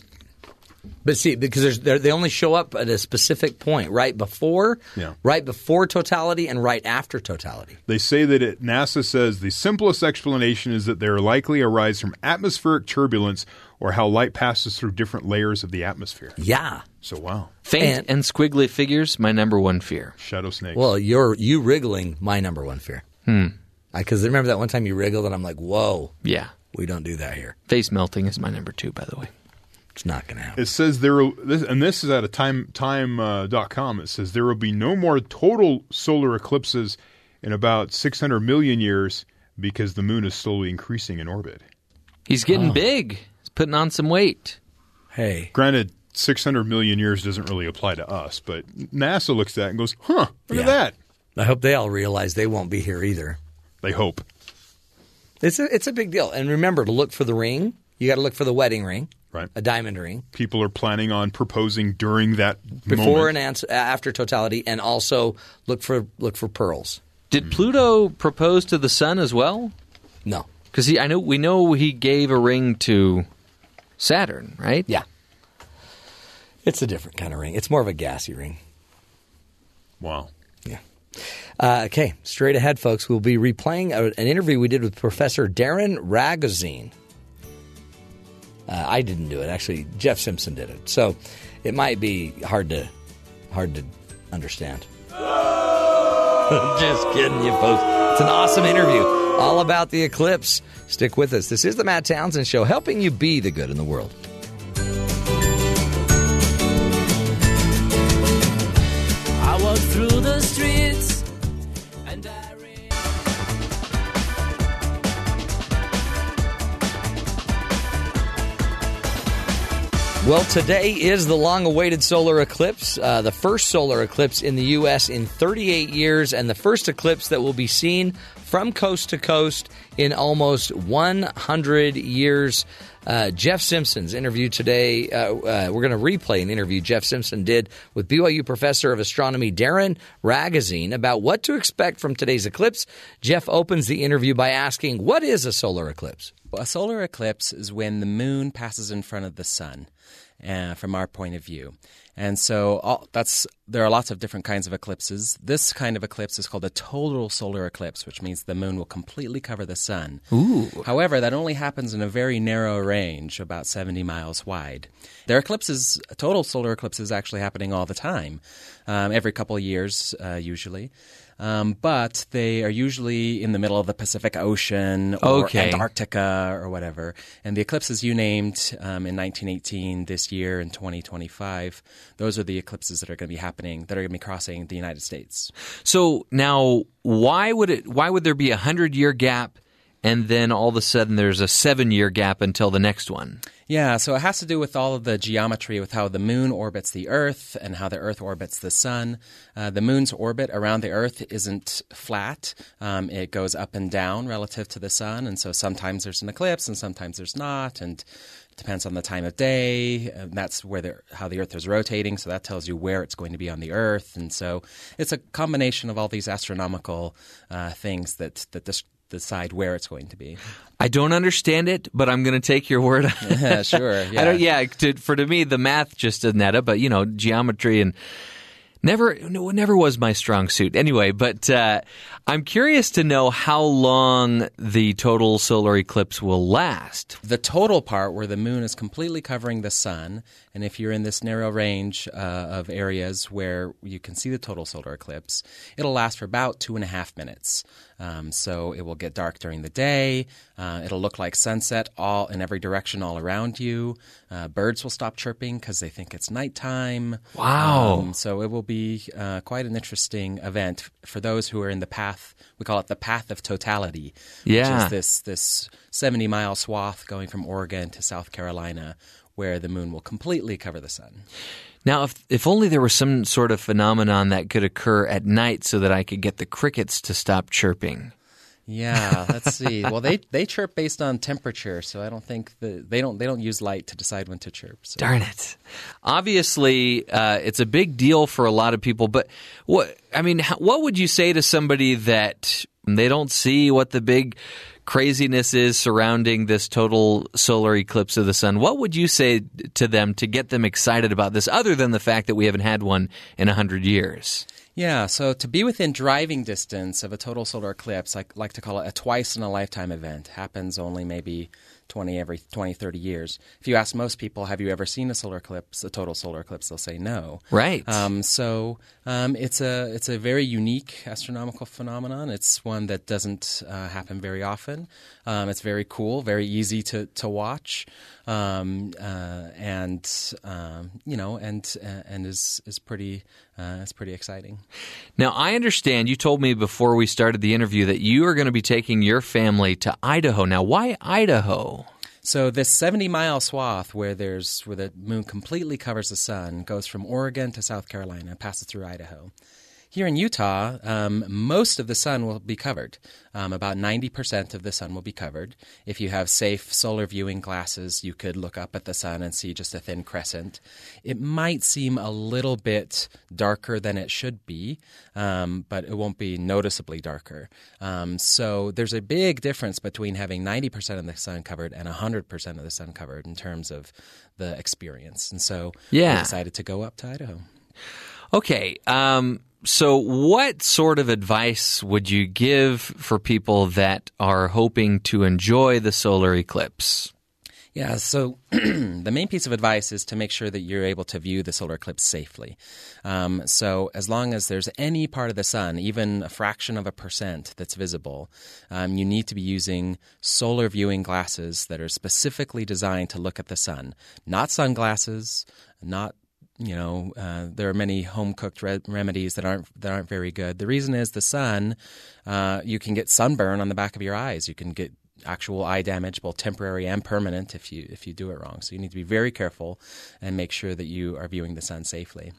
But see, because there's, they're- they only show up at a specific point, right before, Yeah. right before totality, and right after totality. They say that it, NASA says the simplest explanation is that they are likely arise from atmospheric turbulence or how light passes through different layers of the atmosphere. Yeah. So, wow. Faint And- and, squiggly figures, my number one fear. Shadow snakes. Well, you're you wriggling, my number one fear. Hmm. Because remember that one time you wriggled, and I'm like, whoa, Yeah. we don't do that here. Face melting is my number two, by the way. It's not going to happen. It says there, will, this, and this is at a time time uh, dot com. It says there will be no more total solar eclipses in about 600 million years because the moon is slowly increasing in orbit. He's getting big. He's putting on some weight. Hey, Granted, 600 million years doesn't really apply to us, but NASA looks at that and goes, "Huh, look Yeah. at that." I hope they all realize they won't be here either. They hope. It's a it's a big deal. And remember to look for the ring. You got to look for the wedding ring, Right. a diamond ring, People are planning on proposing during that before moment. and ans- after totality, and also look for look for pearls. Did Pluto propose to the sun as well? No, Because I know we know he gave a ring to Saturn, right? yeah, it's a different kind of ring. It's more of a gassy ring. Wow. Yeah. Uh, okay, straight ahead, folks. We'll be replaying a, an interview we did with Professor Darin Ragozzine. Uh, I didn't do it. Actually, Jeff Simpson did it. So it might be hard to hard to understand. [LAUGHS] Just kidding you, folks. It's an awesome interview all about the eclipse. Stick with us. This is the Matt Townsend Show, helping you be the good in the world. Well, today is the long awaited solar eclipse, uh, the first solar eclipse in the U.S. in 38 years, and the first eclipse that will be seen from coast to coast in almost 100 years. Uh, Jeff Simpson's interview today, uh, uh, we're going to replay an interview Jeff Simpson did with BYU professor of astronomy Darin Ragozzine about what to expect from today's eclipse. Jeff opens the interview by asking, What is a solar eclipse? Well, a solar eclipse is when the moon passes in front of the sun, uh, from our point of view. And so all, that's there are lots of different kinds of eclipses. This kind of eclipse is called a total solar eclipse, which means the moon will completely cover the sun. Ooh. However, that only happens in a very narrow range, about 70 miles wide. There are eclipses, total solar eclipses, actually happening all the time, um, every couple of years, uh, usually. Um, but they are usually in the middle of the Pacific Ocean or Okay. Antarctica or whatever. And the eclipses you named um, in 1918, this year, in 2025, those are the eclipses that are going to be happening, that are going to be crossing the United States. So now, why would it? Why would there be a hundred year gap, and then all of a sudden there's a seven year gap until the next one? Yeah, so it has to do with all of the geometry with how the moon orbits the Earth and how the Earth orbits the sun. Uh, the moon's orbit around the Earth isn't flat, um, it goes up and down relative to the sun. And so sometimes there's an eclipse and sometimes there's not. And it depends on the time of day. And that's where the, how the Earth is rotating. So that tells you where it's going to be on the Earth. And so it's a combination of all these astronomical uh, things that, that dis- decide where it's going to be. I don't understand it, but I'm going to take your word. [LAUGHS] Yeah, sure. I Yeah. don't, yeah. To, for to me, the math just doesn't add up. But you know, geometry and never, no, never was my strong suit. Anyway, but uh, I'm curious to know how long the total solar eclipse will last. the total part where the moon is completely covering the sun, and if you're in this narrow range uh, of areas where you can see the total solar eclipse, it'll last for about two and a half minutes. Um, so it will get dark during the day. Uh, it'll look like sunset all in every direction all around you. Uh, birds will stop chirping because they think it's nighttime. Wow. Um, so it will be uh, quite an interesting event for those who are in the path. We call it the path of totality. Yeah. Which is this this seventy mile swath going from Oregon to South Carolina, where the moon will completely cover the sun. Now, if if only there was some sort of phenomenon that could occur at night, so that I could get the crickets to stop chirping. Yeah, let's see. Well, they they chirp based on temperature, so I don't think the, they don't they don't use light to decide when to chirp. So. Darn it! Obviously, uh, it's a big deal for a lot of people. But what I mean, what would you say to somebody that they don't see what the big craziness is surrounding this total solar eclipse of the sun? What would you say to them to get them excited about this, other than the fact that we haven't had one in a hundred years? Yeah, so to be within driving distance of a total solar eclipse, I like to call it a twice in a lifetime event. Happens only maybe 20 every 20 30 years. If you ask most people, have you ever seen a solar eclipse, a total solar eclipse, they'll say no. Right. Um, so um, it's a it's a very unique astronomical phenomenon. It's one that doesn't uh, happen very often. Um, it's very cool, very easy to to watch, um, uh, and um, you know, and uh, and is is pretty uh, it's pretty exciting. Now, I understand you told me before we started the interview that you are going to be taking your family to Idaho. Now, why Idaho? So this 70 mile swath where there's where the moon completely covers the sun goes from Oregon to South Carolina, passes through Idaho. Here in Utah, um, most of the sun will be covered. Um, about 90% of the sun will be covered. If you have safe solar viewing glasses, you could look up at the sun and see just a thin crescent. It might seem a little bit darker than it should be, um, but it won't be noticeably darker. Um, so there's a big difference between having 90% of the sun covered and 100% of the sun covered in terms of the experience. And so Yeah. we decided to go up to Idaho. Okay. Um, so, what sort of advice would you give for people that are hoping to enjoy the solar eclipse? Yeah, so [CLEARS THROAT] the main piece of advice is to make sure that you're able to view the solar eclipse safely. Um, so, as long as there's any part of the sun, even a fraction of a percent that's visible, um, you need to be using solar viewing glasses that are specifically designed to look at the sun, not sunglasses, not you know, uh, there are many home cooked re- remedies that aren't that aren't very good. The reason is the sun. Uh, you can get sunburn on the back of your eyes. You can get actual eye damage, both temporary and permanent, if you if you do it wrong. So you need to be very careful and make sure that you are viewing the sun safely.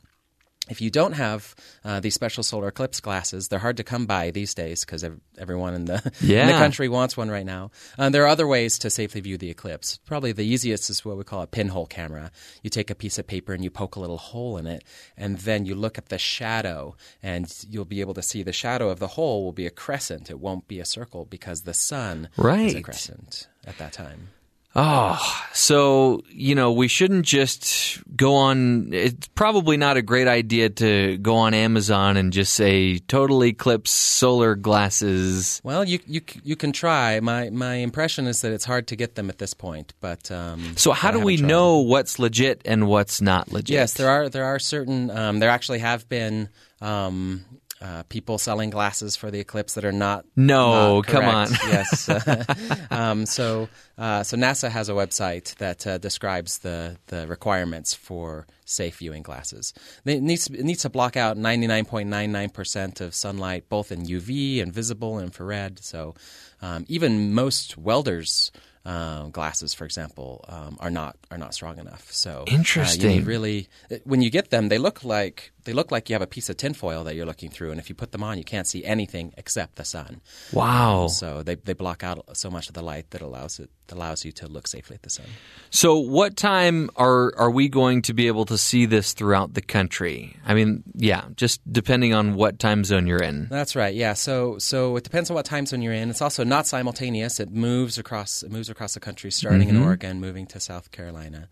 If you don't have uh, these special solar eclipse glasses, they're hard to come by these days because everyone in the, in the country wants one right now. Uh, there are other ways to safely view the eclipse. Probably the easiest is what we call a pinhole camera. You take a piece of paper and you poke a little hole in it, and then you look at the shadow, and you'll be able to see the shadow of the hole will be a crescent. It won't be a circle because the sun is a crescent at that time. Oh, so, you know, we shouldn't just go on. It's probably not a great idea to go on Amazon and just say total eclipse solar glasses. Well, you you you can try. My my impression is that it's hard to get them at this point, but um, So, how do we know what's legit and what's not legit? Yes, there are there are certain. Um, there actually have been. Um, uh, people selling glasses for the eclipse that are not No, not come on. [LAUGHS] yes [LAUGHS] um, so uh, so NASA has a website that uh, describes the the requirements for safe viewing glasses it needs it needs to block out 99.99% of sunlight both in UV and visible and infrared so um, even most welders um, glasses, for example, um, are not are not strong enough. So uh, you Interesting. need really, when you get them, they look like they look like you have a piece of tinfoil that you're looking through, and if you put them on, you can't see anything except the sun. Wow. So they, they block out so much of the light that allows it allows you to look safely at the sun. So, what time are are we going to be able to see this throughout the country? I mean, yeah, just depending on what time zone you're in. That's right. Yeah. So so it depends on what time zone you're in. It's also not simultaneous. It moves across it moves across the country, starting in Mhm. Oregon, moving to South Carolina.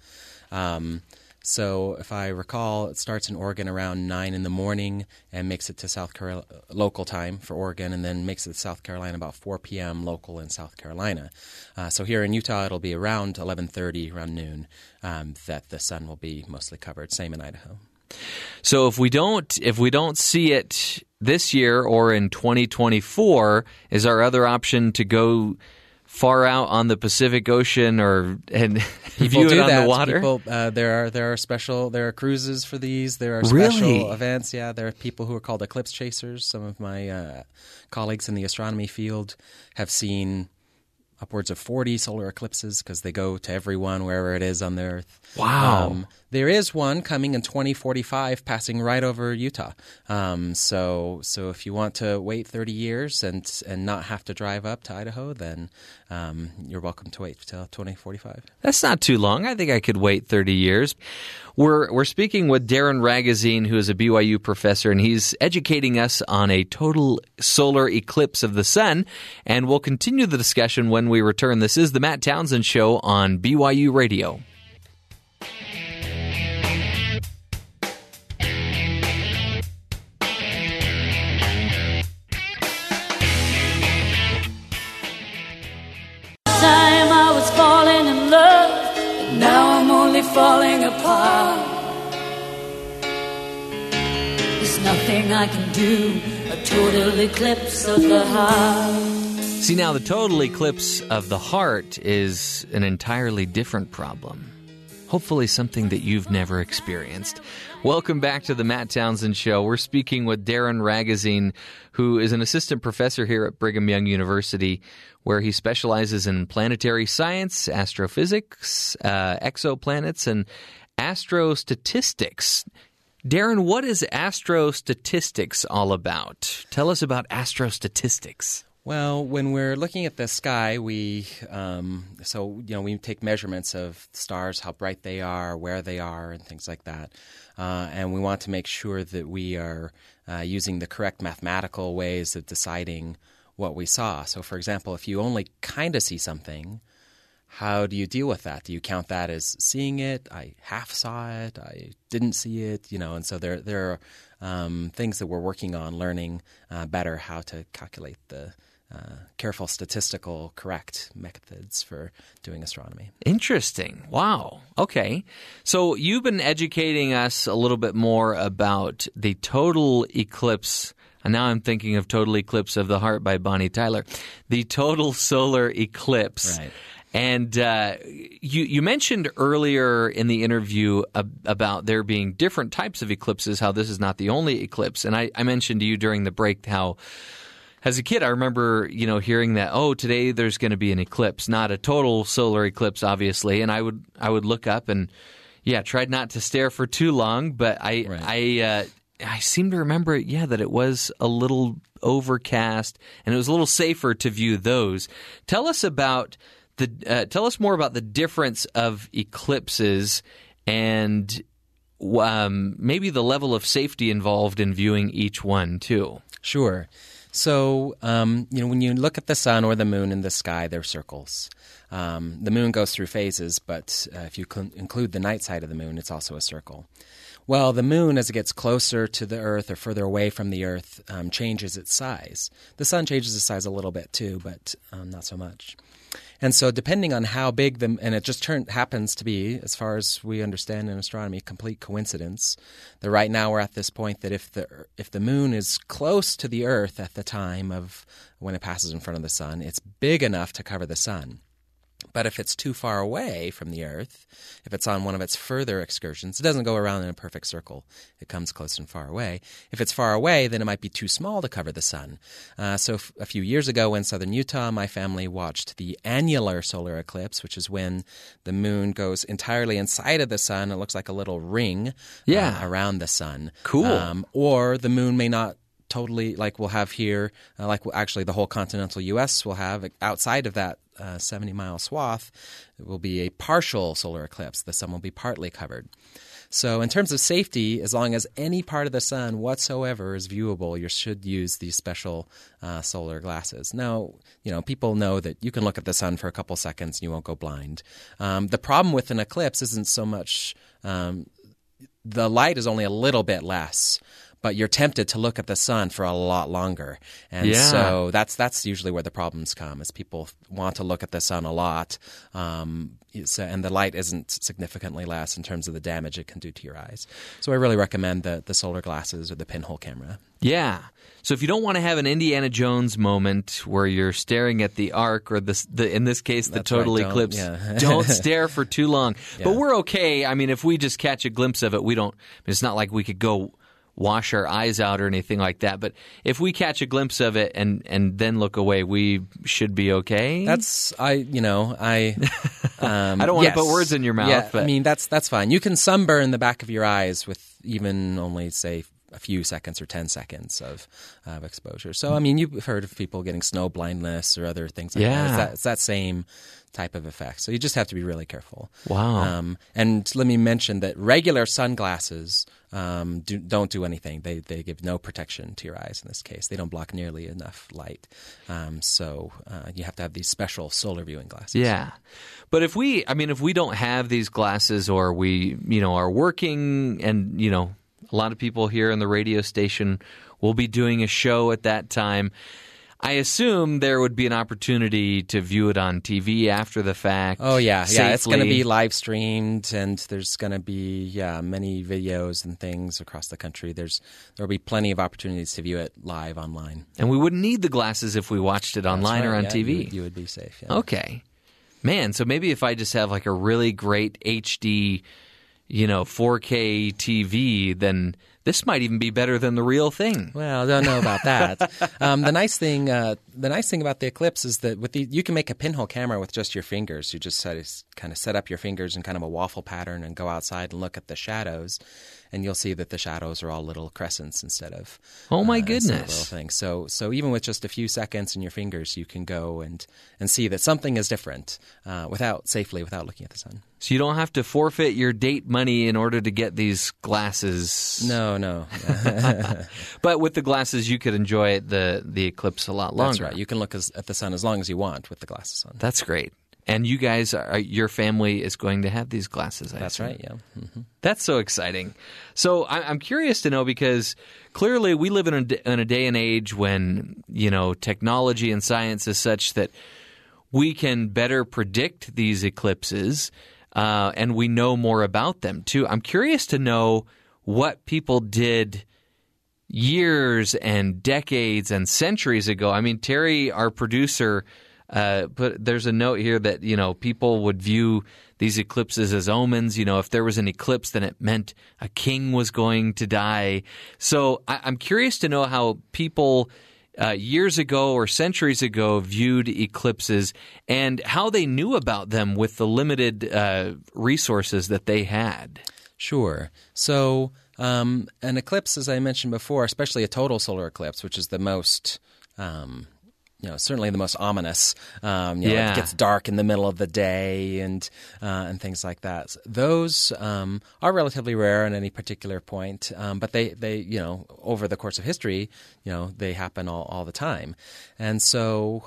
Um, so if I recall, it starts in Oregon around nine in the morning and makes it to South Carolina local time for Oregon, and then makes it to South Carolina about 4 p.m. local in South Carolina. Uh, so here in Utah, it'll be around 11:30, around noon, um, that the sun will be mostly covered. Same in Idaho. So if we don't if we don't see it this year or in 2024, is our other option to go far out on the Pacific Ocean or and [LAUGHS] People view do it on that. the water? People, uh, there are there are special there are cruises for these. There are Really? special events. Yeah, there are people who are called eclipse chasers. Some of my uh, colleagues in the astronomy field have seen upwards of 40 solar eclipses because they go to everyone wherever it is on the earth. Um, Wow. there is one coming in 2045 passing right over Utah. Um, so so if you want to wait 30 years and and not have to drive up to Idaho, then um, you're welcome to wait till 2045. That's not too long. I think I could wait 30 years. We're we're speaking with Darin Ragozzine, who is a BYU professor, and he's educating us on a total solar eclipse of the sun. And we'll continue the discussion when we return. This is the Matt Townsend Show on BYU Radio. Falling apart. There's nothing I can do, a total eclipse of the heart. See, now the total eclipse of the heart is an entirely different problem. Hopefully, something that you've never experienced. Welcome back to the Matt Townsend Show. We're speaking with Darin Ragozzine, who is an assistant professor here at Brigham Young University, where he specializes in planetary science, astrophysics, uh, exoplanets, and astrostatistics. Darin, what is astrostatistics all about? Tell us about astrostatistics. Well, when we're looking at the sky, we um, so you know we take measurements of stars, how bright they are, where they are, and things like that, uh, and we want to make sure that we are uh, using the correct mathematical ways of deciding what we saw. So, for example, if you only kind of see something, how do you deal with that? Do you count that as seeing it? I half saw it. I didn't see it. You know, and so there there are um, things that we're working on learning uh, better how to calculate the uh, careful statistical correct methods for doing astronomy. Interesting. Wow. Okay. So you've been educating us a little bit more about the total eclipse. And now I'm thinking of Total Eclipse of the Heart by Bonnie Tyler. The total solar eclipse. Right. And uh, you you mentioned earlier in the interview ab- about there being different types of eclipses. How this is not the only eclipse. And I, I mentioned to you during the break how as a kid, I remember, you know, hearing that, oh, today there's going to be an eclipse, not a total solar eclipse, obviously. And I would, I would look up and, yeah, tried not to stare for too long, but I, Right. I, uh, I seem to remember, yeah, that it was a little overcast and it was a little safer to view those. Tell us about the, uh, tell us more about the difference of eclipses and um, maybe the level of safety involved in viewing each one too. Sure. So, um, you know, when you look at the sun or the moon in the sky, they're circles. Um, the moon goes through phases, but uh, if you cl- include the night side of the moon, it's also a circle. Well, the moon, as it gets closer to the Earth or further away from the Earth, um, changes its size. The sun changes its size a little bit too, but um, not so much. And so, depending on how big the and it just turn, happens to be, as far as we understand in astronomy, complete coincidence. That right now we're at this point that if the if the moon is close to the Earth at the time of when it passes in front of the sun, it's big enough to cover the sun. But if it's too far away from the Earth, if it's on one of its further excursions, it doesn't go around in a perfect circle. It comes close and far away. If it's far away, then it might be too small to cover the sun. Uh, so f- a few years ago in southern Utah, my family watched the annular solar eclipse, which is when the moon goes entirely inside of the sun. It looks like a little ring uh, around the sun. Cool. Um, or the moon may not totally like we'll have here, uh, like actually the whole continental U.S. will have outside of that uh, 70 mile swath, it will be a partial solar eclipse. The sun will be partly covered. So, in terms of safety, as long as any part of the sun whatsoever is viewable, you should use these special uh, solar glasses. Now, you know, people know that you can look at the sun for a couple seconds and you won't go blind. Um, the problem with an eclipse isn't so much um, the light is only a little bit less, but you're tempted to look at the sun for a lot longer. And Yeah. so that's that's usually where the problems come is people want to look at the sun a lot. Um, it's- and the light isn't significantly less in terms of the damage it can do to your eyes. So I really recommend the, the solar glasses or the pinhole camera. Yeah. So if you don't want to have an Indiana Jones moment where you're staring at the arc or the, the in this case the That's right, total don't- eclipse, yeah. don't [LAUGHS] stare for too long. But we're okay. I mean, if we just catch a glimpse of it, we don't. It's not like we could go wash our eyes out or anything like that. But if we catch a glimpse of it and and then look away, we should be okay. That's I you know I [LAUGHS] um, I don't wanna put words in your mouth, Yeah, but- I mean that's that's fine. You can sunburn the back of your eyes with even only say a few seconds or ten seconds of of exposure. So I mean you've heard of people getting snow blindness or other things like that. Yeah. It's that, it's that same type of effect. So you just have to be really careful. Wow. Um, and let me mention that regular sunglasses um, do, don't do anything. They they give no protection to your eyes in this case. They don't block nearly enough light. Um, so uh, you have to have these special solar viewing glasses. Yeah. But if we, I mean, if we don't have these glasses or we, you know, are working and, you know, a lot of people here in the radio station will be doing a show at that time. I assume there would be an opportunity to view it on TV after the fact. Oh yeah, yeah. It's going to be live streamed, and there's going to be yeah many videos and things across the country. There's there will be plenty of opportunities to view it live online. And we wouldn't need the glasses if we watched it online That's or on yeah, TV. You, would- you would be safe. Yeah. Okay. Man, so maybe if I just have like a really great HD, you know, 4K TV, then this might even be better than the real thing. Well, I don't know about that. [LAUGHS] um, the nice thing, uh, the nice thing about the Eclipse is that with the you can make a pinhole camera with just your fingers. You just set, kind of set up your fingers in kind of a waffle pattern and go outside and look at the shadows, and you'll see that the shadows are all little crescents instead of Oh, my uh, goodness. little things. So so even with just a few seconds in your fingers, you can go and and see that something is different uh, without safely without looking at the sun. So you don't have to forfeit your date money in order to get these glasses. No, no. [LAUGHS] But with the glasses, you could enjoy the the eclipse a lot longer. That's right. You can look as, at the sun as long as you want with the glasses on. That's great. And you guys, are, your family is going to have these glasses. I That's assume. right. Yeah. hmm That's so exciting. So I, I'm curious to know because clearly we live in a, in a day and age when you know technology and science is such that we can better predict these eclipses, uh, and we know more about them too. I'm curious to know what people did years and decades and centuries ago. I mean, Terry, our producer, uh, put there's a note here that you know people would view these eclipses as omens. You know, if there was an eclipse, then it meant a king was going to die. So I, I'm curious to know how people. Uh, years ago or centuries ago, viewed eclipses and how they knew about them with the limited uh, resources that they had. Sure. So, um, an eclipse, as I mentioned before, especially a total solar eclipse, which is the most, um, you know, certainly the most ominous. Um, you know, Yeah. it gets dark in the middle of the day and uh, and things like that. Those um, are relatively rare at any particular point, um, but they they you know over the course of history, you know, they happen all all the time, and so.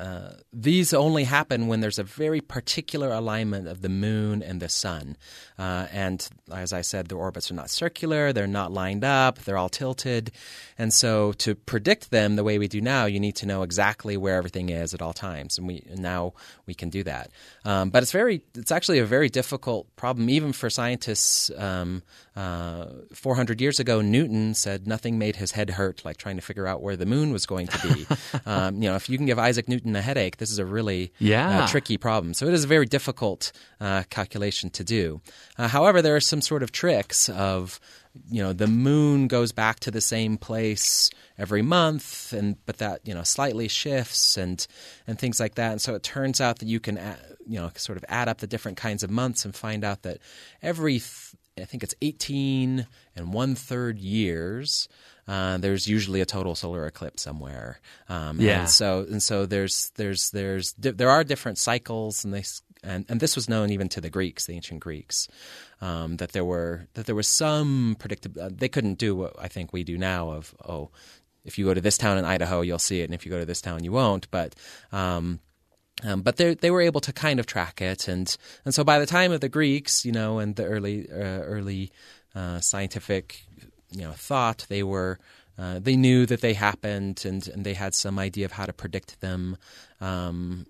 Uh, these only happen when there's a very particular alignment of the moon and the sun. Uh, and as I said, the orbits are not circular, they're not lined up, they're all tilted. And so to predict them the way we do now, you need to know exactly where everything is at all times. And we now we can do that. Um, but it's very it's actually a very difficult problem, even for scientists. Um, uh, 400 years ago, Newton said nothing made his head hurt like trying to figure out where the moon was going to be. [LAUGHS] um, you know, if you can give Isaac Newton a headache, this is a really Yeah. uh, tricky problem. So it is a very difficult uh, calculation to do. Uh, however, there are some sort of tricks of you know the moon goes back to the same place every month and but that you know slightly shifts and and things like that and so it turns out that you can you know sort of add up the different kinds of months and find out that every th- I think it's 18 and one third years. Uh, there's usually a total solar eclipse somewhere. Um, Yeah. And so and so there's there's there's di- there are different cycles and they and, and this was known even to the Greeks, the ancient Greeks, um, that there were that there was some predictable. Uh, they couldn't do what I think we do now of oh, if you go to this town in Idaho, you'll see it, and if you go to this town, you won't. But um, um, but they they were able to kind of track it, and and so by the time of the Greeks, you know, and the early uh, early uh, scientific you know thought. They were uh, they knew that they happened, and, and they had some idea of how to predict them um,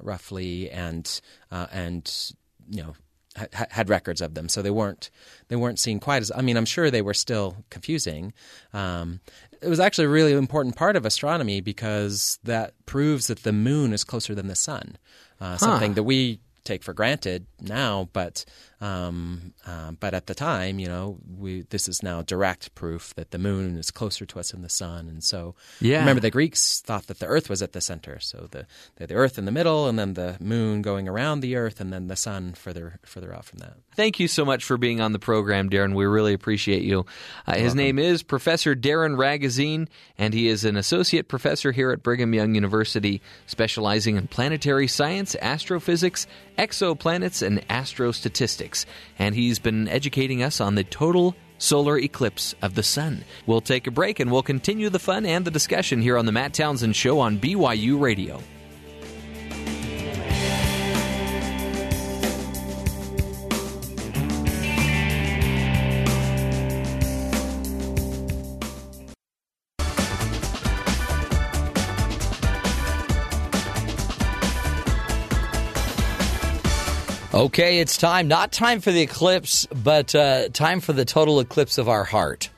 roughly, and uh, and you know ha- had records of them, so they weren't they weren't seen quite as. I mean, I'm sure they were still confusing. Um, it was actually a really important part of astronomy because that proves that the moon is closer than the sun, uh, something that we take for granted now, but um, uh, but at the time, you know, we this is now direct proof that the moon is closer to us than the sun, and so Yeah. remember the Greeks thought that the Earth was at the center, so the the, the Earth in the middle, and then the moon going around the Earth, and then the sun further further out from that. Thank you so much for being on the program, Darin. We really appreciate you. Uh, his name is Professor Darin Ragozzine, and he is an associate professor here at Brigham Young University, specializing in planetary science, astrophysics, exoplanets, and astrostatistics. And he's been educating us on the total solar eclipse of the sun. We'll take a break and we'll continue the fun and the discussion here on the Matt Townsend Show on BYU Radio. Okay, it's time. Not time for the eclipse, but uh, time for the total eclipse of our heart,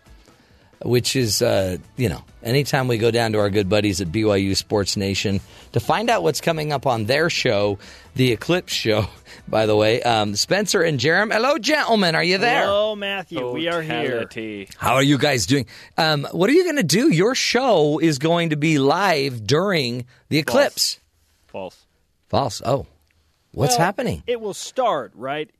which is, uh, you know, anytime we go down to our good buddies at BYU Sports Nation to find out what's coming up on their show, the Eclipse Show, [LAUGHS] by the way. Um, Spencer and Jarom, hello, gentlemen. Are you there? Hello, Matthew. we are here. How are you guys doing? Um, what are you going to do? Your show is going to be live during the eclipse. False. False. Oh, what's Well, happening? It will start, right?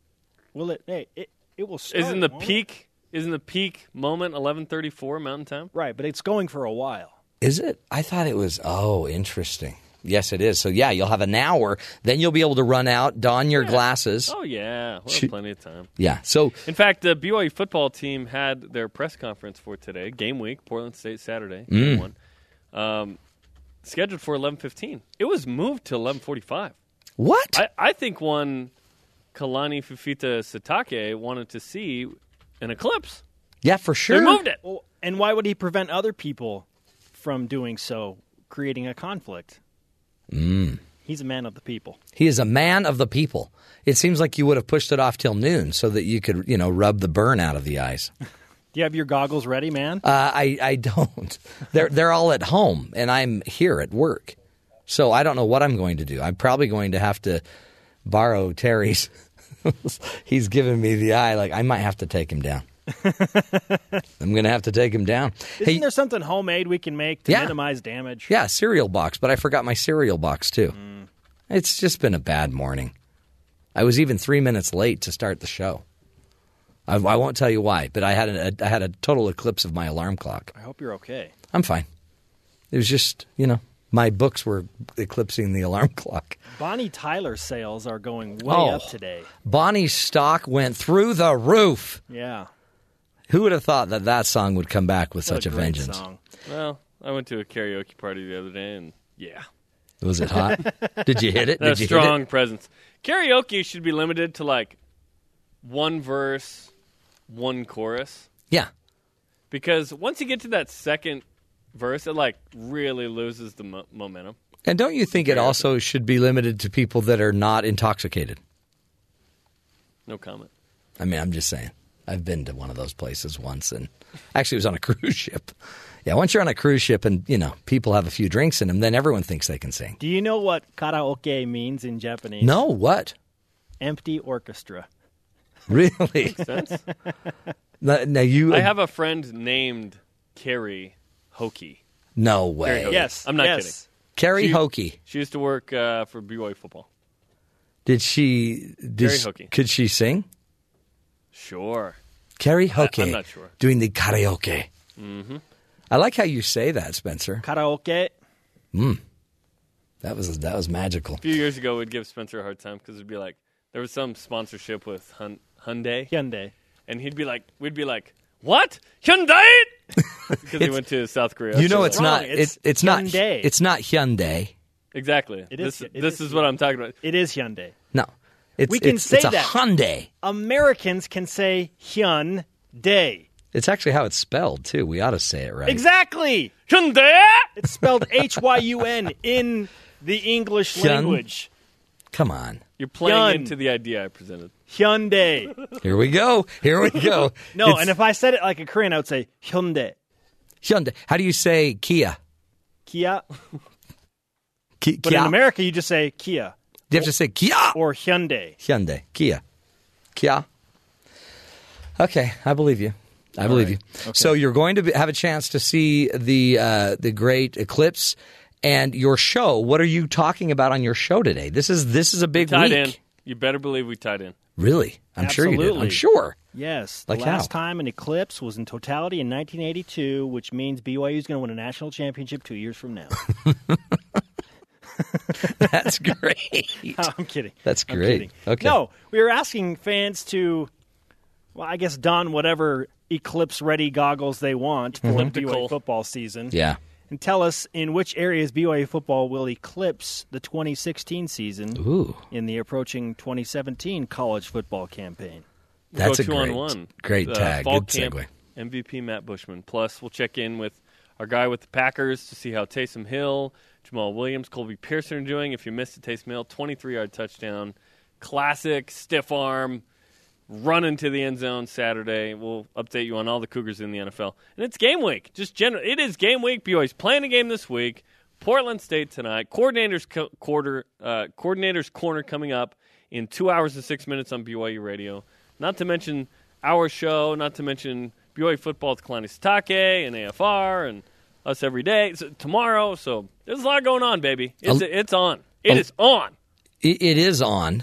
Will it? Hey, it, it will start. Isn't the peak? Isn't the peak moment eleven thirty four Mountain Time? Right, but it's going for a while. Is it? I thought it was. Oh, interesting. Yes, it is. So yeah, you'll have an hour. Then you'll be able to run out, don your glasses. Oh yeah, we'll have plenty of time. Yeah. So In fact, the BYU football team had their press conference for today, game week, Portland State Saturday, Mm. one, um, scheduled for eleven fifteen. It was moved to eleven forty five. What? I, I think one Kalani Fufita Sitake wanted to see an eclipse. yeah, for sure. They moved it. Well, and why would he prevent other people from doing so, creating a conflict? Mm. He's a man of the people. He is a man of the people. It seems like you would have pushed it off till noon so that you could, you know, rub the burn out of the eyes. [LAUGHS] Do you have your goggles ready, man? Uh, I I don't. They're they're all at home, and I'm here at work. So I don't know what I'm going to do. I'm probably going to have to borrow Terry's. [LAUGHS] He's giving me the eye. Like I might have to take him down. [LAUGHS] I'm going to have to take him down. Isn't there something homemade we can make to Yeah. minimize damage? Yeah, cereal box, but I forgot my cereal box too. Mm. It's just been a bad morning. I was even three minutes late to start the show. I, I won't tell you why, but I had a, I had a total eclipse of my alarm clock. I hope you're okay. I'm fine. It was just you know my books were eclipsing the alarm [LAUGHS] clock. Bonnie Tyler sales are going way Oh. up today. Bonnie's stock went through the roof. Yeah. Who would have thought that that song would come back with What such a, great vengeance? song. Well, I went to a karaoke party the other day, and yeah, Was it hot? [LAUGHS] Did you hit it? a Did you strong hit it? presence. Karaoke should be limited to like one verse, one chorus. Yeah. Because once you get to that second verse, it like really loses the mo- momentum. And don't you think it also should be limited to people that are not intoxicated? No comment. I mean, I'm just saying. I've been to one of those places once, and actually, it was on a [LAUGHS] cruise ship. Yeah, once you're on a cruise ship and you know people have a few drinks in them, then everyone thinks they can sing. Do you know what karaoke means in Japanese? No, what? Empty orchestra. [LAUGHS] Really? Makes sense. now, now you. I have a friend named Carrie Hokie. no way. Hokie. Yes, I'm not yes. kidding. Carrie She- Hokey. She used to work uh, for BYU football. Did she? Did Carrie she- Hokey. Could she sing? Sure. Carrie I- Hokey. I'm not sure. Doing the karaoke. Mm-hmm. I like how you say that, Spencer. Karaoke. Mm. That was that was magical. A few years ago, we'd give Spencer a hard time because it'd be like there was some sponsorship with Hun- Hyundai, Hyundai, and he'd be like, we'd be like, "What Hyundai?" [LAUGHS] because he went to South Korea. You know, So, it's not. Wrong. It's It's it's not. Hyundai. It's not Hyundai. exactly. It is- this it this is is what I'm talking about. It is Hyundai. No, it's We can it's, say it's a that. Hyundai. Americans can say Hyundai. It's actually how it's spelled too. We ought to say it right. Exactly. Hyundai. It's spelled H Y U N in the English Hyun- language. Come on. You're playing Hyun. into the idea I presented. Hyundai. Here we go. Here we go. [LAUGHS] No, It's and if I said it like a Korean, I would say Hyundai. Hyundai. How do you say Kia? Kia. Ki- But Kia? in America, you just say Kia Do you have to say Kia? or Hyundai. Hyundai. Kia. Kia. Okay, I believe you. I believe you. So you're going to be, have a chance to see the uh, the great eclipse and your show. What are you talking about on your show today? This is this is a big tied week. in. You better believe we tied in. Really? I'm sure you did. I'm sure. Yes. Like the last how? time an eclipse was in totality in 1982, which means BYU is going to win a national championship two years from now. [LAUGHS] That's great. [LAUGHS] I'm kidding. That's great. kidding. Okay. No, we were asking fans to, well, I guess don whatever eclipse ready goggles they want for mm-hmm. Elliptical. BYU football season. Yeah. And tell us in which areas BYU football will eclipse the 2016 season Ooh. in the approaching 2017 college football campaign. We'll That's a two great- on one. great Uh, tag. Fall Good camp segue. MVP Matt Bushman. Plus, we'll check in with our guy with the Packers to see how Taysom Hill, Jamaal Williams, Colby Pearson are doing. If you missed it, Taysom Hill, 23 yard touchdown. Classic stiff arm, run into the end zone Saturday. We'll update you on all the Cougars in the NFL. And it's game week. Just general. It is game week. BYU's playing a game this week. Portland State tonight. Coordinators co- quarter. Uh, coordinators corner coming up in two hours and six minutes on BYU Radio. Not to mention our show. Not to mention BYU football with Kalani Sitake and AFR and us every day so, tomorrow. So there's a lot going on, baby. It's A- it's on. It a- is on. It, it is on.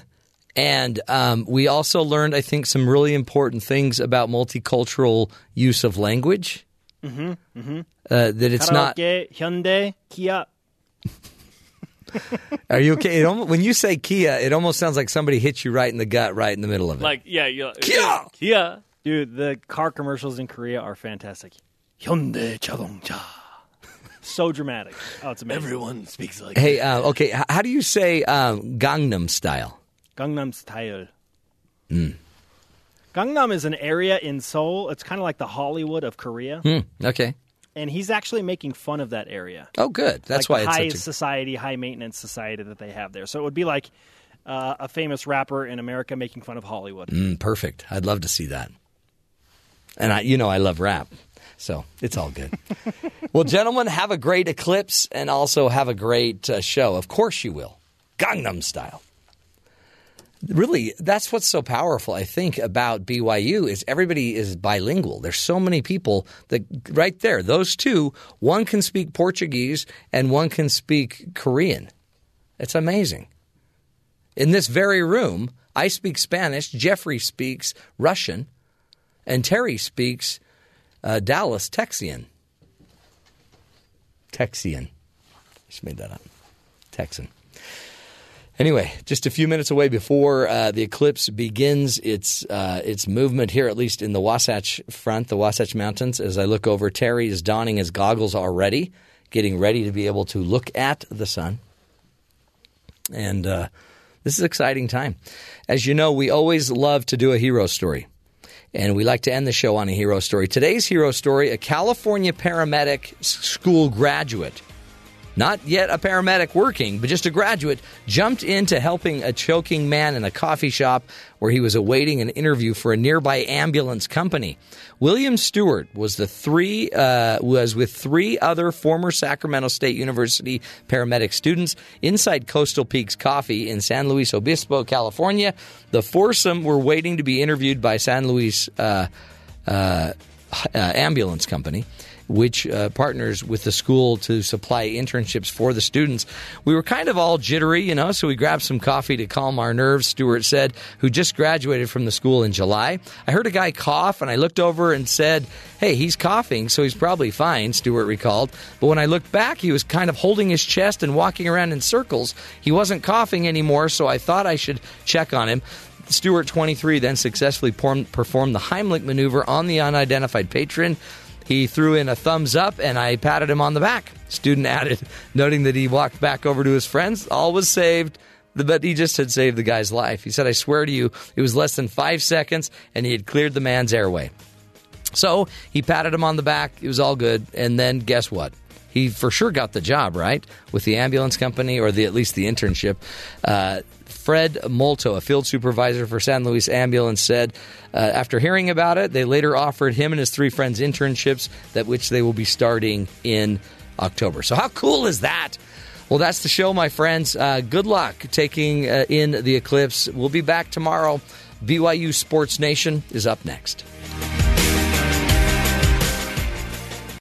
And um, we also learned, I think, some really important things about multicultural use of language. Mm-hmm, mm-hmm. Uh, that it's Karaoke, not Hyundai Kia. [LAUGHS] Are you okay? Almost, when you say Kia, it almost sounds like somebody hits you right in the gut, right in the middle of it. Like yeah, yeah Kia, Kia, dude. The car commercials in Korea are fantastic. Hyundai Chadongja. So dramatic. Oh, it's amazing. Everyone speaks like. Hey, uh, okay. How do you say um, Gangnam style? Gangnam Style. Mm. Gangnam is an area in Seoul. It's kind of like the Hollywood of Korea. Hmm, okay. And he's actually making fun of that area. Oh, good. That's like why high it's such a. society, high maintenance society that they have there. So it would be like uh, a famous rapper in America making fun of Hollywood. Mm, perfect. I'd love to see that. And I, you know, I love rap, so it's all good. [LAUGHS] well, gentlemen, have a great eclipse, and also have a great uh, show. Of course, you will, Gangnam style. Really, that's what's so powerful. I think about BYU is everybody is bilingual. There's so many people that right there, those two, one can speak Portuguese and one can speak Korean. It's amazing. In this very room, I speak Spanish, Jeffrey speaks Russian, and Terry speaks uh, Dallas Texian. Texian. Just made that up. Texan. Anyway, just a few minutes away before uh, the eclipse begins its uh, its movement here, at least in the Wasatch Front, the Wasatch Mountains. As I look over, Terry is donning his goggles already, getting ready to be able to look at the sun. And uh, this is an exciting time. As you know, we always love to do a hero story. And we like to end the show on a hero story. Today's hero story a California paramedic school graduate, not yet a paramedic working, but just a graduate, jumped into helping a choking man in a coffee shop where he was awaiting an interview for a nearby ambulance company. William Stewart was the three uh, was with three other former Sacramento State University paramedic students inside Coastal Peaks Coffee in San Luis Obispo, California. The foursome were waiting to be interviewed by San Luis uh, uh, uh, Ambulance Company which uh, partners with the school to supply internships for the students. We were kind of all jittery, you know, so we grabbed some coffee to calm our nerves, Stewart said, who just graduated from the school in July. I heard a guy cough and I looked over and said, Hey, he's coughing, so he's probably fine, Stewart recalled. But when I looked back, he was kind of holding his chest and walking around in circles. He wasn't coughing anymore, so I thought I should check on him. Stewart, 23, then successfully performed performed the Heimlich maneuver on the unidentified patron. He threw in a thumbs up and I patted him on the back. Student [LAUGHS] added, noting that he walked back over to his friends. All was saved, but he just had saved the guy's life. He said, I swear to you, it was less than five seconds and he had cleared the man's airway. So he patted him on the back. It was all good. And then guess what? He for sure got the job, right? With the ambulance company or the at least the internship. Uh, Fred Molto, a field supervisor for San Luis Ambulance, said uh, after hearing about it, they later offered him and his three friends internships that which they will be starting in October. So how cool is that? Well, that's the show, my friends. Uh, good luck taking uh, in the eclipse. We'll be back tomorrow. BYU Sports Nation is up next.